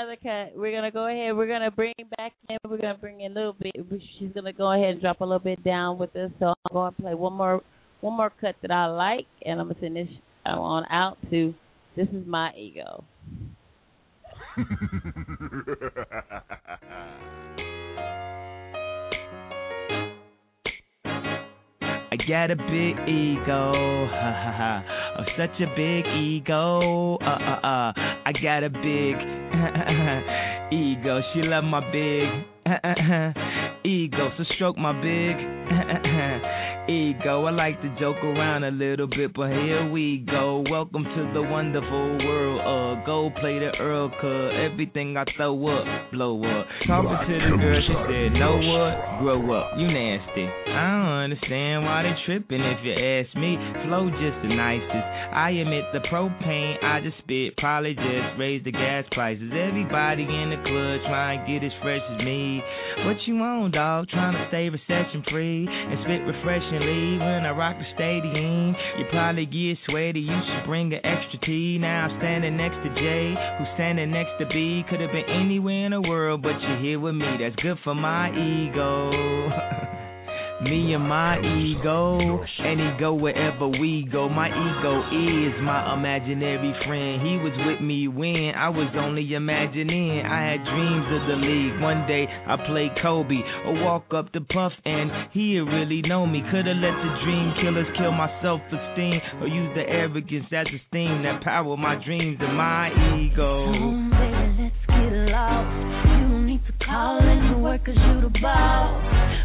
another cut. We're gonna go ahead. We're gonna bring back in. We're gonna bring in a little bit. She's gonna go ahead and drop a little bit down with us. So I'm to play one more one more cut that I like, and I'm gonna send this on out to. This is my ego. I got a big ego, ha ha ha. Oh, such a big ego, uh uh uh. I got a big ego. She love my big ego, so stroke my big ego. I like to joke around a little bit, but here we go. Welcome to the wonderful world of go play the Earl Cub. Everything I throw up, blow up. Talking to the girl, she said, Know what? Grow up, you nasty. I don't understand why they tripping if you ask me. Flow just the nicest. I admit the propane I just spit probably just raised the gas prices. Everybody in the club trying to get as fresh as me. What you want, dog? Trying to stay recession free and spit refreshingly when I rock the stadium. You probably get sweaty, you should bring an extra tea. Now I'm standing next to Jay, who's standing next to B. Could have been anywhere in the world, but you're here with me. That's good for my ego. Me and my ego, and he go wherever we go. My ego is my imaginary friend. He was with me when I was only imagining. I had dreams of the league. One day I played Kobe or walk up to Puff, and he really know me. Coulda let the dream killers kill my self esteem, or use the arrogance as a steam that power my dreams and my ego. Come on, baby, let's get lost. Don't to work, you the boss.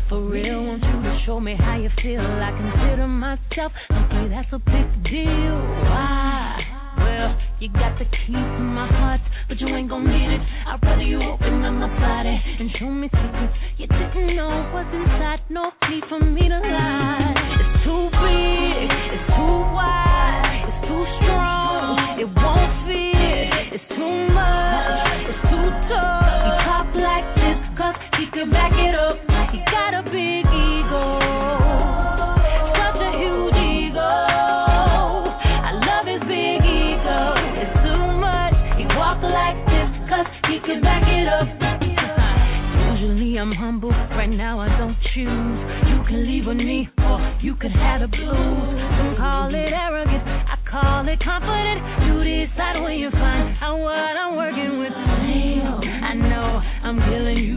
For real, want you to show me how you feel. I consider myself lucky, that's a big deal. Why? Well, you got the key to my heart, but you ain't gon' need it. I'd rather you open up my body and show me secrets you didn't know what's inside. No need for me to lie. It's too big, it's too wide, it's too strong. It won't fit. It's too much, he can back it up. He got a big ego. Usually I'm humble, right now I don't choose. You can leave with me, or you could have the blues. Some call it I call it confident. You decide when you find out what I'm working with. I know I'm killing you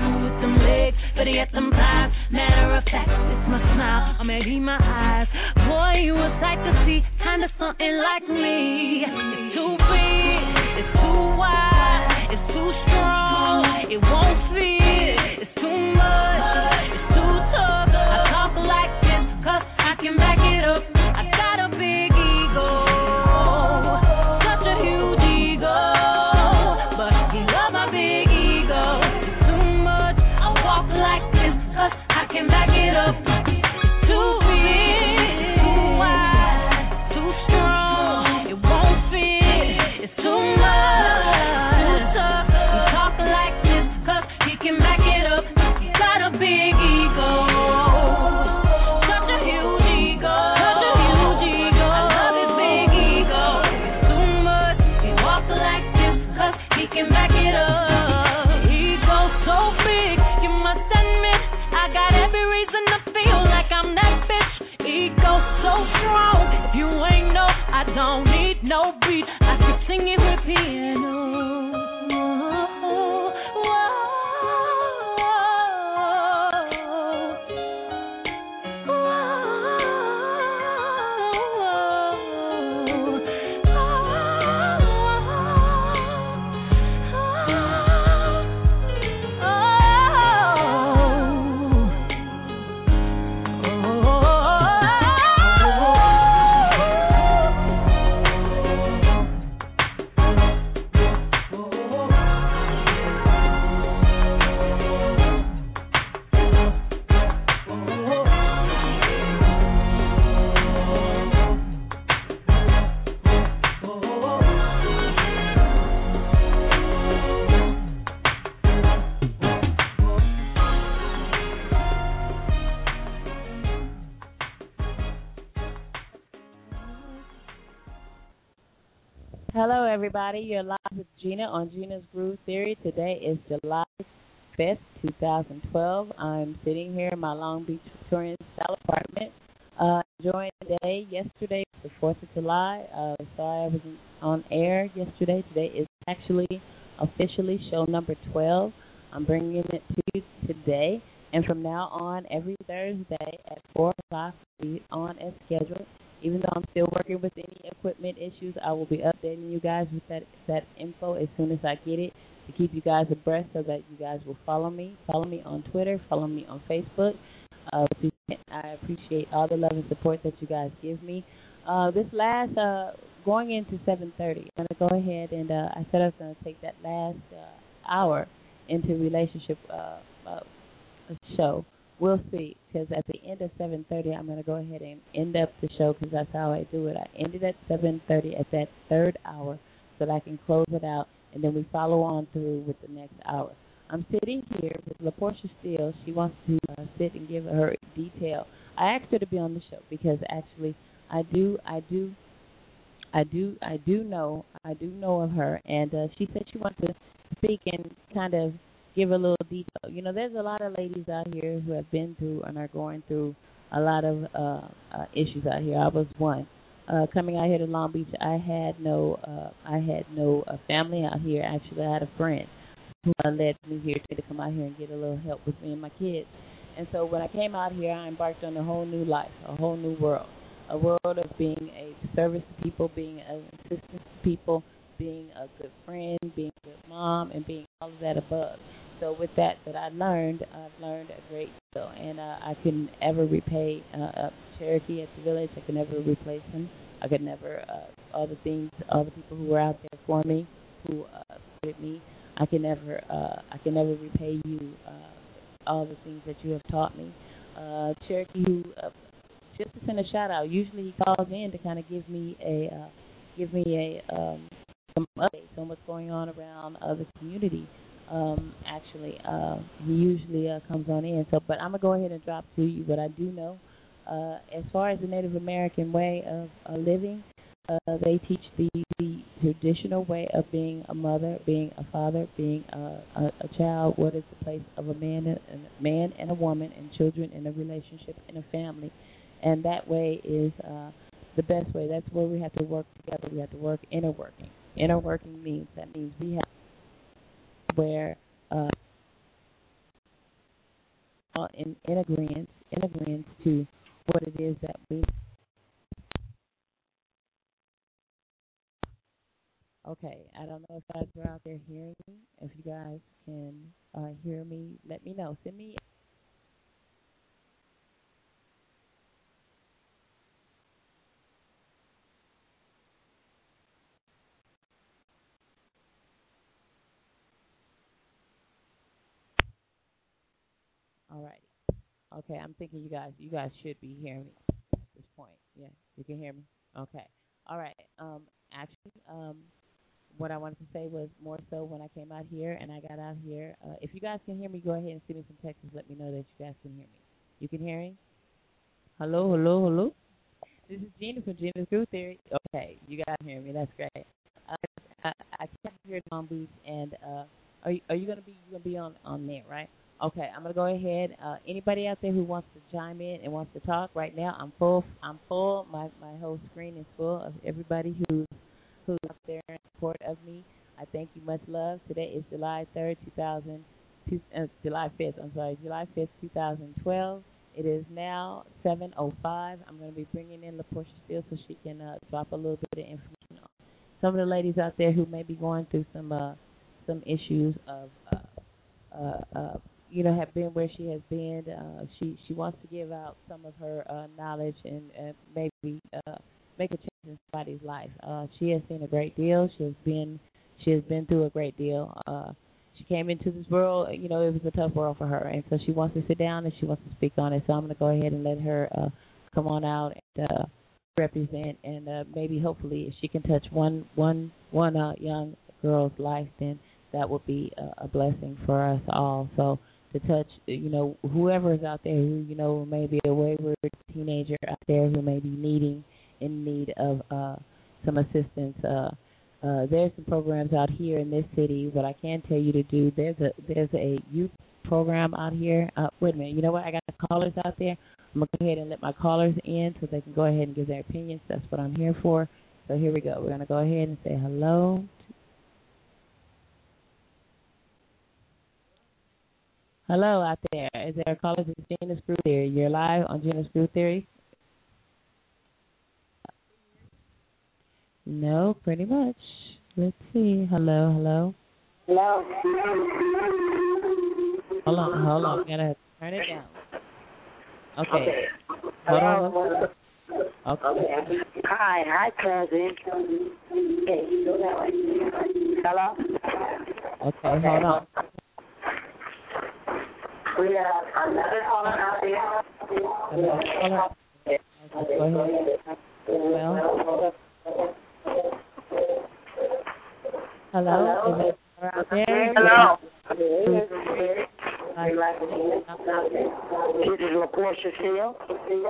legs, but yet them thighs. Matter of fact, it's my smile, or maybe my eyes. Boy, you a sight to see, kinda something like me. It's too big, it's too wide, it's too strong, it won't fit. Everybody. You're live with Gena on Gena's Groove Theory. Today is July 5th, 2012. I'm sitting here in my Long Beach Victorian style apartment, uh, enjoying the day. Yesterday was the 4th of July. Uh, sorry I wasn't on air yesterday. Today is actually officially show number 12. I'm bringing it to you today. And from now on, every Thursday at 4 o'clock, we'll on as scheduled. Even though I'm still working with any equipment issues, I will be updating you guys with that that info as soon as I get it to keep you guys abreast so that you guys will follow me. Follow me on Twitter, follow me on Facebook. Uh, I appreciate all the love and support that you guys give me. Uh, this last, uh, going into 7.30, I'm to go ahead and uh, I said I was to take that last uh, hour into relationship uh, uh, show. We'll see, because at the end of 7:30, I'm going to go ahead and end up the show because that's how I do it. I ended at 7:30 at that third hour, so that I can close it out, and then we follow on through with the next hour. I'm sitting here with LaPortia Steele. She wants to uh, sit and give her detail. I asked her to be on the show because actually, I do, I do, I do, I do know, I do know of her, and uh, she said she wants to speak and kind of give a little detail. You know, there's a lot of ladies out here who have been through and are going through a lot of uh, uh issues out here. I was one. Uh coming out here to Long Beach, I had no uh I had no uh, family out here. Actually, I had a friend who uh, led me here to come out here and get a little help with me and my kids. And so when I came out here, I embarked on a whole new life, a whole new world, a world of being a service to people, being an assistance to people, being a good friend, being a good mom, and being all of that above so with that that I learned, I've learned a great deal, and uh, I can ever repay uh, Cherokee at the village. I can never replace him. I could never uh, all the things, all the people who were out there for me, who uh, me. I can never, uh, I can never repay you uh, all the things that you have taught me. Uh, Cherokee, who uh, just to send a shout out. Usually he calls in to kind of give me a, uh, give me a um, some updates on what's going on around uh, the community um, actually. Uh, he usually uh, comes on in. So, but I'm gonna go ahead and drop to you what I do know. Uh, as far as the Native American way of uh, living, uh, they teach the, the traditional way of being a mother, being a father, being a, a, a child. What is the place of a man and a man and a woman and children in a relationship in a family, and that way is uh, the best way. That's where we have to work together. We have to work inner working. Inner working means that means we have where uh, in, in agreement in agreement to what it is that we Okay, I don't know if guys are out there hearing me. If you guys can uh, hear me, let me know. Send me All right. Okay, I'm thinking you guys you guys should be hearing me at this point. Yeah, you can hear me. Okay. All right. Um, actually, um, what I wanted to say was more so when I came out here and I got out here. Uh, if you guys can hear me, go ahead and send me some texts. Let me know that you guys can hear me. You can hear me. Hello, hello, hello. This is Gena from Gena's Groove Theory. Okay, you guys hear me. That's great. Uh, I, I here in Long Beach, and uh, are you, are you gonna be you gonna be on on there, right? Okay, I'm gonna go ahead. Uh, anybody out there who wants to chime in and wants to talk right now, I'm full. I'm full. My my whole screen is full of everybody who's who's out there in support of me. I thank you much love. Today is July 3rd, 2000, two, uh, July 5th. I'm sorry, July 5th, 2012. It is now 7:05. I'm going to be bringing in LaPortia Steele so she can uh, drop a little bit of information on some of the ladies out there who may be going through some uh, some issues of uh, uh, uh, you know, have been where she has been. Uh, she she wants to give out some of her uh, knowledge and, and maybe uh, make a change in somebody's life. Uh, she has seen a great deal. She has been she has been through a great deal. Uh, she came into this world, you know, it was a tough world for her, and so she wants to sit down and she wants to speak on it. So I'm going to go ahead and let her uh, come on out and uh, represent, and uh, maybe hopefully if she can touch one one one uh, young girl's life, then that would be a, a blessing for us all. So to touch, you know, whoever is out there who, you know, may be a wayward teenager out there who may be needing in need of uh, some assistance. Uh, uh, there's some programs out here in this city. What I can tell you to do, there's a there's a youth program out here. Uh, wait a minute, you know what? I got callers out there. I'm gonna go ahead and let my callers in so they can go ahead and give their opinions. That's what I'm here for. So here we go. We're gonna go ahead and say hello. Hello out there. Is there a caller? Is Gena's Groove Theory. You're live on Gena's Groove Theory. No, pretty much. Let's see. Hello, hello. Hello. Hold on, hold on. Gotta turn it down. Okay. Okay. Hold on. Hello. Okay. Hi, hi, cousin. Okay, go that way. Hello. Okay, hold on. We have another caller out there. Hello, hello. Okay, go ahead. Well, hello. Is there a caller out there? Hello. Hi. This is LaPortia Steele. Hold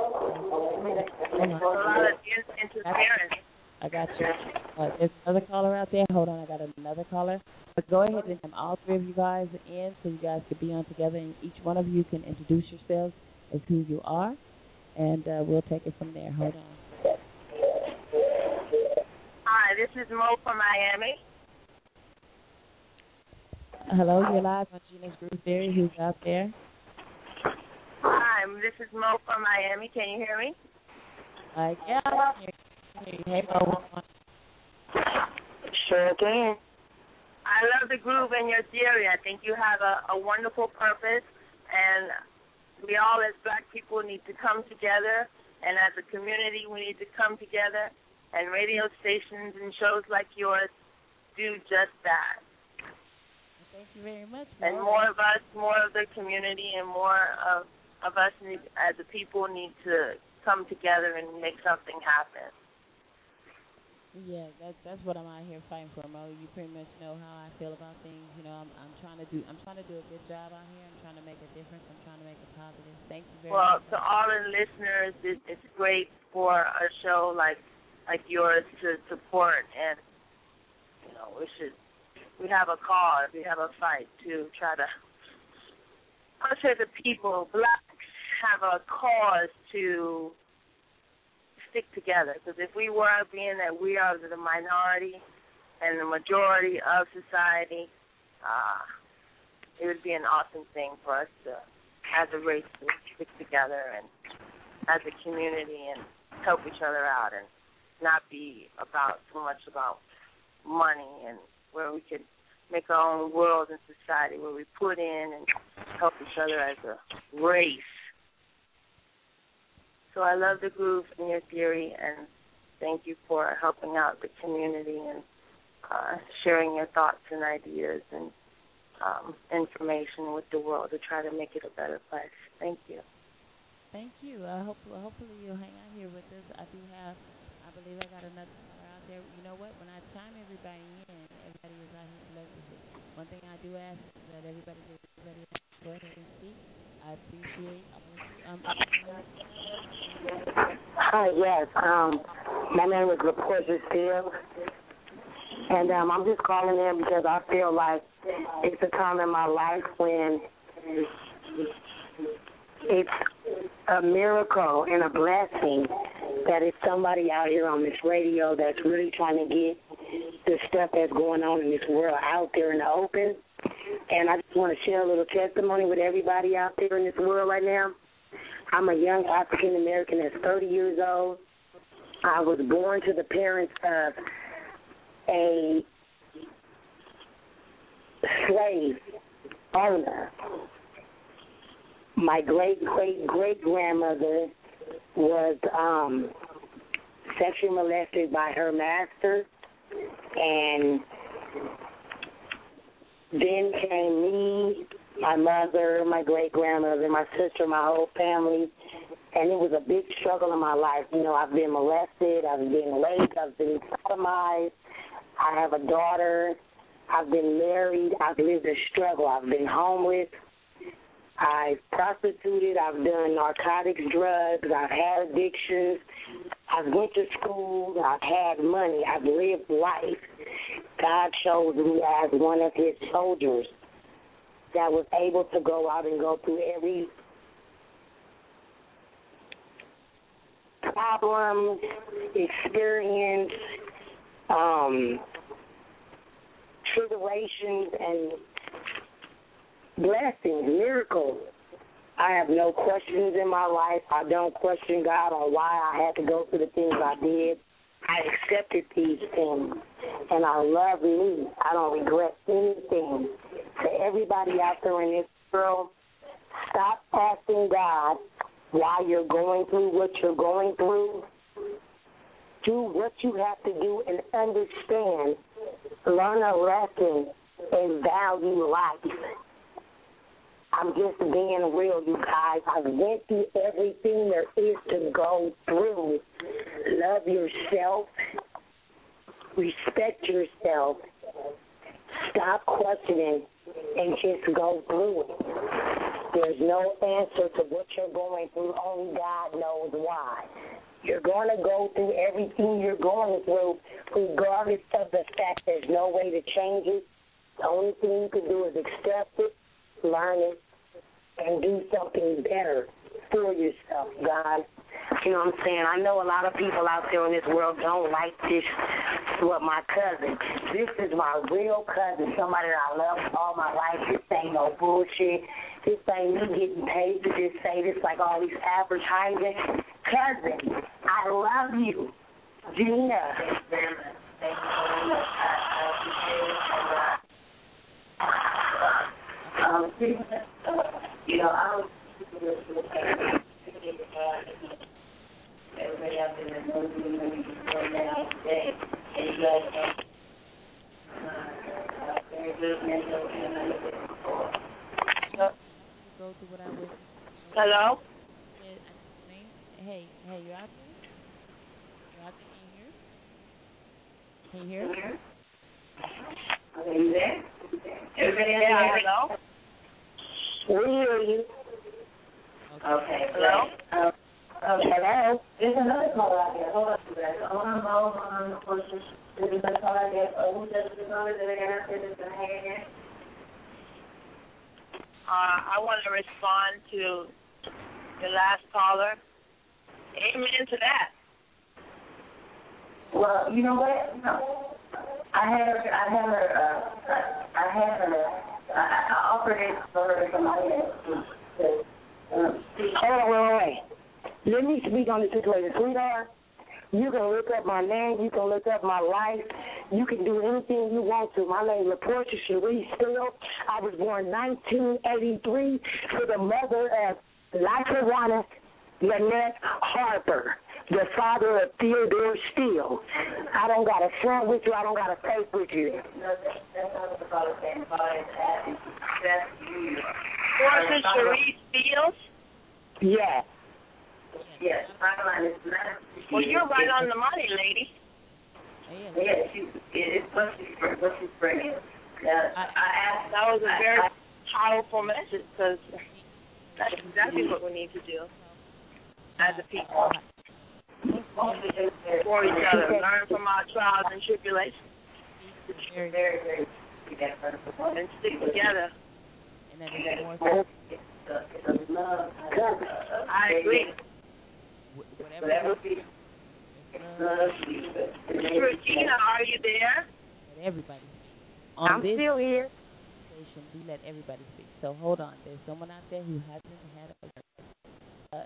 on. interference. I got you. Uh, there's another caller out there. Hold on, I got another caller. But go ahead and have all three of you guys in so you guys can be on together and each one of you can introduce yourselves as who you are. And uh, we'll take it from there. Hold on. Hi, this is Mo from Miami. Hello, you're live on Gena's Groove Theory. Who's out there? Hi, this is Mo from Miami. Can you hear me? Uh, yeah, I can hear you. Hey, Mo. what's going on? Sure can. I love the groove and your theory. I think you have a, a wonderful purpose, and we all, as black people, need to come together. And as a community, we need to come together. And radio stations and shows like yours do just that. Thank you very much. And more of us, more of the community, and more of of us need, as a people need to come together and make something happen. Yeah, that's that's what I'm out here fighting for, Mo. You pretty much know how I feel about things. You know, I'm I'm trying to do I'm trying to do a good job out here. I'm trying to make a difference. I'm trying to make a positive. Thank you very Well, much. Well, to all the listeners, it, it's great for a show like like yours to support, and you know, we should we have a cause, we have a fight to try to. I say the people, blacks, have a cause to stick together. Because if we were being that we are the minority and the majority of society, uh, it would be an awesome thing for us to, as a race, to stick together and as a community and help each other out and not be about so much about money and where we could make our own world and society where we put in and help each other as a race. So I love the groove in your theory and thank you for helping out the community and uh, sharing your thoughts and ideas and um, information with the world to try to make it a better place. Thank you. Thank you. Uh, hope, hopefully you'll hang out here with us. I do have, I believe I got another out there. You know what? When I chime everybody in, everybody is out here collectively. One thing I do ask is that everybody everybody go ahead and speak. I appreciate. Um, Hi, yes. Um, my name is LaPortia Steele. And um, I'm just calling in because I feel like it's a time in my life when it's a miracle and a blessing that it's somebody out here on this radio that's really trying to get the stuff that's going on in this world out there in the open. And I just want to share a little testimony with everybody out there in this world right now. I'm a young African American that's 30 years old. I was born to the parents of a slave owner. My great great great grandmother was um sexually molested by her master. And then came me, my mother, my great grandmother, my sister, my whole family, and it was a big struggle in my life. You know, I've been molested, I've been raped, I've been sodomized, I have a daughter, I've been married, I've lived a struggle, I've been homeless, I've prostituted, I've done narcotics, drugs, I've had addictions, I've went to school, I've had money, I've lived life. God chose me as one of his soldiers that was able to go out and go through every problem, experience, um, tribulations, and blessings, miracles. I have no questions in my life. I don't question God on why I had to go through the things I did. I accepted these things, and I love me. I don't regret anything. To everybody out there in this world, stop asking God why you're going through what you're going through. Do what you have to do and understand. Learn a lesson and value life. I'm just being real, you guys. I went through everything there is to go through. Love yourself. Respect yourself. Stop questioning and just go through it. There's no answer to what you're going through. Only God knows why. You're going to go through everything you're going through, regardless of the fact there's no way to change it. The only thing you can do is accept it, learn it, and do something better for yourself, God. You know what I'm saying? I know a lot of people out there in this world don't like this what my cousin. This is my real cousin, somebody that I love all my life. This ain't no bullshit. This ain't me getting paid to just say this like all these advertising. Cousin, I love you. Gena. Um, you know, I was everybody out there that knows me when you go down today, and you guys have uh, very good mental and Go to what I was. Hello? Hey, hey, you out there? You out there? Can you hear? Can you hear? Are you there? Everybody Yeah, out hello? We hear you. Okay. Hello? Uh, okay. Hello. There's another call out there. Hold on, guys. Hold on, hold on, on. There's another call out there. Oh, who's that? Who's that? That I got out there that's in? Uh, I want to respond to the last caller. Amen to that. Well, you know what? No. I had. I had her. Uh, I had her. I, it for somebody. Hold on, wait, wait, wait. Let me speak on the situation, sweetheart. You can look up my name. You can look up my life. You can do anything you want to. My name is Portia Cherie Steele. I was born 1983 to the mother of Latawana Lynette Harper, the father of Theodore Steele. I don't got to front with you. I don't got to fake with you. Portia Cherie Fields? Yeah. Yes. Well, you're right on the money, lady. Yes, you, it's what she's what she's bringing. Yeah, I, I asked. That was a very powerful message because that's exactly what we need to do as a people. For each other, learn from our trials and tribulations, very, very, very, and stick together. And then there's more. I agree. Whatever. Regina, are you there? Let everybody. On I'm this still here. station, we let everybody speak. So hold on. There's someone out there who hasn't had a. Uh,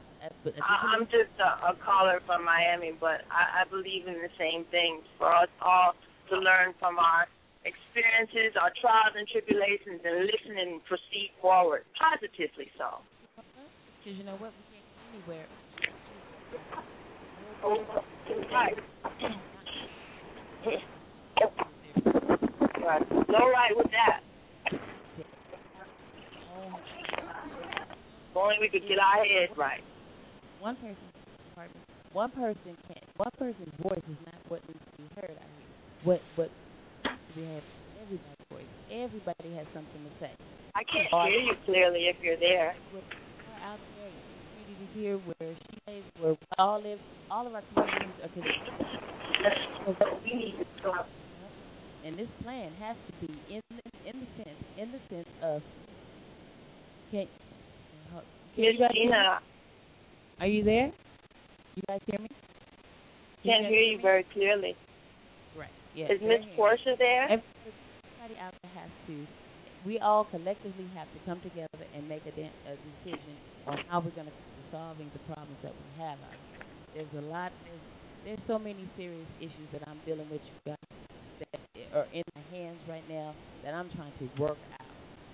I'm just a, a caller from Miami, but I, I believe in the same things for us all to learn from our experiences, our trials and tribulations, and listen and proceed forward positively. So, Because you know what? We can't go anywhere. right. right. No right with that. If only we could get our heads right. One person, pardon one person can't. One person's voice is not what needs to be heard out here. What what we have everybody's voice. Everybody has something to say. I can't hear you clearly if you're there. Out there, community communities here where she lives, where we all live, all of our communities are connected. we need to start. And this plan has to be in the, in the sense in the sense of can Miss you guys hear me? Gena, Are you there? You guys hear me? Can can't hear you very clearly. Right. Yeah. Is Miss. Portia there? Everybody out there has to. We all collectively have to come together and make a, a decision on how we're going to solving the problems that we have out here. There's a lot. There's, there's so many serious issues that I'm dealing with, you guys, that are in my hands right now that I'm trying to work out.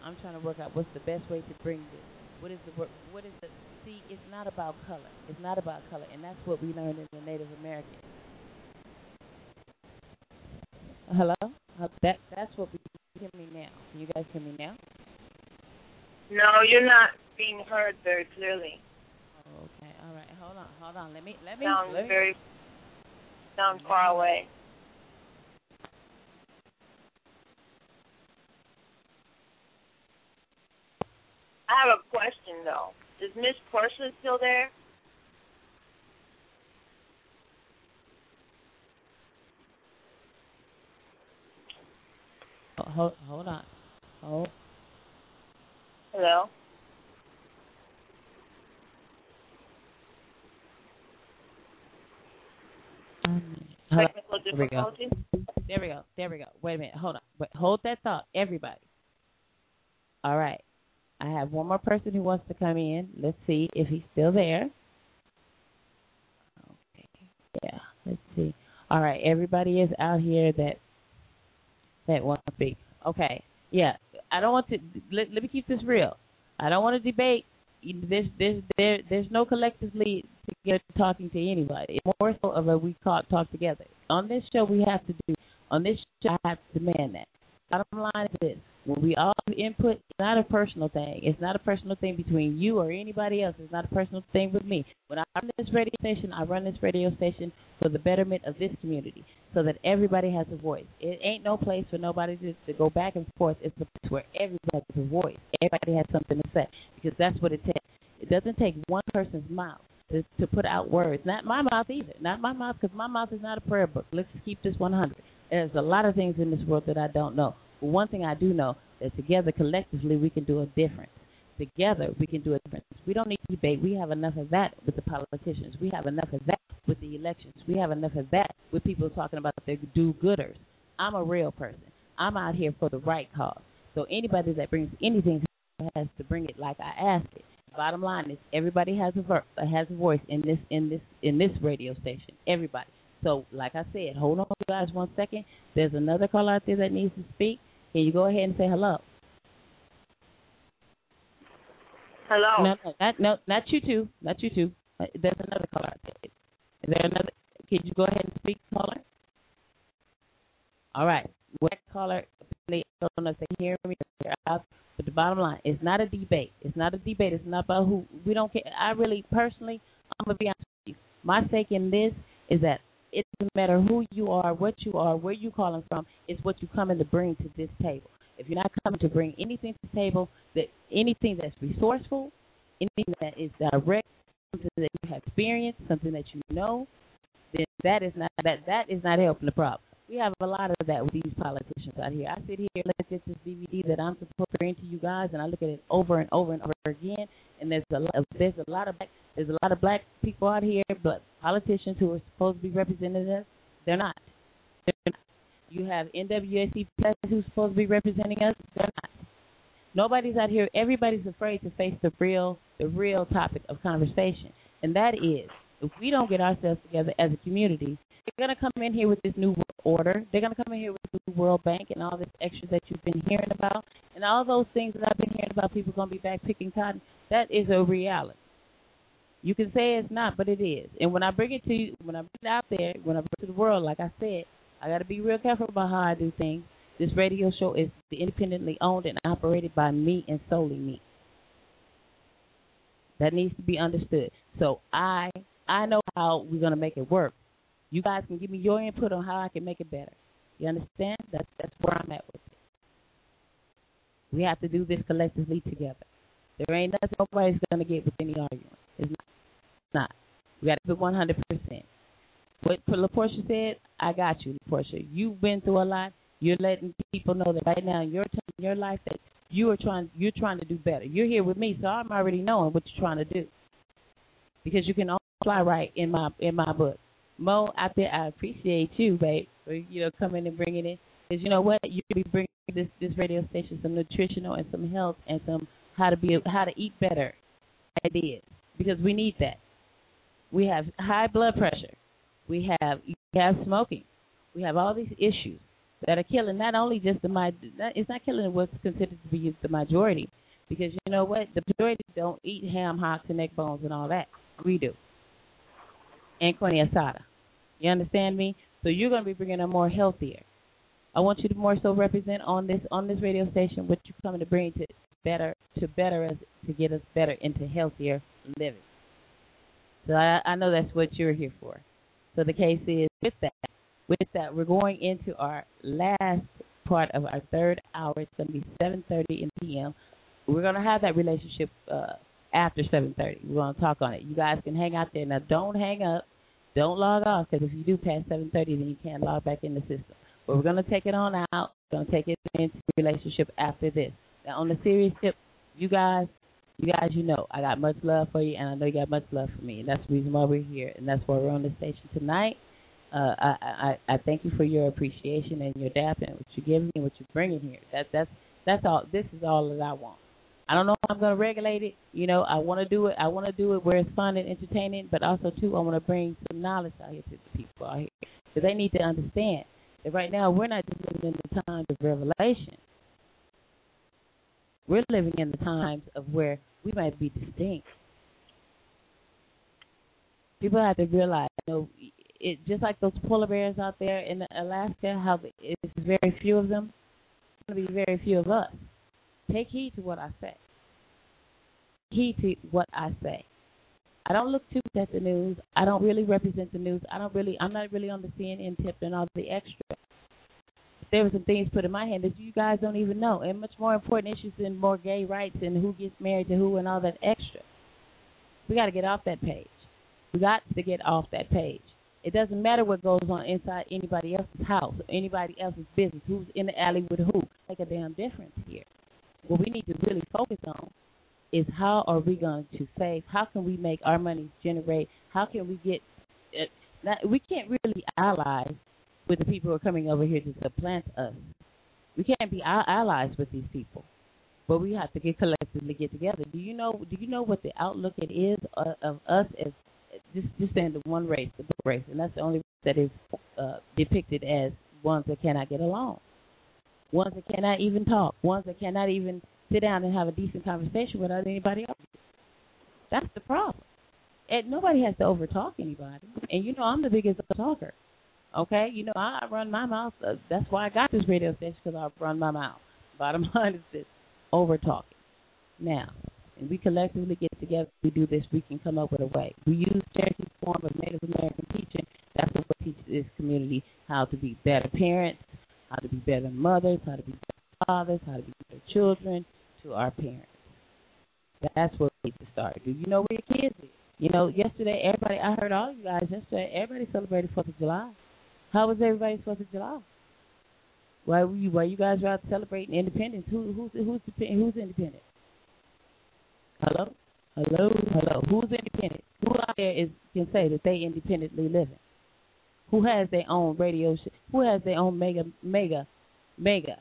I'm trying to work out what's the best way to bring this. What is the? What is the? See, it's not about color. It's not about color, and that's what we learned in the Native American. Hello. Uh, that that's what we hear me now. Can you guys hear me now? No, you're not being heard very clearly. Okay. All right. Hold on. Hold on. Let me let me. Sounds very sounds far away. I have a question though. Is Miss Portia still there? Uh, oh, hold hold on. Hold. Hello? Technical There we go. difficulty? There we go. There we go. Wait a minute. Hold on. Wait, hold that thought, everybody. All right. I have one more person who wants to come in. Let's see if he's still there. Okay. Yeah. Let's see. All right. Everybody is out here that that wants to speak. Okay. Yeah. I don't want to. Let, let me keep this real. I don't want to debate. There's there's there there's no collectively together talking to anybody. It's more so of a we talk talk together. On this show, we have to do. On this show, I have to demand that. Bottom line is this: when we all have input, it's not a personal thing. It's not a personal thing between you or anybody else. It's not a personal thing with me. When I run this radio station, I run this radio station for the betterment of this community, so that everybody has a voice. It ain't no place for nobody to, to go back and forth. It's a place where everybody has a voice. Everybody has something to say because that's what it takes. It doesn't take one person's mouth to, to put out words. Not my mouth either. Not my mouth because my mouth is not a prayer book. Let's keep this 100. There's a lot of things in this world that I don't know. But one thing I do know that together, collectively, we can do a difference. Together, we can do a difference. We don't need to debate. We have enough of that with the politicians. We have enough of that with the elections. We have enough of that with people talking about their do-gooders. I'm a real person. I'm out here for the right cause. So anybody that brings anything has to bring it like I asked it. Bottom line is everybody has a ver- has a voice in this in this in this radio station. Everybody. So like I said, hold on guys one second. There's another caller out there that needs to speak. Can you go ahead and say hello? Hello. No, no, not no, not you two, not you two. Uh, There's another caller Is there. Another? Can you go ahead and speak, caller? All right. What caller, apparently, I don't know if they hear me or they're out. But the bottom line, it's not a debate. It's not a debate. It's not about who. We don't care. I really, personally, I'm gonna be honest with you. My stake in this is that it doesn't matter who you are, what you are, where you're calling from. It's what you're coming to bring to this table. If you're not coming to bring anything to the table, that anything that's resourceful, anything that is direct, something that you have experienced, something that you know, then that is not that that is not helping the problem. We have a lot of that with these politicians out here. I sit here let's get this DVD that I'm supposed to bring to you guys, and I look at it over and over and over again. And there's a lot, there's a lot of black, there's a lot of black people out here, but politicians who are supposed to be representing us, they're not. They're not. You have NWSC who's supposed to be representing us, they're not. Nobody's out here. Everybody's afraid to face the real, the real topic of conversation, and that is if we don't get ourselves together as a community, they're going to come in here with this new order. They're going to come in here with the World Bank and all this extra that you've been hearing about, and all those things that I've been hearing about. People going to be back picking cotton. That is a reality. You can say it's not, but it is. And when I bring it to you, when I bring it out there, when I bring it to the world, like I said, I got to be real careful about how I do things. This radio show is independently owned and operated by me and solely me. That needs to be understood. So I I know how we're gonna make it work. You guys can give me your input on how I can make it better. You understand? That's that's where I'm at with it. We have to do this collectively together. There ain't nothing nobody's gonna get with any argument. It's not. not. We got to it 100 percent. What LaPortia said, I got you, LaPortia. You've been through a lot. You're letting people know that right now in your time, in your life that you are trying you're trying to do better. You're here with me, so I'm already knowing what you're trying to do. Because you can all fly right in my in my book. Mo out there, I appreciate you, babe, for you know coming and bringing it. Because you know what, you be bringing this this radio station some nutritional and some health and some how to be how to eat better ideas because we need that. We have high blood pressure. We have we have smoking. We have all these issues that are killing not only just the my it's not killing what's considered to be the majority because you know what the majority don't eat ham hocks and neck bones and all that we do and carne asada you understand me so you're going to be bringing a more healthier I want you to more so represent on this on this radio station what you're coming to bring to better to better us to get us better into healthier living so I, I know that's what you're here for so the case is with that with that, we're going into our last part of our third hour. It's going to be 7:30 in p.m. We're going to have that relationship uh, after 7:30. We're going to talk on it. You guys can hang out there now. Don't hang up. Don't log off because if you do past 7:30, then you can't log back in the system. But we're to take it on out. We're to take it into the relationship after this. Now, on the serious tip, you guys, you guys, you know, I got much love for you, and I know you got much love for me, and that's the reason why we're here, and that's why we're on the station tonight uh, I, I I thank you for your appreciation and your dap and what you're giving me, what you're bringing here. That that's that's all. This is all that I want. I don't know if I'm going to regulate it. You know, I want to do it. I want to do it where it's fun and entertaining, but also too, I want to bring some knowledge out here to the people out here because they need to understand that right now we're not just living in the times of revelation. We're living in the times of where we might be distinct. People have to realize, you know, it just like those polar bears out there in Alaska, how it's very few of them. It's going to be very few of us. Take heed to what I say. Heed to what I say. I don't look too much at the news. I don't really represent the news. I don't really. I'm not really on the CNN tip and all the extra. There were some things put in my hand that you guys don't even know, and much more important issues than more gay rights and who gets married to who and all that extra. We got to get off that page. We got to get off that page. It doesn't matter what goes on inside anybody else's house or anybody else's business. Who's in the alley with who? Make a damn difference here. What we need to really focus on is how are we going to save? How can we make our money generate? How can we get? Uh, not, we can't really ally with the people who are coming over here to supplant us. We can't be our allies with these people, but we have to get collectively get together. Do you know? Do you know what the outlook it is of, of us as just just saying the one race, the black race, and that's the only race that is uh, depicted as ones that cannot get along, ones that cannot even talk, ones that cannot even sit down and have a decent conversation without anybody else. That's the problem. And nobody has to overtalk anybody. And you know I'm the biggest talker. Okay, you know I run my mouth. Uh, that's why I got this radio station because I run my mouth. Bottom line is this: over talking. Now, and we collectively get together, we do this, we can come up with a way. We use Cherokee's form of Native American teaching. That's what we teach this community how to be better parents, how to be better mothers, how to be better fathers, how to be better children to our parents. That's where we need to start. Do you know where your kids is? You know, yesterday everybody I heard all you guys yesterday, everybody celebrated Fourth of July. How was everybody's Fourth of July? Why were you why you guys were out celebrating independence? Who who's who's who's independent? Hello? Hello? Hello? Who's independent? Who out there is can say that they independently living? Who has their own radio? Sh- who has their own mega, mega, mega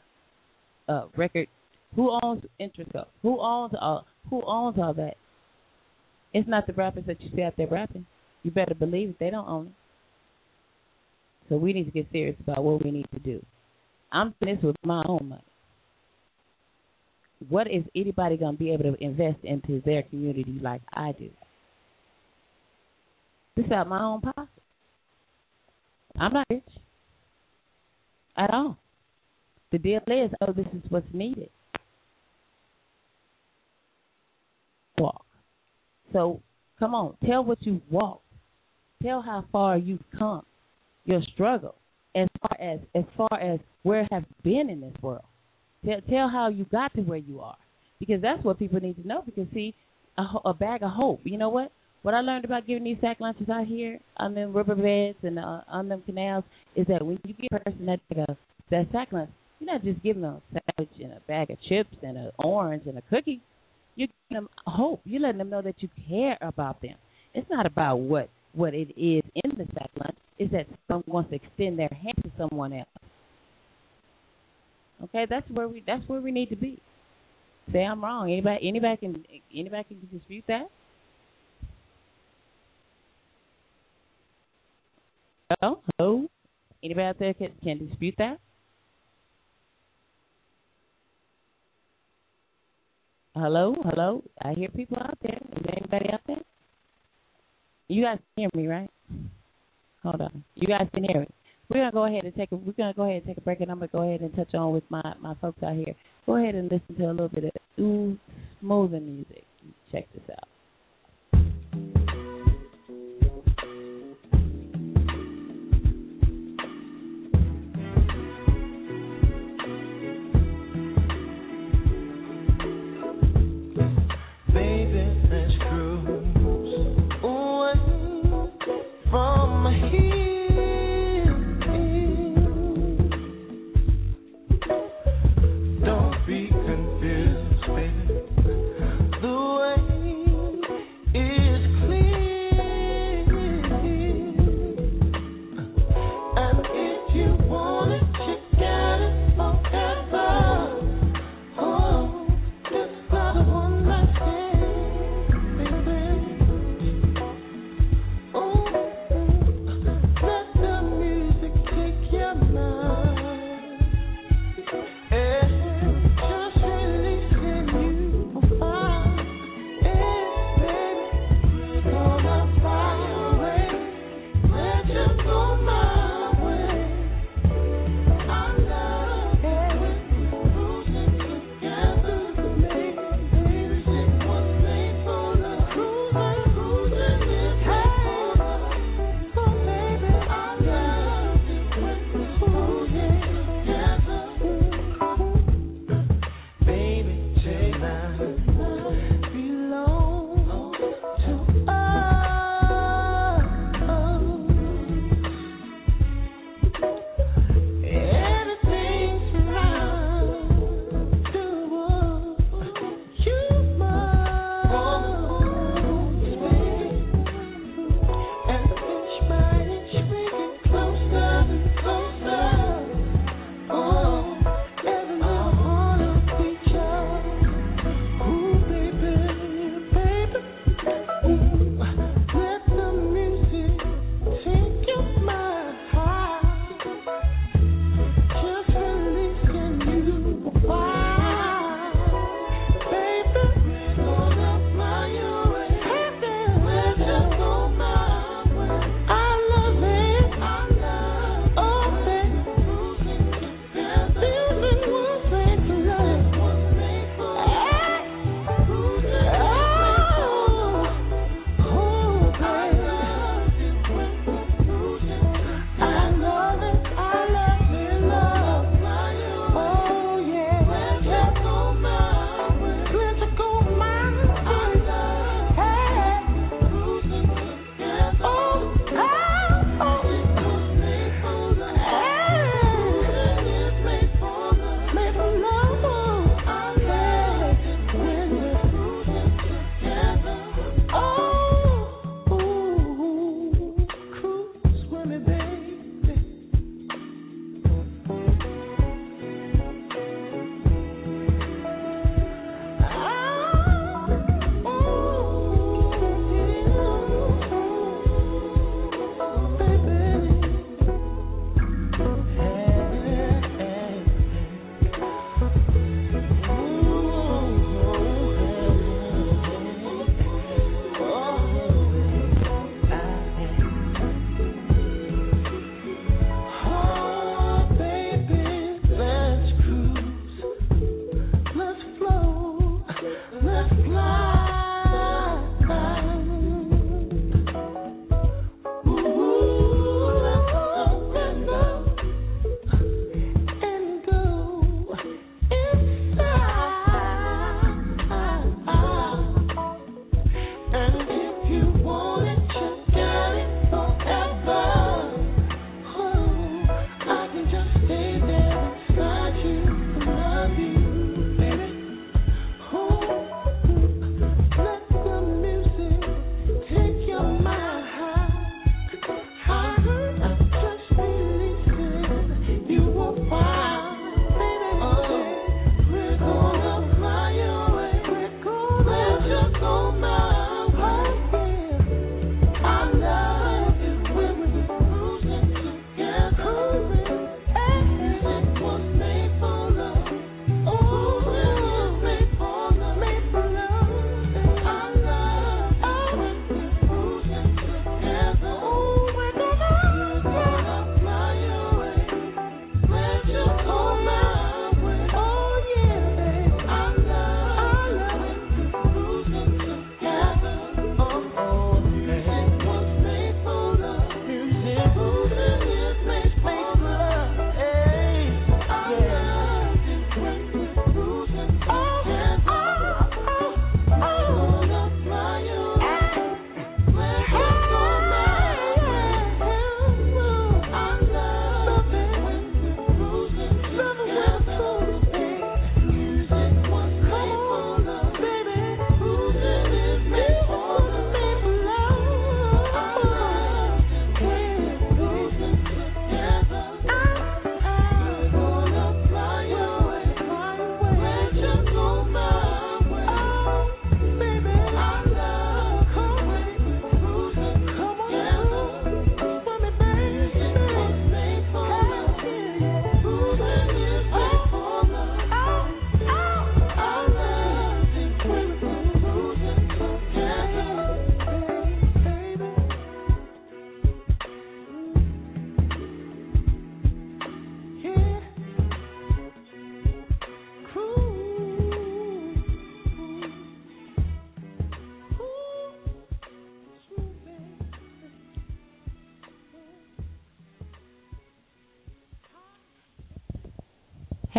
uh, record? Who owns Interscope? Who owns all? Who owns all that? It's not the rappers that you see out there rapping. You better believe it. They don't own it. So we need to get serious about what we need to do. I'm doing this with my own money what is anybody going to be able to invest into their community like I do? This is out my own pocket. I'm not rich at all. The deal is, oh, this is what's needed. Walk. So, come on, tell what you've walked. Tell how far you've come. Your struggle, as far as as far as where have been in this world. Tell, tell how you got to where you are, because that's what people need to know. Because see, a, a bag of hope. You know what? What I learned about giving these sack lunches out here on them riverbeds and uh, on them canals is that when you give a person that uh, that sack lunch, you're not just giving them a sandwich and a bag of chips and an orange and a cookie. You're giving them hope. You're letting them know that you care about them. It's not about what what it is in the sack lunch. It's that someone wants to extend their hand to someone else. Okay, that's where we that's where we need to be. Say I'm wrong. Anybody anybody can anybody can dispute that? Hello? Anybody out there can, can dispute that? Hello? Hello? I hear people out there. Is there anybody out there? You guys can hear me, right? Hold on. You guys can hear me. We're gonna go ahead and take a we're gonna go ahead and take a break and I'm gonna go ahead and touch on with my, my folks out here. Go ahead and listen to a little bit of ooh smoothing music. Check this out.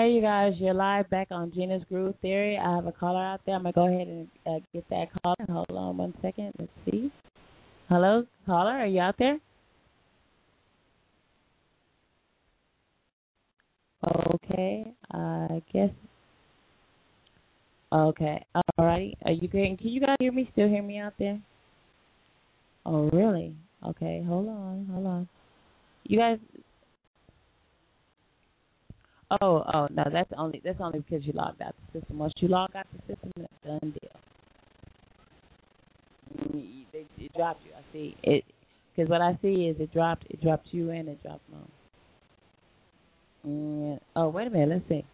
Hey, you guys, you're live back on Gena's Groove Theory. I have a caller out there. I'm going to go ahead and uh, get that caller. Hold on one second. Let's see. Hello, caller, are you out there? Okay, I guess. Okay, all righty. Are you getting? Can you guys hear me? Still hear me out there? Oh, really? Okay, hold on, hold on. You guys. Oh, oh no, that's only that's only because you logged out the system. Once you log out the system, it's done deal. It, it dropped you. I see it because what I see is it dropped it dropped you and it dropped mom. Mm, oh, wait a minute. Let's see.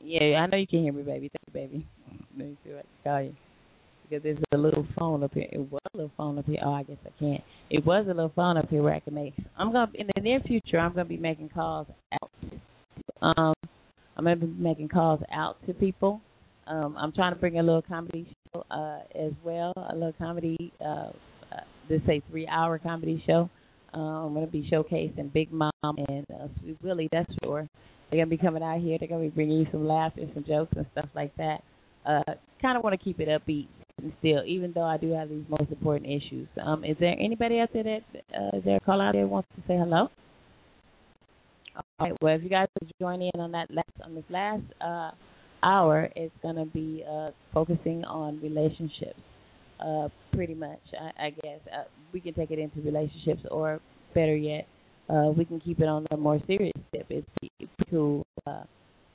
Yeah, I know you can hear me, baby. Thank you, baby. Let me see what I can call you. Because there's a little phone up here. It was a little phone up here. Oh, I guess I can't. It was a little phone up here where I can make. I'm gonna in the near future. I'm gonna be making calls out. Um, I'm gonna be making calls out to people. Um, I'm trying to bring a little comedy show uh, as well. A little comedy. Uh, uh, let's say three hour comedy show. Uh, I'm gonna be showcasing Big Mom and uh, Sweet Willie. That's sure. They're gonna be coming out here. They're gonna be bringing you some laughter, some jokes, and stuff like that. Uh, kind of want to keep it upbeat and still, even though I do have these most important issues. Um, is there anybody out there that uh, is there a call out there wants to say hello? All right. Well, if you guys would join in on that last on this last uh, hour, it's gonna be uh, focusing on relationships. Uh, pretty much, I, I guess uh, we can take it into relationships, or better yet, uh, we can keep it on a more serious tip. It's cool. Uh,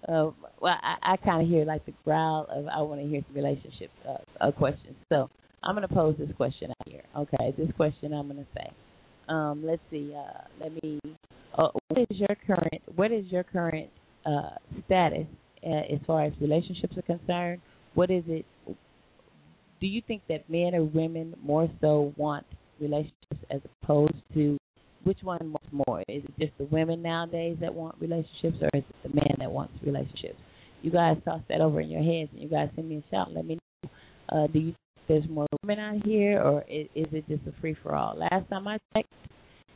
uh, well, I, I kind of hear like the growl of I want to hear some relationship uh, uh, questions. So I'm going to pose this question out here. Okay, this question I'm going to say. Um, let's see. Uh, let me. Uh, what is your current? What is your current uh, status uh, as far as relationships are concerned? What is it? Do you think that men or women more so want relationships as opposed to which one wants more? Is it just the women nowadays that want relationships, or is it the man that wants relationships? You guys toss that over in your heads, and you guys send me a shout. Let me know. Uh, do you think there's more women out here, or is, is it just a free for all? Last time I checked,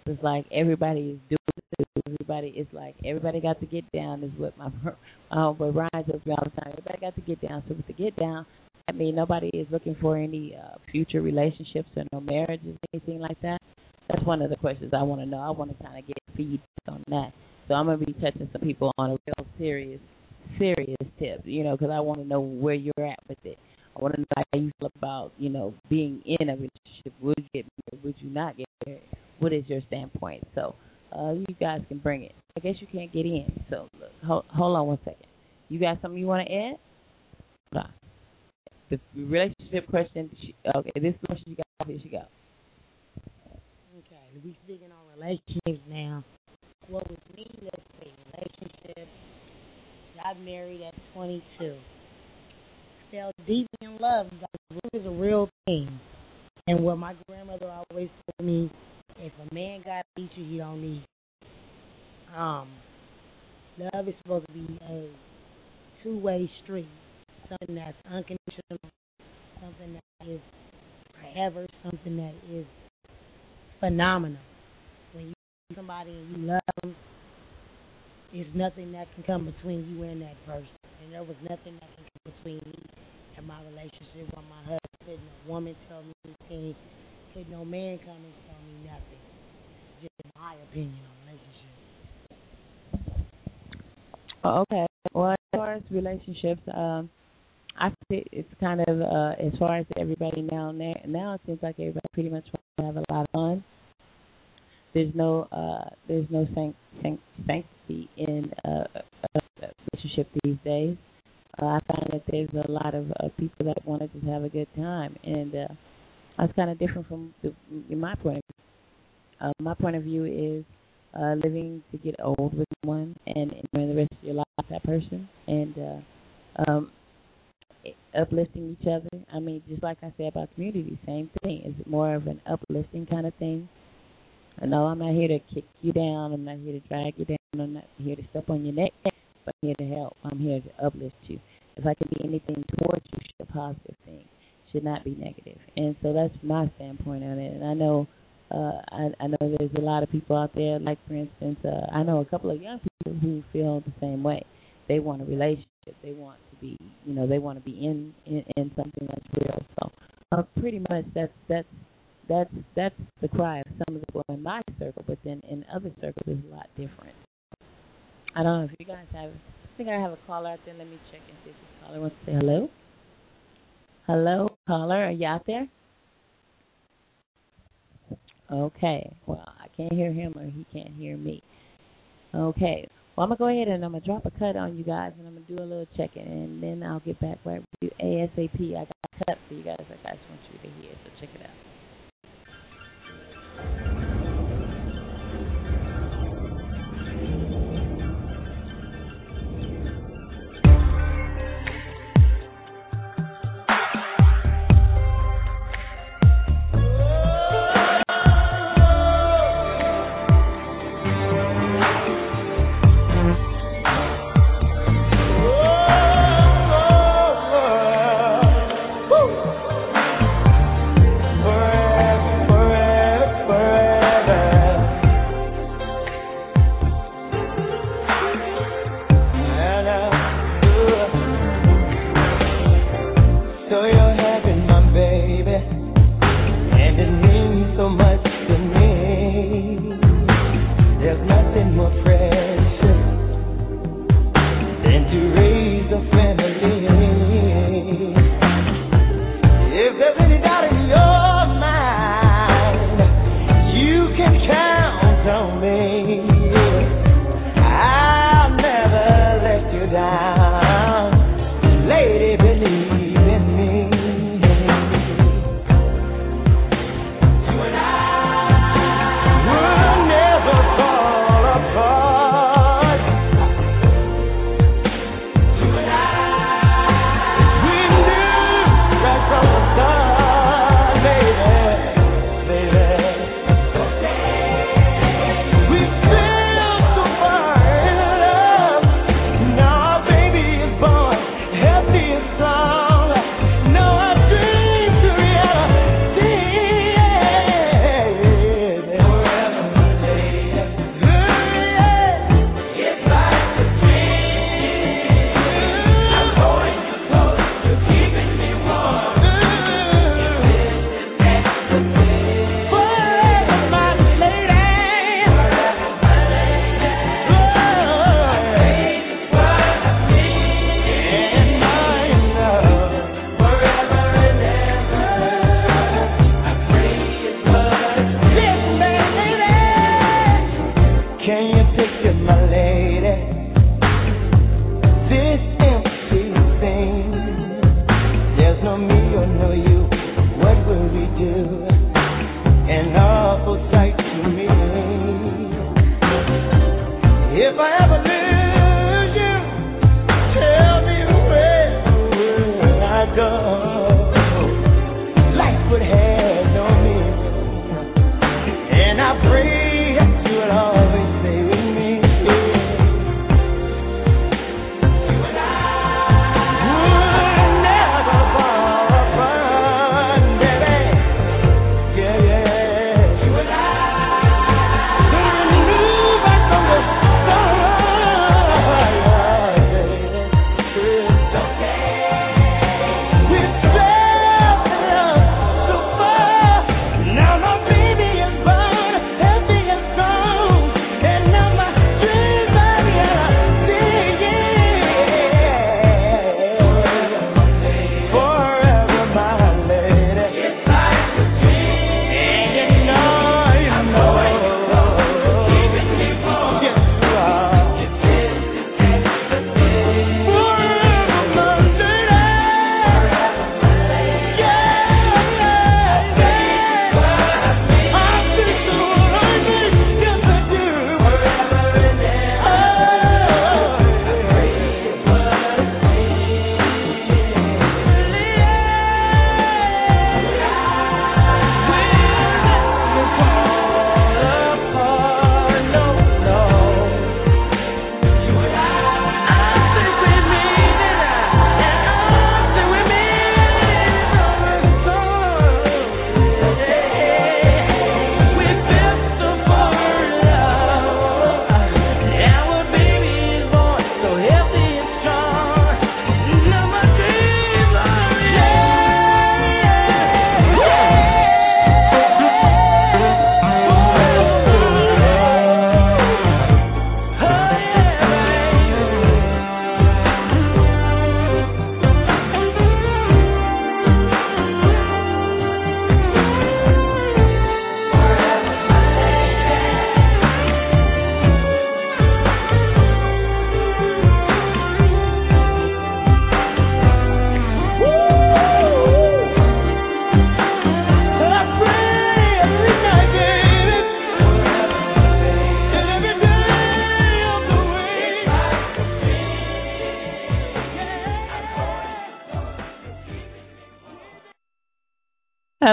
it was like everybody is doing it. Everybody is like everybody got to get down. Is what my uh, what Ryan tells all the time. Everybody got to get down. So with the get down, I mean nobody is looking for any uh, future relationships or no marriages, anything like that. That's one of the questions I want to know. I want to kind of get feedback on that. So I'm gonna be touching some people on a real serious, serious tip. You know, because I want to know where you're at with it. I want to know how you feel about you know being in a relationship. Would you get married? Would you not get married? What is your standpoint? So uh, you guys can bring it. I guess you can't get in. So look, hold, hold on one second. You got something you want to add? Hold on. The relationship question. Okay, this question you got. Here she go. Okay, we speaking on relationships now. Well, with me, let's see, relationship. Got married at 22. Fell deep in love. Love is a real thing. And what my grandmother always told me, if a man got to eat you, he don't need. Um, love is supposed to be a two-way street. Something that's unconditional, something that is forever, something that is phenomenal. When you love somebody and you love them, there's nothing that can come between you and that person. And there was nothing that can come between me and my relationship with my husband. No woman tell me anything. Could no man come and tell me nothing. Just my opinion on relationships. Okay. Well, as far as relationships, um, I think it's kind of uh, as far as everybody now. Now it seems like everybody pretty much wants to have a lot of fun. There's no uh, there's no sanct- sanct- sanctity in uh, a relationship these days. Uh, I find that there's a lot of uh, people that want to just have a good time, and uh, that's kind of different from the, my point of view. Uh, my point of view is uh, living to get old with someone and enjoying the rest of your life with that person, and uh, um, uplifting each other. I mean, just like I said about community, same thing. Is it more of an uplifting kind of thing? No, I'm not here to kick you down. I'm not here to drag you down. I'm not here to step on your neck. But I'm here to help. I'm here to uplift you. If I can be anything towards you, should a positive thing. Should not be negative. And so that's my standpoint on it. And I know, uh, I, I know there's a lot of people out there. Like for instance, uh, I know a couple of young people who feel the same way. They want a relationship. They want to be, you know, they want to be in in, in something that's real. So, uh, pretty much that's that's that's that's the cry of some of the people in my circle. But then in other circles, it's a lot different. I don't know if you guys have. I think I have a caller out there. Let me check and see if this caller wants to say hello. Hello, caller. Are you out there? Okay. Well, I can't hear him or he can't hear me. Okay. Well, I'm gonna go ahead and I'm gonna drop a cut on you guys, and I'm gonna do a little checking, and then I'll get back right with you ASAP. I got a cut for you guys. I just want you to hear, so check it out.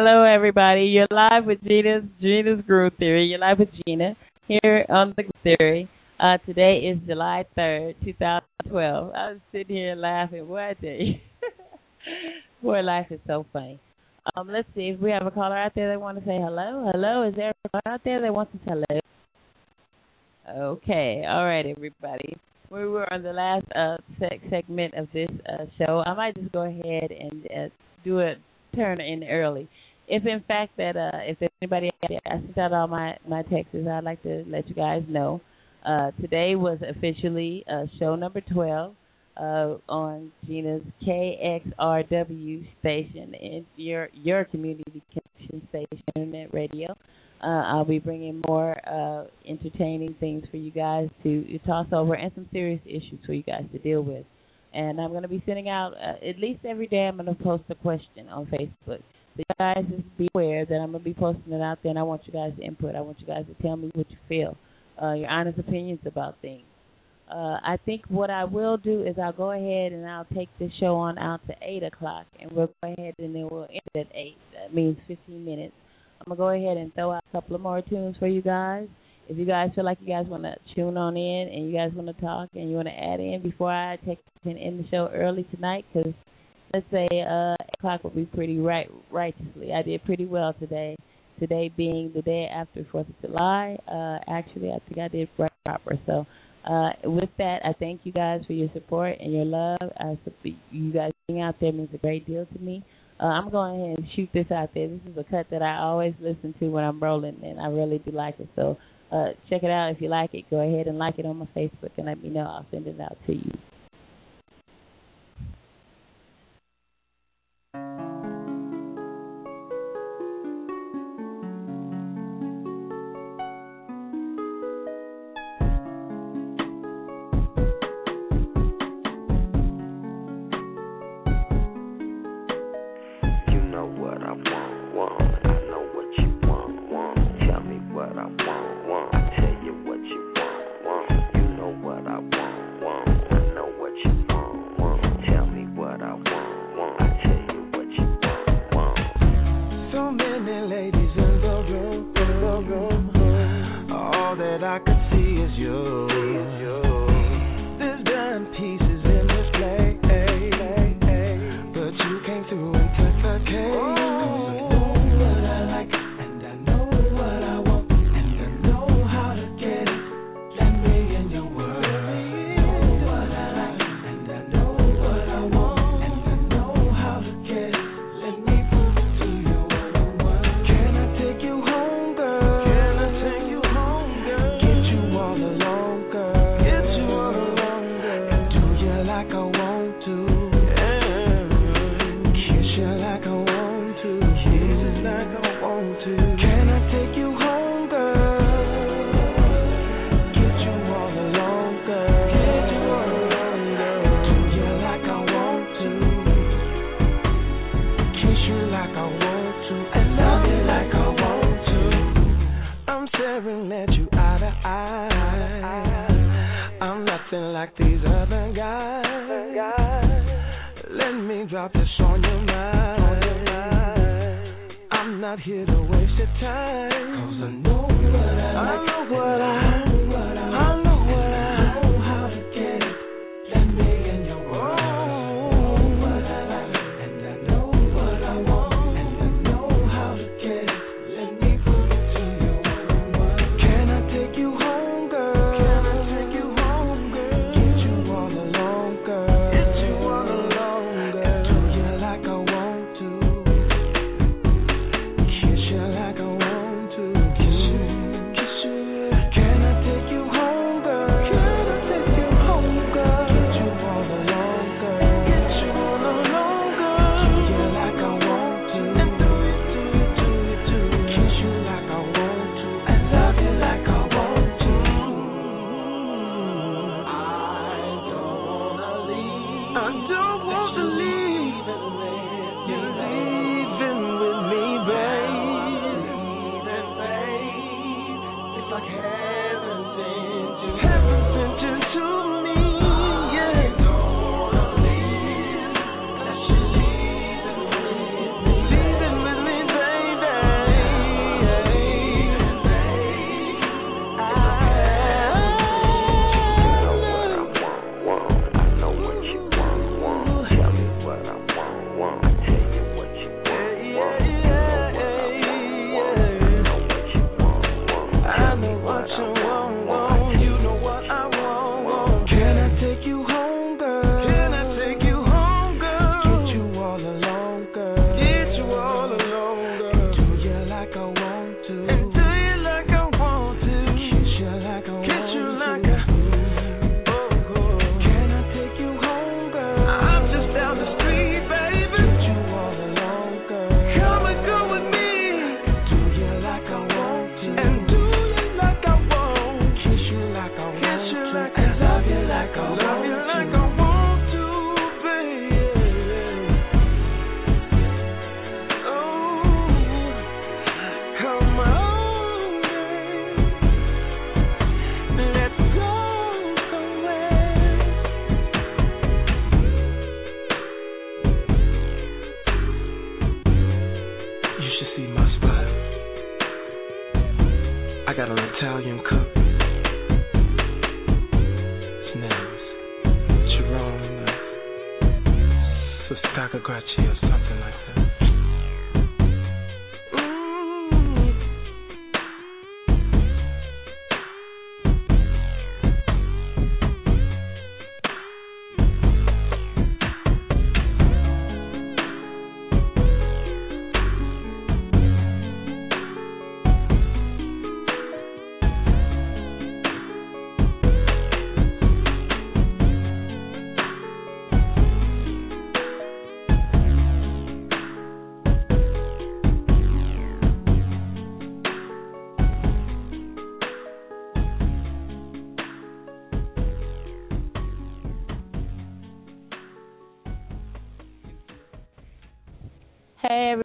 Hello, everybody. You're live with Gena's Gena's Groove Theory. You're live with Gina here on the Theory. Uh, today is July 3rd, 2012. I was sitting here laughing. Boy, I you. Boy, life is so funny. Um, let's see if we have a caller out there that want to say hello. Hello, is there a caller out there that wants to say hello? Okay, all right, everybody. We were on the last uh, seg- segment of this uh, show. I might just go ahead and uh, do a turn in early. If in fact that uh, if anybody I sent out all my my texts. I'd like to let you guys know. Uh, today was officially uh, show number 12 uh, on Gena's KXRW station, in your your community connection station, internet radio. Uh, I'll be bringing more uh, entertaining things for you guys to, to toss over and some serious issues for you guys to deal with. And I'm going to be sending out at least every day. I'm going to post a question on Facebook. So you guys just be aware that I'm to be posting it out there, and I want you guys to input. I want you guys to tell me what you feel, uh, your honest opinions about things. Uh, I think what I will do is I'll go ahead and I'll take this show on out to eight o'clock, and we'll go ahead and then we'll end at eight. That means 15 minutes. I'm gonna go ahead and throw out a couple of more tunes for you guys. If you guys feel like you guys want to tune on in and you guys want to talk and you want to add in before I take and end the show early tonight, because let's say uh, o'clock will be pretty right righteously. I did pretty well today. Today being the day after Fourth of July, uh, actually I think I did right proper. So uh, with that, I thank you guys for your support and your love. Uh, you guys being out there means a great deal to me. Uh, I'm going ahead and shoot this out there. This is a cut that I always listen to when I'm rolling, and I really do like it. So uh, check it out if you like it. Go ahead and like it on my Facebook and let me know. I'll send it out to. You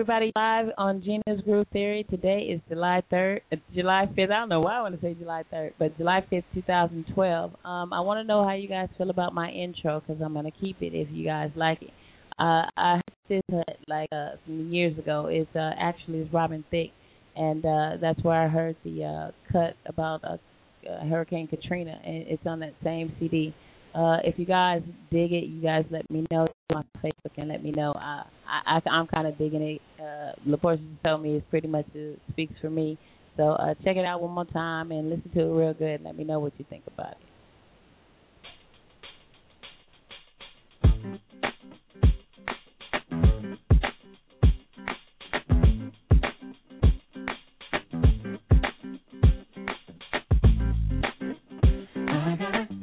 everybody, live on Gena's Groove Theory. Today is July third, uh, July fifth. I don't know why I want to say July third, but July fifth, two thousand twelve. Um, I want to know how you guys feel about my intro because I'm gonna keep it if you guys like it. Uh, I heard this uh, like uh, some years ago. It's uh, actually it's Robin Thicke, and uh, that's where I heard the uh, cut about uh, uh, Hurricane Katrina, and it's on that same CD. Uh, if you guys dig it, you guys let me know on Facebook and let me know. I, I, I'm kind of digging it. Uh, LaPortia told me it's pretty much it speaks for me. So uh, check it out one more time and listen to it real good. And let me know what you think about it. I gotta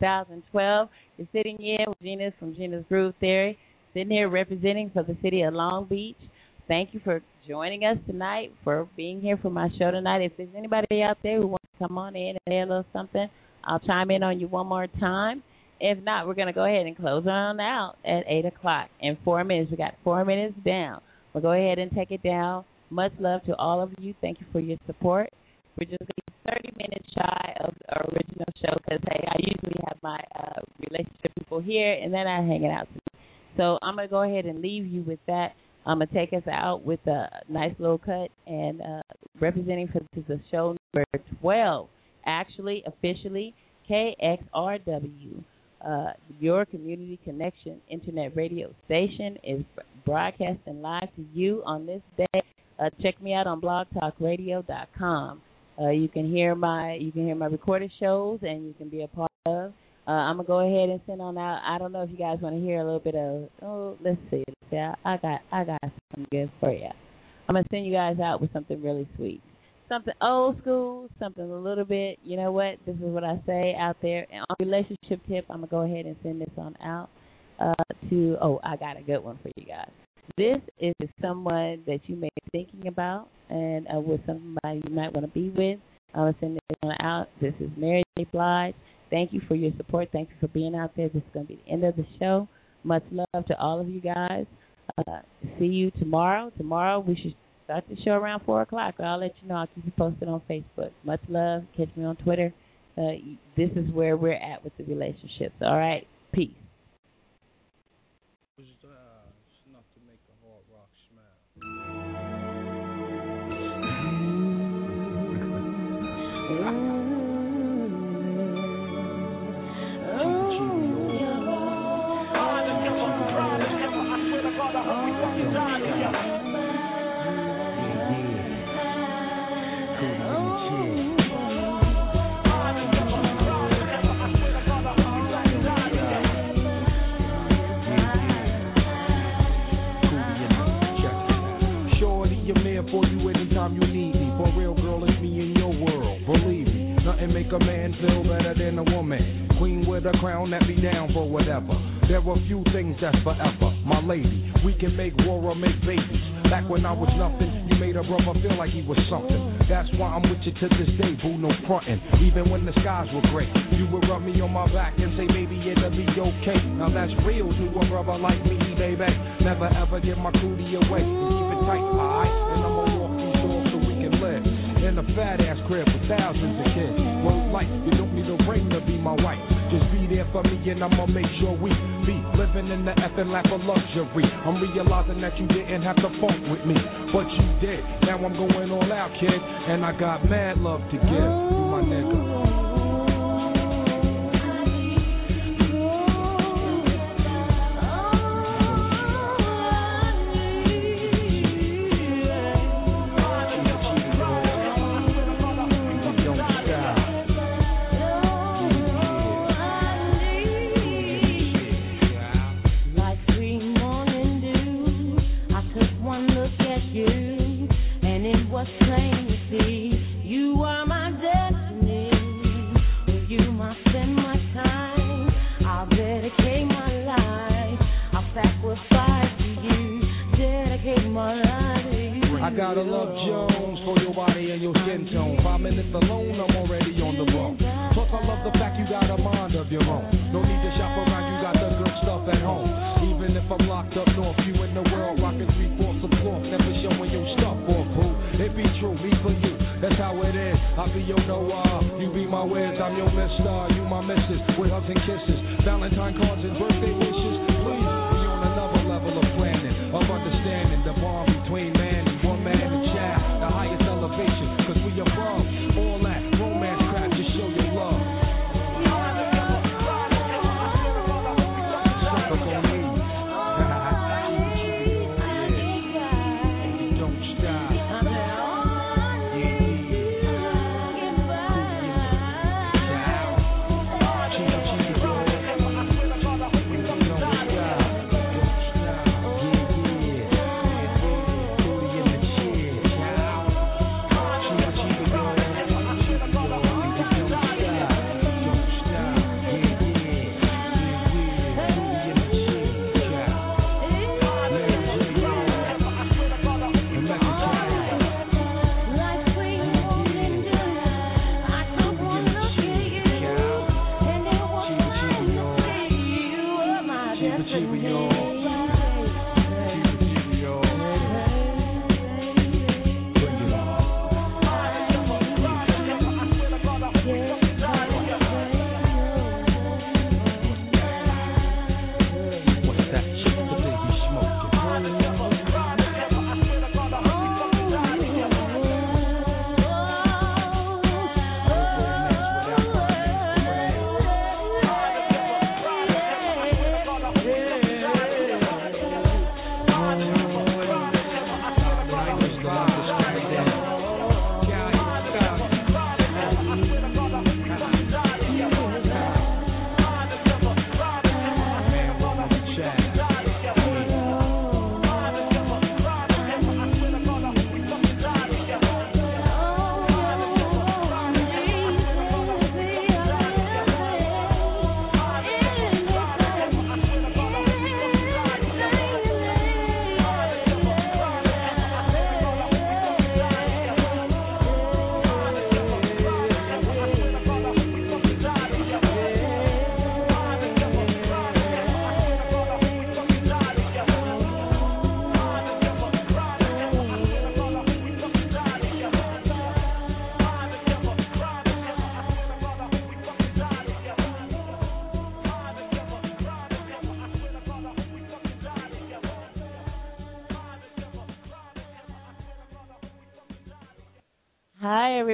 2012. You're sitting here with Gena's from Gena's Groove Theory, sitting here representing for the city of Long Beach. Thank you for joining us tonight, for being here for my show tonight. If there's anybody out there who wants to come on in and say a little something, I'll chime in on you one more time. If not, we're going to go ahead and close on out at 8 o'clock. In four minutes, we got four minutes down. We'll go ahead and take it down. Much love to all of you. Thank you for your support. We're just going 30 minutes shy of our original show because, hey, I usually have my uh, relationship people here and then I hang it out. So I'm going to go ahead and leave you with that. I'm going to take us out with a nice little cut and uh, representing for this is show number 12 actually officially KXRW, uh, your community connection internet radio station, is broadcasting live to you on this day. Uh, check me out on blogtalkradio.com. Uh, you can hear my you can hear my recorded shows and you can be a part of. Uh, I'm gonna go ahead and send on out. I don't know if you guys want to hear a little bit of. Oh, let's see. See. I, I got I got something good for you. I'm gonna send you guys out with something really sweet something old school, something a little bit, you know what, this is what I say out there. And on relationship tip, I'm to go ahead and send this on out uh, to, oh, I got a good one for you guys. This is someone that you may be thinking about and uh, with somebody you might want to be with. Going to send this one out. This is Mary J. Blige. Thank you for your support. Thank you for being out there. This is going to be the end of the show. Much love to all of you guys. Uh, see you tomorrow. Tomorrow we should Start the show around 4 o'clock. I'll let you know. I'll keep you posted on Facebook. Much love. Catch me on Twitter. Uh, this is where we're at with the relationships. All right? Peace. Make a man feel better than a woman. Queen with a crown that be down for whatever. There are few things that's forever. My lady, we can make war or make babies. Back when I was nothing, you made a brother feel like he was something. That's why I'm with you to this day, boo, no frontin'. Even when the skies were gray, you would rub me on my back and say, baby, it'll be okay. Now that's real to a brother like me, baby. Never ever give my cootie away. Keep it tight, alright? In a fat ass crib with thousands of kids. One life, you don't need a ring to be my wife. Just be there for me and I'ma make sure we be living in the effing lap of luxury. I'm realizing that you didn't have to funk with me, but you did. Now I'm going all out, kid, and I got mad love to give you, my nigga.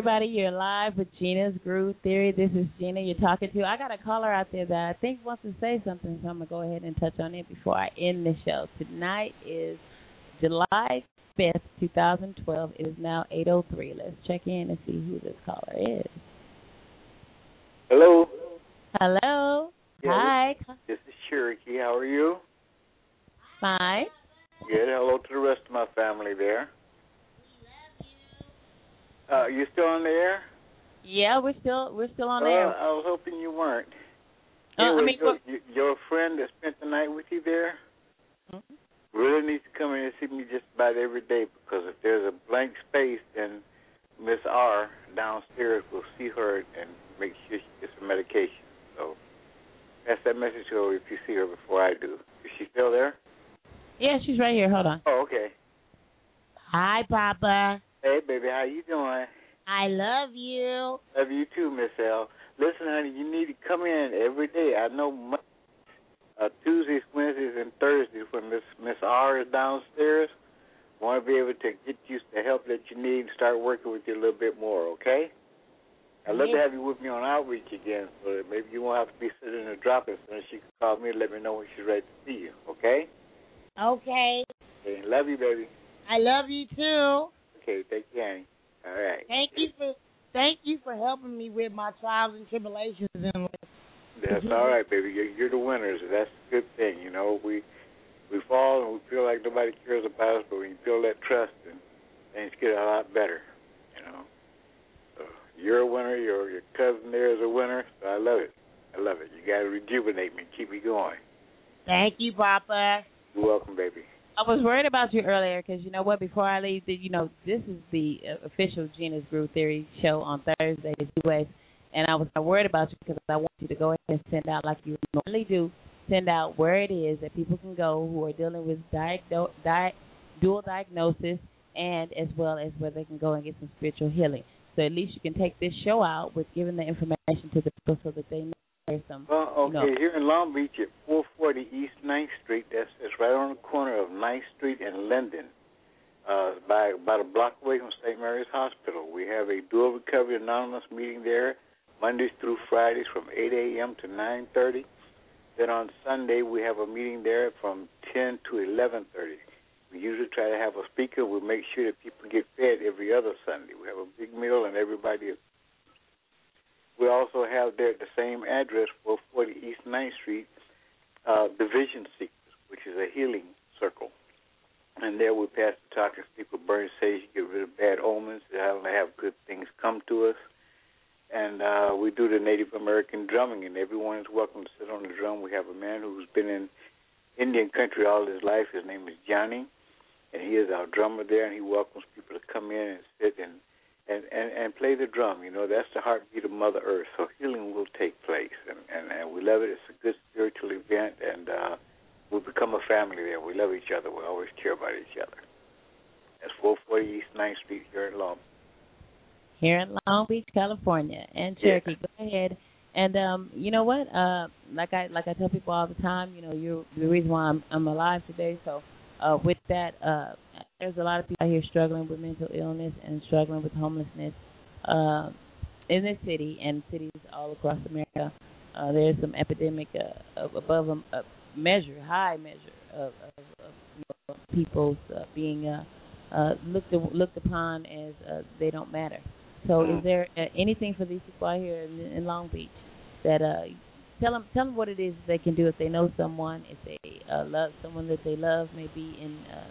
Everybody. You're live with Gena's Groove Theory. This is Gena you're talking to. I got a caller out there that I think wants to say something, so I'm going to go ahead and touch on it before I end the show. Tonight is July 5th, 2012. It is now 8.03. Let's check in and see who this caller is. Hello. Hello. Yeah, Hi. This is Cherokee. How are you? Fine. Good. Hello to the rest of my family there. Uh, you still on the air? Yeah, we're still we're still on Uh, air. I was hoping you weren't. Uh, I mean, your, your- your friend that spent the night with you there Mm-hmm. really needs to come in and see me just about every day because if there's a blank space, then Miss R downstairs will see her and make sure she gets her medication. So pass that message to her if you see her before I do. Is she still there? Yeah, she's right here. Hold on. Oh, okay. Hi, Papa. Hey, baby, how you doing? I love you. Love you too, Miss L. Listen, honey, you need to come in every day. I know Mon- uh, Tuesdays, Wednesdays, and Thursdays when Miss Miss R is downstairs. I want to be able to get you the help that you need and start working with you a little bit more, okay? I'd love to have you with me on outreach again, so that maybe you won't have to be sitting in the drop in, so she can call me and let me know when she's ready to see you, okay? Okay. Okay, love you, baby. I love you too. Okay, take care, honey. All right. Thank you for thank you for helping me with my trials and tribulations in life. That's mhm. all right, baby. You're, you're the winners. That's a good thing. You know, we we fall and we feel like nobody cares about us, but when you feel that trust, and things get a lot better. You know, so you're a winner. Your your cousin there is a winner. So I love it. I love it. You got to rejuvenate me, keep me going. Thank you, Papa. You're welcome, baby. I was worried about you earlier because you know what? Before I leave, the, you know this is the uh, official Gena's Groove Theory show on Thursdays, anyways. And I was worried about you because I want you to go ahead and send out like you normally do. Send out where it is that people can go who are dealing with diagno- di- dual diagnosis, and as well as where they can go and get some spiritual healing. So at least you can take this show out with giving the information to the people so that they know some. Well, okay, No. here in Long Beach at 440 East 9th Street, that's, that's right on the corner of 9th Street and Linden, uh, by about a block away from St. Mary's Hospital. We have a Dual Recovery Anonymous meeting there, Mondays through Fridays from 8 a.m. to 9.30. Then on Sunday, we have a meeting there from 10 to 11.30. We usually try to have a speaker. We make sure that people get fed every other Sunday. We have a big meal and everybody is we also have there at the same address, 440 East 9th Street, uh, the Vision Seekers, which is a healing circle. And there we pass the talk and speak with burn sage, get rid of bad omens, have, have good things come to us. And uh, we do the Native American drumming, and everyone is welcome to sit on the drum. We have a man who's been in Indian country all his life. His name is Johnny, and he is our drummer there, and he welcomes people to come in and sit and and, and, and play the drum. You know, that's the heartbeat of Mother Earth. So healing will take place, and, and, and we love it. It's a good spiritual event, and uh, we become a family there. We love each other. We always care about each other. That's 440 East 9th Street here in Long. Here in Long Beach, California, and Cherokee. Yeah. Go ahead. And um, you know what? Uh, like I like I tell people all the time, you know, you're the reason why I'm I'm alive today. So, uh, with that, uh, there's a lot of people out here struggling with mental illness and struggling with homelessness. Uh, in this city and cities all across America, uh, there's some epidemic uh, of above a, a measure, high measure of, of, of you know, people's uh, being uh, uh, looked looked upon as uh, they don't matter. So, Mm. is there uh, anything for these people out here in, in Long Beach that uh, tell them tell them what it is they can do if they know someone, if they uh, love someone that they love, maybe in uh,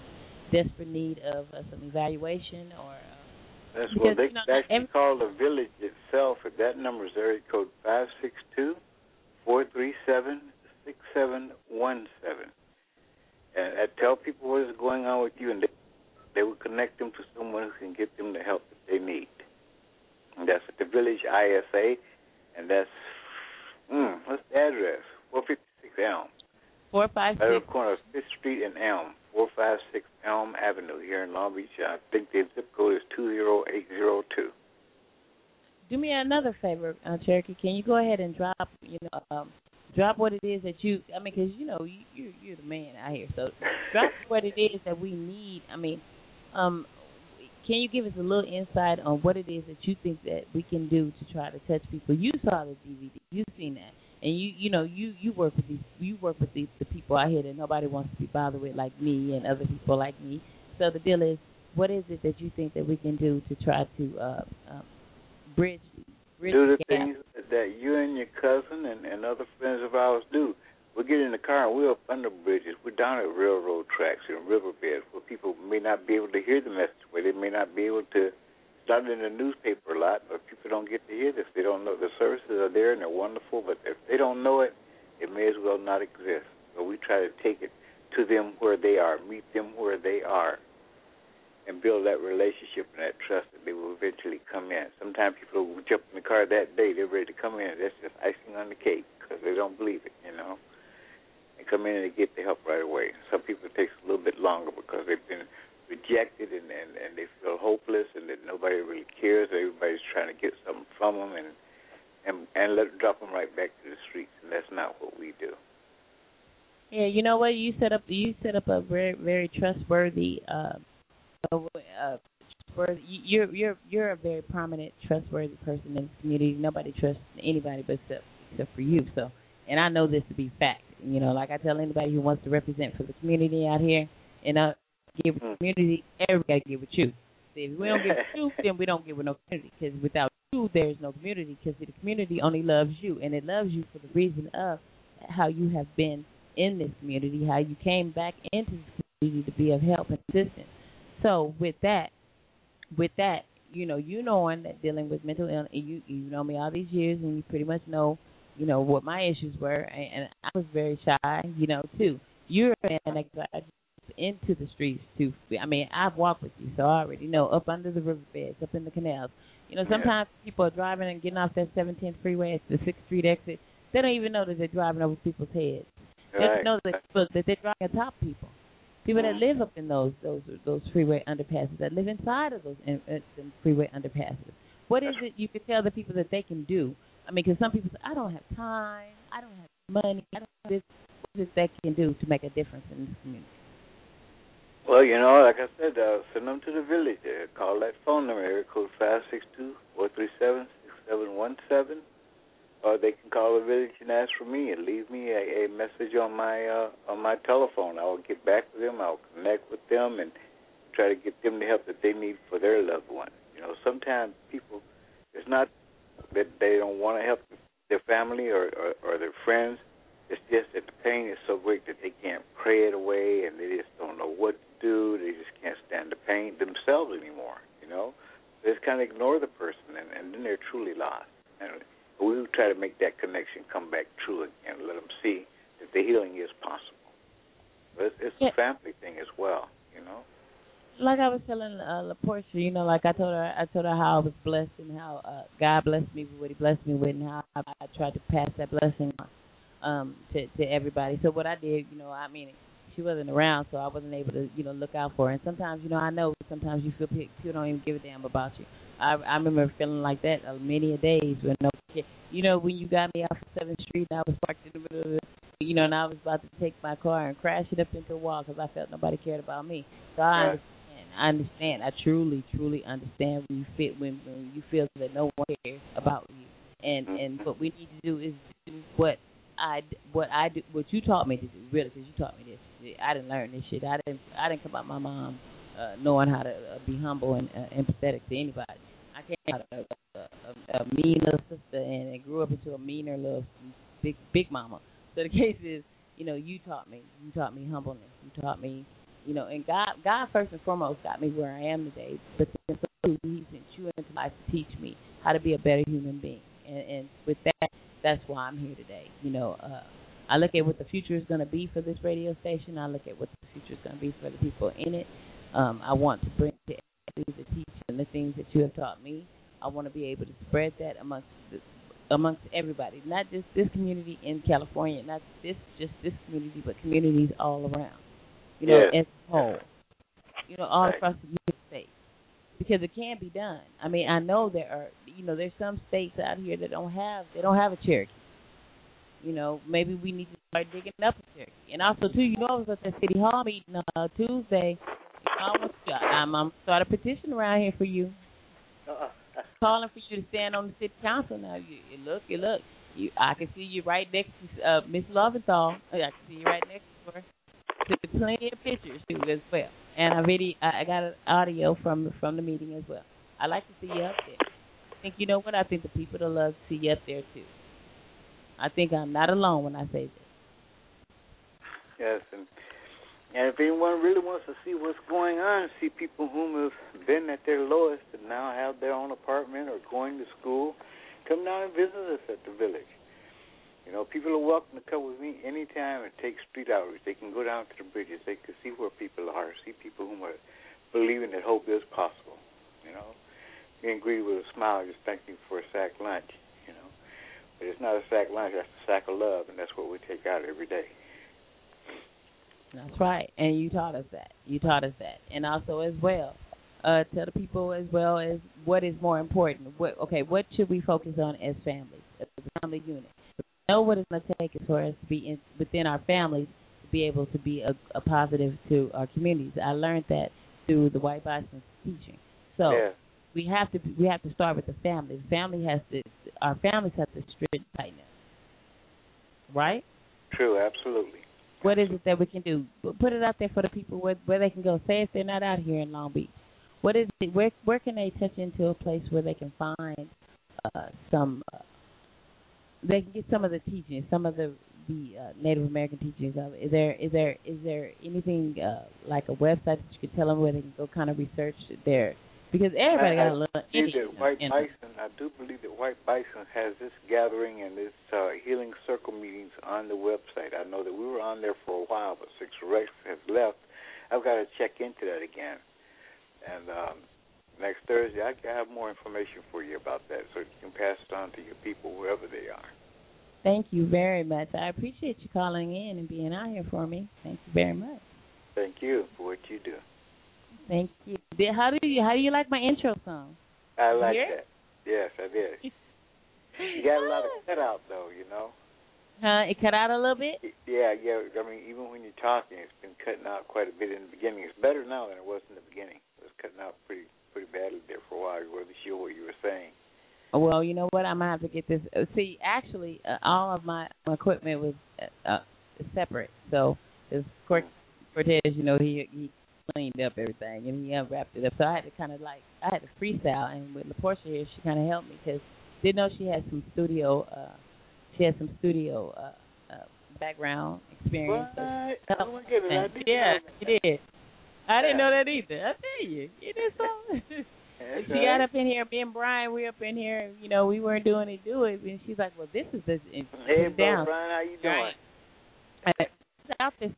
desperate need of uh, some evaluation or. Uh, That's Because, what they you know, actually every- call the village itself. If that number is area code five six two four three seven six seven one seven, and I tell people what is going on with you, and they, they will connect them to someone who can get them the help that they need. And that's at the village ISA, and that's mm, what's the address? Four fifty six Elm. Four five Right the corner of Fifth Street and Elm, four five six Elm Avenue here in Long Beach. I think the zip code is two zero eight zero two. Do me another favor, uh, Cherokee. Can you go ahead and drop, you know, um, drop what it is that you. I mean, because you know you you're, you're the man out here. So drop what it is that we need. I mean, um, can you give us a little insight on what it is that you think that we can do to try to touch people? You saw the DVD. You've seen that. And you, you know, you you work with these, you work with these the people out here that nobody wants to be bothered with, like me and other people like me. So the deal is, what is it that you think that we can do to try to uh, um, bridge, bridge do the gap? things that you and your cousin and, and other friends of ours do. We get in the car and we're up under bridges. We're down at railroad tracks and riverbeds where people may not be able to hear the message, where they may not be able to. Not in the newspaper a lot, but people don't get to hear this. They don't know the services are there and they're wonderful, but if they don't know it, it may as well not exist. So we try to take it to them where they are, meet them where they are, and build that relationship and that trust that they will eventually come in. Sometimes people will jump in the car that day, they're ready to come in. That's just icing on the cake because they don't believe it, you know. They come in and get the help right away. Some people it takes a little bit longer because they've been rejected and, and, and they feel hopeless and that nobody really cares. Everybody's trying to get something from them and and and let drop them right back to the streets. And that's not what we do. Yeah, you know what? You set up you set up a very very trustworthy uh, uh trustworthy. You're you're you're a very prominent, trustworthy person in the community. Nobody trusts anybody but except except for you. So, and I know this to be fact. You know, like I tell anybody who wants to represent for the community out here, and uh, give with the community, everybody give with you. See, if we don't give with you, then we don't give with no community. Because without you, there's no community. Because the community only loves you, and it loves you for the reason of how you have been in this community, how you came back into this community to be of help and assistance. So with that, with that, you know, you knowing that dealing with mental illness, you you know me all these years, and you pretty much know, you know, what my issues were, and, and I was very shy, you know, too. You're a man that got into the streets too. I mean, I've walked with you, so I already know up under the riverbeds, up in the canals. You know, sometimes people are driving and getting off that 710 freeway at the Sixth Street exit. They don't even know that they're driving over people's heads. They Right. don't know that, look, that they're driving atop people. People that mm-hmm. live up in those those those freeway underpasses, that live inside of those in, freeway underpasses. What is it you could tell the people that they can do? I mean, because some people say, I don't have time, I don't have money, I don't have this. What is it they can do to make a difference in this community? Well, you know, like I said, uh, send them to the village. Uh, call that phone number, area code five six two four three seven six seven one seven, or they can call the village and ask for me and leave me a, a message on my uh, on my telephone. I will get back with them. I'll connect with them and try to get them the help that they need for their loved one. You know, sometimes people, it's not that they don't want to help their family or, or, or their friends. It's just that the pain is so great that they can't pray it away, and they just don't know what to do. They just can't stand the pain themselves anymore. You know, they just kind of ignore the person, and, and then they're truly lost. And we try to make that connection come back true again, let them see that the healing is possible. But it's, it's a family thing as well. You know. Like I was telling uh, LaPortia, you know, like I told her, I told her how I was blessed and how uh, God blessed me with what He blessed me with, and how I, I tried to pass that blessing on. Um to to everybody. So what I did, you know, I mean, she wasn't around, so I wasn't able to, you know, look out for her. And sometimes, you know, I know sometimes you feel people don't even give a damn about you. I I remember feeling like that uh, many a days when no, you know, when you got me off of Seventh Street and I was parked in the middle of the, you know, and I was about to take my car and crash it up into a wall because I felt nobody cared about me. So I Right. understand. I understand. I truly, truly understand when you fit when when you feel that no one cares about you. And and what we need to do is do what I what I do what you taught me this really because you taught me this. I didn't learn this shit. I didn't I didn't come out my mom uh, knowing how to uh, be humble and uh, empathetic to anybody. I came out of a, a, a mean little sister and I grew up into a meaner little big big mama. So the case is, you know, you taught me. You taught me humbleness. You taught me, you know, and God God first and foremost got me where I am today. But then so He sent you into life to teach me how to be a better human being. And, and with that, that's why I'm here today. You know, uh, I look at what the future is going to be for this radio station. I look at what the future is going to be for the people in it. Um, I want to bring to the teaching and the things that you have taught me. I want to be able to spread that amongst the, amongst everybody, not just this community in California, not this just this community, but communities all around. You know, Yes. as a whole. You know, all across the. Because it can be done. I mean, I know there are you know, there's some states out here that don't have they don't have a Cherokee. You know, maybe we need to start digging up a Cherokee. And also too, you know, I was at the city hall meeting uh, Tuesday. I was, I'm, I'm start a petition around here for you, Uh-uh. calling for you to stand on the city council. Now, you, you look, you look, you, I can see you right next to uh, Miss Lowenthal. I can see you right next to her. Took plenty of pictures too as well, and I really, I, got an audio from from the meeting as well. I like to see you up there. I think you know what? I think the people that love to see you up there too. I think I'm not alone when I say this. Yes, and and if anyone really wants to see what's going on, see people whom have been at their lowest and now have their own apartment or going to school, come down and visit us at the village. You know, people are welcome to come with me anytime and take street hours. They can go down to the bridges. They can see where people are, see people whom are believing that hope is possible. You know, being greeted with a smile, just thank you for a sack lunch. You know, but it's not a sack lunch. That's a sack of love, and that's what we take out every day. That's right. And you taught us that. You taught us that. And also as well, uh tell the people as well as what is more important. What okay, what should we focus on as families, as a family unit? Know what it's gonna take for us to be in, within our families to be able to be a, a positive to our communities. I learned that through the White Bison teaching. So yeah. we have to we have to start with the family. The family has to our families have to straighten tighten. Right? True, absolutely. What is it that we can do? Put it out there for the people where where they can go. Say if they're not out here in Long Beach, what is it? Where where can they touch into a place where they can find uh, some? Uh, they can get some of the teachings, some of the the uh, Native American teachings of it. Is there is there is there anything uh, like a website that you could tell them where they can go kind of research their because everybody got a little I believe that White in- Bison. I do believe that White Bison has this gathering and this uh, healing circle meetings on the website. I know that we were on there for a while, but since Rex has left, I've got to check into that again. And um, next Thursday, I can have more information for you about that, so you can pass it on to your people wherever they are. Thank you very much. I appreciate you calling in and being out here for me. Thank you very much. Thank you for what you do. Thank you. How do you how do you like my intro song? I like that. Yes, I did. You got a lot of ah. cut out though, you know. Huh? It cut out a little bit. Yeah, yeah. I mean, even when you're talking, it's been cutting out quite a bit in the beginning. It's better now than it was in the beginning. It was cutting out pretty pretty badly there for a while. You wasn't sure what you were saying. Well, you know what? I'm gonna have to get this. uh, See, actually, uh, all of my, my equipment was uh, uh, separate. So, this Cort- Cortez, you know, he he cleaned up everything and he unwrapped it up. So I had to kind of like I had to freestyle. And with LaPortia here, she kind of helped me because didn't know she had some studio. uh She had some studio uh, uh background experience. So- What? Oh my goodness, I didn't yeah, she did. I didn't know that either. I tell you, you did something. She got up in here. Me and Brian, we up in here. You know, we weren't doing it, do it. And she's like, "Well, this is the and Hey, bro, down." Brian, how you doing? Right. Out there.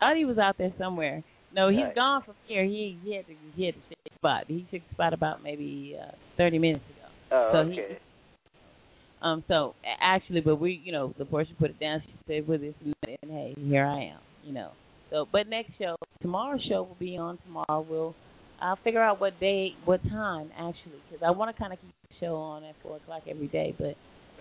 I thought he was out there somewhere. No, he's Right. gone from here. He he had to he had to the spot. He took the spot about maybe uh, thirty minutes ago. Oh, so okay. he Um, so actually, but we, you know, the portion put it down. She said, "With this, and hey, here I am." You know. So, but next show, tomorrow's show will be on tomorrow. We'll, I'll figure out what day, what time actually, because I want to kind of keep the show on at four o'clock every day. But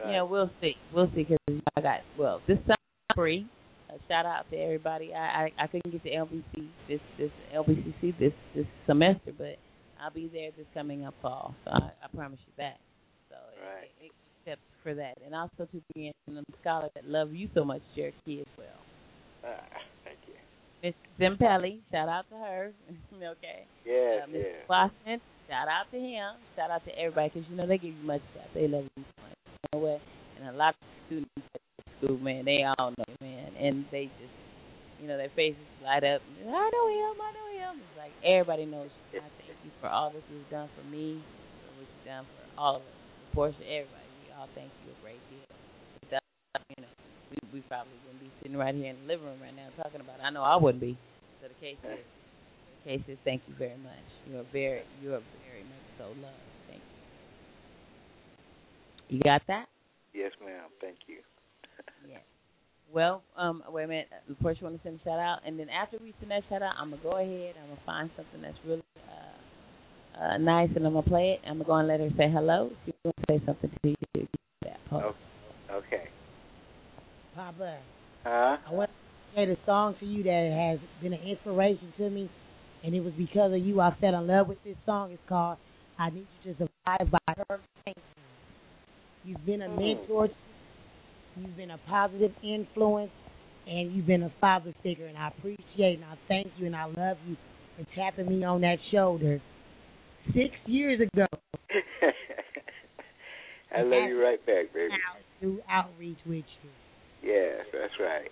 you know, we'll see, we'll see, because I got well this summer free. Uh, shout out to everybody. I, I I couldn't get to LBC this this LBCC this this semester, but I'll be there this coming up fall. So I, I promise you that. So Right. e- except for that, and also to be in the scholar that love you so much, Cherokee as well. You. Miss Zimpelli, shout out to her. okay. Yes, uh, Mr. yes. Watson, shout out to him. Shout out to everybody because you know they give you much stuff. They love you so much. You know what? And a lot of students at school, man, they all know, man, and they just, you know, their faces light up. I know him. I know him. It's like everybody knows you. I thank you for all that you've done for me, for what you've done for all of us, for Portia, everybody. We all thank you a great deal. Without, you know, we we probably wouldn't be sitting right here in the living room right now talking about it. I know I wouldn't be. So the case is, the case is, thank you very much. You are very, you are very much so loved. Thank you. You got that? Yes, ma'am. Thank you. Yes. Well, um, wait a minute. First, you want to send a shout out, and then after we send that shout out, I'm gonna go ahead. I'm gonna find something that's really uh, uh, nice, and I'm gonna play it. I'm gonna go and let her say hello. She wants to say something to you. you that post. Okay. Papa, Huh? I want to play the song for you that has been an inspiration to me, and it was because of you I fell in love with this song. It's called "I Need You to Survive" by Kirk Franklin. You've been a hmm. mentor. You've been a positive influence, and you've been a father figure. And I appreciate and I thank you and I love you for tapping me on that shoulder six years ago. I love you right back, baby. Through outreach with you. Yes, that's right.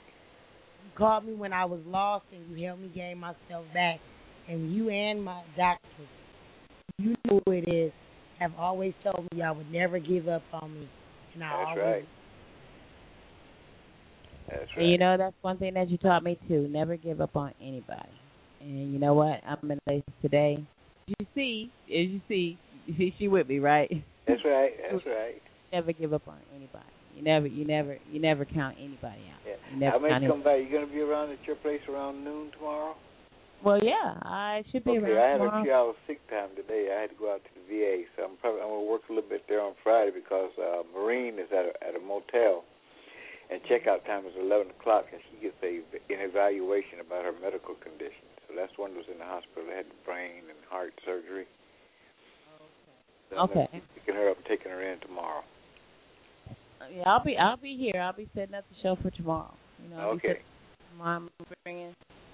You called me when I was lost and you helped me gain myself back. And you and my doctor, you know who it is, have always told me I would never give up on me. And I That's always right. That's right. And you know that's one thing that you taught me too. Never give up on anybody. And you know what? I'm in place today. You see, as you see, you see, she with me, right? That's right. That's right. Never give up on anybody. You never, you never, you never count anybody out. Yeah. You never I may count come by. You gonna be around at your place around noon tomorrow? Well, yeah, I should be okay, I around had tomorrow. a few hours sick time today. I had to go out to the VA, so I'm probably I'm gonna work a little bit there on Friday because uh Marine is at a at a motel, and checkout time is eleven o'clock, and she gets a an evaluation about her medical condition. So that's one was in the hospital. They had brain and heart surgery. So I'm Okay. be picking her up and taking her in tomorrow. Yeah, I'll be, I'll be here. I'll be setting up the show for tomorrow. You know, I'll Okay. setting- I'm bringing.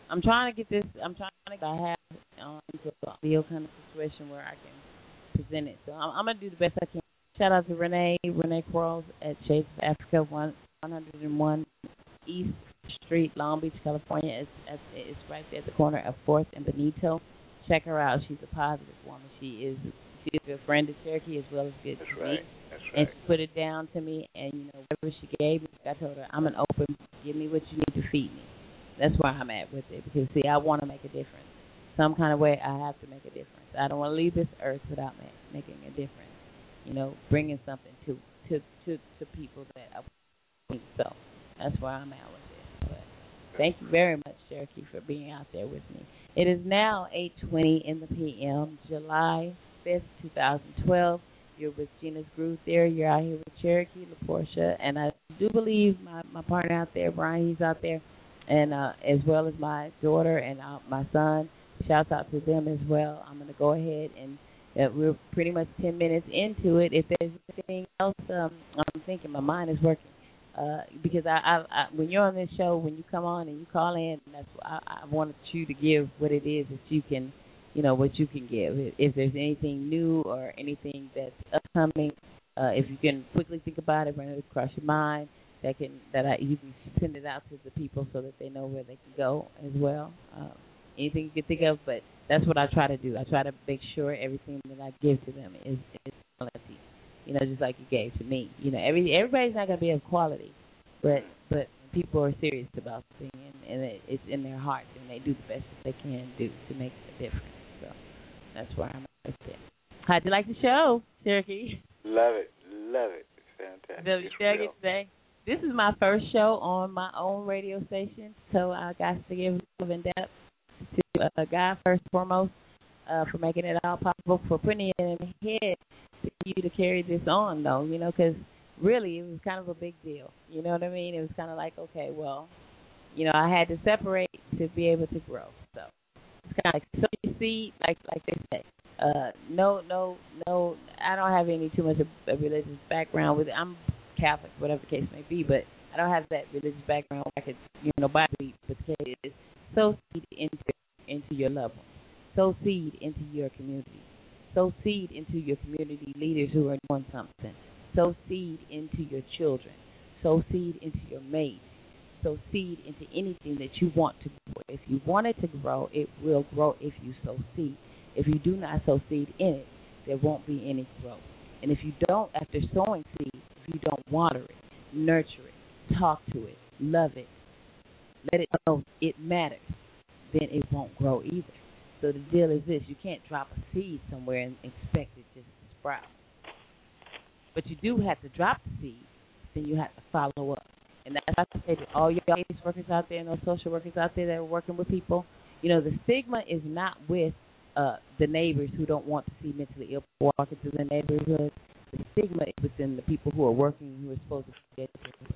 I'm trying to get this. I'm trying to. get I have um, an ideal kind of situation where I can present it. So I'm, I'm gonna do the best I can. Shout out to Renee, Renee Quarles at of Africa, one 101 East Street, Long Beach, California. It's, it's it's right there at the corner of Fourth and Bonito. Check her out. She's a positive woman. She is she is a friend of Cherokee as well as good That's to me. right. And she put it down to me, and you know whatever she gave me, I told her I'm an open. Give me what you need to feed me. That's where I'm at with it because see, I want to make a difference. Some kind of way, I have to make a difference. I don't want to leave this earth without ma- making a difference. You know, bringing something to to to to people that I need. So that's where I'm at with it. But thank you very much, Cherokee, for being out there with me. It is now 8:20 in the p.m. July 5th, 2012. You're with Gena's Groove Theory. You're out here with Cherokee, LaPortia, and I do believe my my partner out there, Brian, he's out there, and uh, as well as my daughter and uh, my son. Shouts out to them as well. I'm going to go ahead and uh, we're pretty much 10 minutes into it. If there's anything else, um, I'm thinking my mind is working. Uh, because I, I, I, when you're on this show, when you come on and you call in, that's I, I wanted you to give what it is that you can, you know, what you can give. If, there's anything new or anything that's upcoming, uh, if you can quickly think about it, run it across your mind, that can that I, you can send it out to the people so that they know where they can go as well. Um, anything you can think of, but that's what I try to do. I try to make sure everything that I give to them is is quality. You know, just like you gave to me. You know, every everybody's not gonna be of quality, but but people are serious about something and, and it, it's in their hearts and they do the best that they can do to make a difference. That's where I'm at with. How'd you like the show, Cherokee? Love it. Love it. fantastic. So you It's dug real. it today. This is my first show on my own radio station, so I got to give love and depth to uh, God first and foremost uh, for making it all possible, for putting it in the head for you to carry this on, though. You know, because really it was kind of a big deal. You know what I mean? It was kind of like, okay, well, you know, I had to separate to be able to grow. So it's kind of like so see, like like they say, uh, no, no, no. I don't have any too much of a religious background with it. I'm Catholic, whatever the case may be, but I don't have that religious background. I could, you know, Bible is sow seed into into your loved ones, sow seed into your community, sow seed into your community leaders who are doing something, sow seed into your children, sow seed into your mates, sow seed into anything that you want to grow. If you want it to grow, it will grow if you sow seed. If you do not sow seed in it, there won't be any growth. And if you don't, after sowing seed, if you don't water it, nurture it, talk to it, love it, let it know it matters, then it won't grow either. So the deal is this: you can't drop a seed somewhere and expect it just to sprout. But you do have to drop the seed. Then you have to follow up. And that's why I say to all your case workers out there and those social workers out there that are working with people, you know, the stigma is not with uh the neighbors who don't want to see mentally ill people walking through the neighborhood. The stigma is within the people who are working who are supposed to be educated.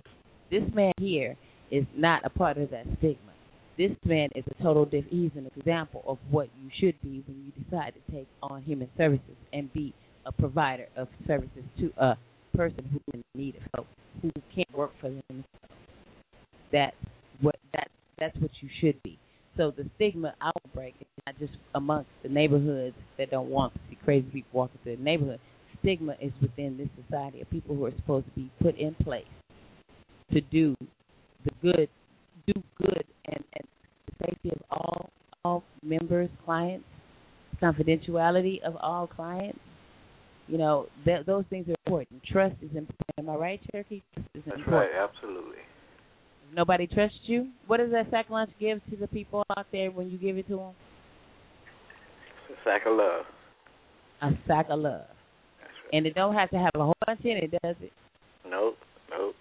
This man here is not a part of that stigma. This man is a total diff he's an example of what you should be when you decide to take on human services and be a provider of services to a person who's in need of help, who can't work for themselves. That's what that that's what you should be. So the stigma outbreak is not just amongst the neighborhoods that don't want to see crazy people walking through the neighborhood. Stigma is within this society of people who are supposed to be put in place to do the good, do good, and, and the safety of all all members, clients, confidentiality of all clients. You know, th- those things are important. Trust is important. Am I right, Cherokee? Trust is That's important. right, absolutely. Nobody trusts you. What does that sack lunch give to the people out there when you give it to them? It's a sack of love. A sack of love. That's right. And it don't have to have a whole bunch in it, does it? Nope, nope.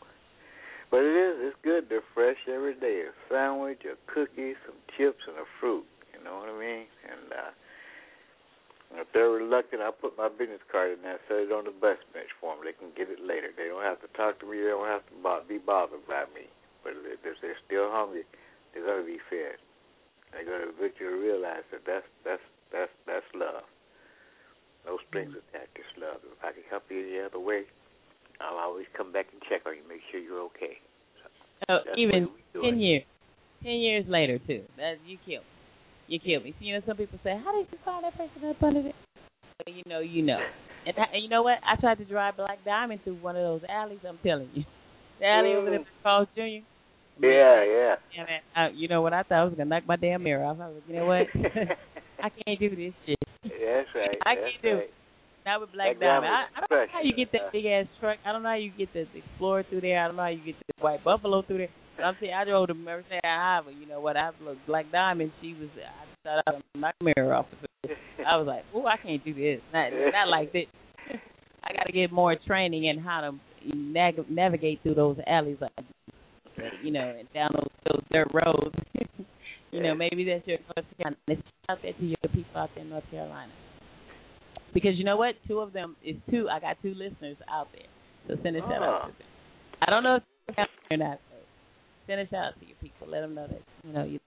But it is, it's good. They're fresh every day. A sandwich, a cookie, some chips, and a fruit. You know what I mean? And uh, if they're reluctant, I'll put my business card in there, set it on the bus bench for them. They can get it later. They don't have to talk to me. They don't have to bo- be bothered by me. But if they're still hungry, they're to be fed. They're to eventually realize that that's that's that's that's love. No mm-hmm. strings attached. It's love. If I can help you any other way, I'll always come back and check on you, make sure you're okay. Oh, even what we do ten years, ten years later too. That you kill me. You kill me. You know, some people say, "How did you find that person up under it?" You know, you know. And, I, and you know what? I tried to drive Black Diamond through one of those alleys. I'm telling you, the alley over there, Carl's Jr. Yeah, yeah. And I, you know what? I thought I was gonna knock my damn mirror off. I was, like, you know what? I can't do this shit. That's right. I that's can't do right. it. Not with Black Black Diamond. I, Diamond I don't fresh, know how you get that big ass truck. I don't know how you get the Explorer through there. I don't know how you get the White Buffalo through there. I'm saying I drove the Mercedes Highway. You know what? I looked Black Diamond. She was. I thought I was gonna knock the mirror off. I was like, oh, I can't do this. Not not like this. I got to get more training in how to nag- navigate through those alleys, like, you know, and down those, those dirt roads. you know, maybe that's your first kind. Let's out there to your people out there in North Carolina. Because you know what? Two of them is two. I got two listeners out there. So send a shout out Ah. to them. I don't know if they're or not. Send a shout out to your people. Let them know that you know you.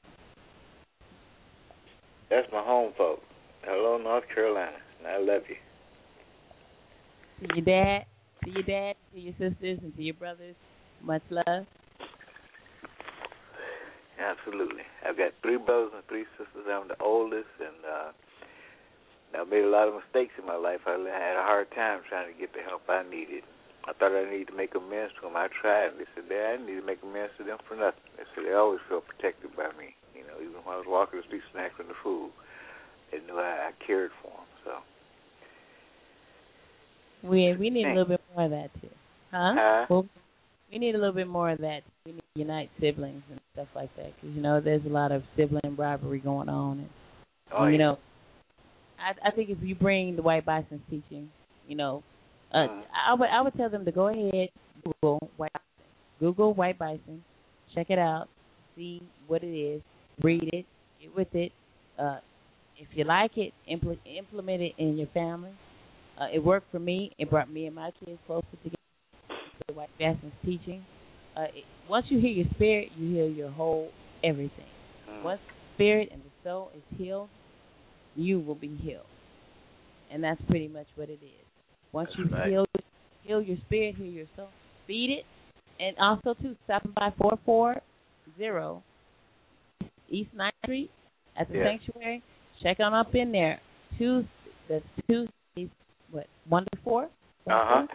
That's my home folk. Hello, North Carolina. And I love you. To your dad, to your dad, to your sisters, and to your brothers. Much love. Absolutely. I've got three brothers and three sisters. I'm the oldest, and uh, I've made a lot of mistakes in my life. I had a hard time trying to get the help I needed. I thought I needed to make amends to them. I tried. They said, Dad, I need to make amends to them for nothing. They said they always felt protected by me. You know, even when I was walking the streets snacking the food, they knew I, I cared for them. So, We we need a little bit more of that too, huh? Huh? Well, we need a little bit more of that. We need to unite siblings and stuff like that because you know there's a lot of sibling rivalry going on, and, oh, and, you yeah. know, I I think if you bring the white bison's teaching, you know, Uh, Mm. I would I would tell them to go ahead Google white Google white bison, check it out, see what it is, read it, get with it. Uh, if you like it, impl- implement it in your family. Uh, it worked for me. It brought me and my kids closer together. The white bison's teaching. Uh, it, once you hear your spirit, you hear your whole everything. Mm. Once the spirit and the soul is healed, you will be healed. And that's pretty much what it is. Once That's you right. heal heal your spirit, heal your soul, feed it. And also too, stopping by four four zero East Ninth Street at the Yes. sanctuary. Check on up in there. Tuesday that's Tuesdays what, one to four? Uh huh.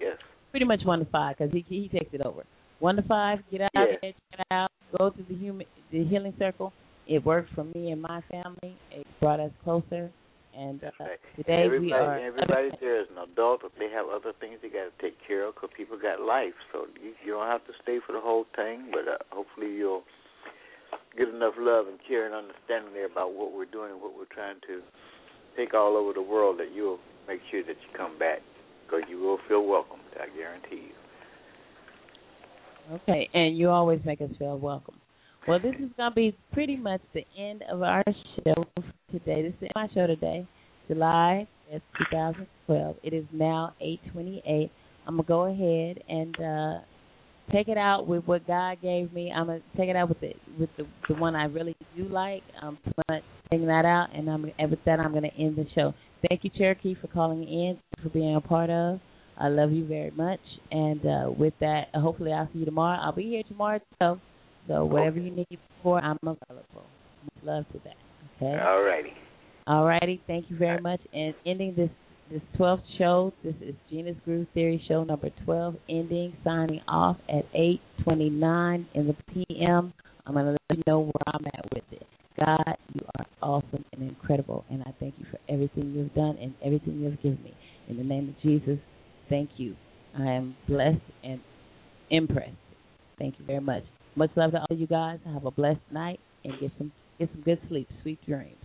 Yes. Pretty much one to five because he he takes it over. One to five, get out Yeah. there, check it out, go to the human the healing circle. It worked for me and my family. It brought us closer. And uh, today everybody, we are everybody there is an adult. If they have other things they got to take care of, because people got life. So you, you don't have to stay for the whole thing, but uh, hopefully you'll get enough love and care and understanding there about what we're doing and what we're trying to take all over the world. That you'll make sure that you come back, because you will feel welcome. I guarantee you. Okay, and you always make us feel welcome. Well, this is going to be pretty much the end of our show today. This is my show today, July 5th, 2012. It is now 8:28. I'm gonna go ahead and uh, take it out with what God gave me. I'm gonna take it out with the with the the one I really do like. I'm taking that out, and I'm and with that I'm gonna end the show. Thank you, Cherokee, for calling in, for being a part of. I love you very much, and uh, with that, hopefully I'll see you tomorrow. I'll be here tomorrow, so so whatever you need for, I'm available. Love to that. Okay. All righty. All righty. Thank you very much. And ending this this 12th show, this is Gena's Groove Theory show number 12, ending, signing off at 8:29 in the p.m. I'm gonna let you know where I'm at with it. God, you are awesome and incredible, and I thank you for everything you've done and everything you've given me. In the name of Jesus, thank you. I am blessed and impressed. Thank you very much. Much love to all you guys. Have a blessed night and get some get some good sleep, sweet dreams.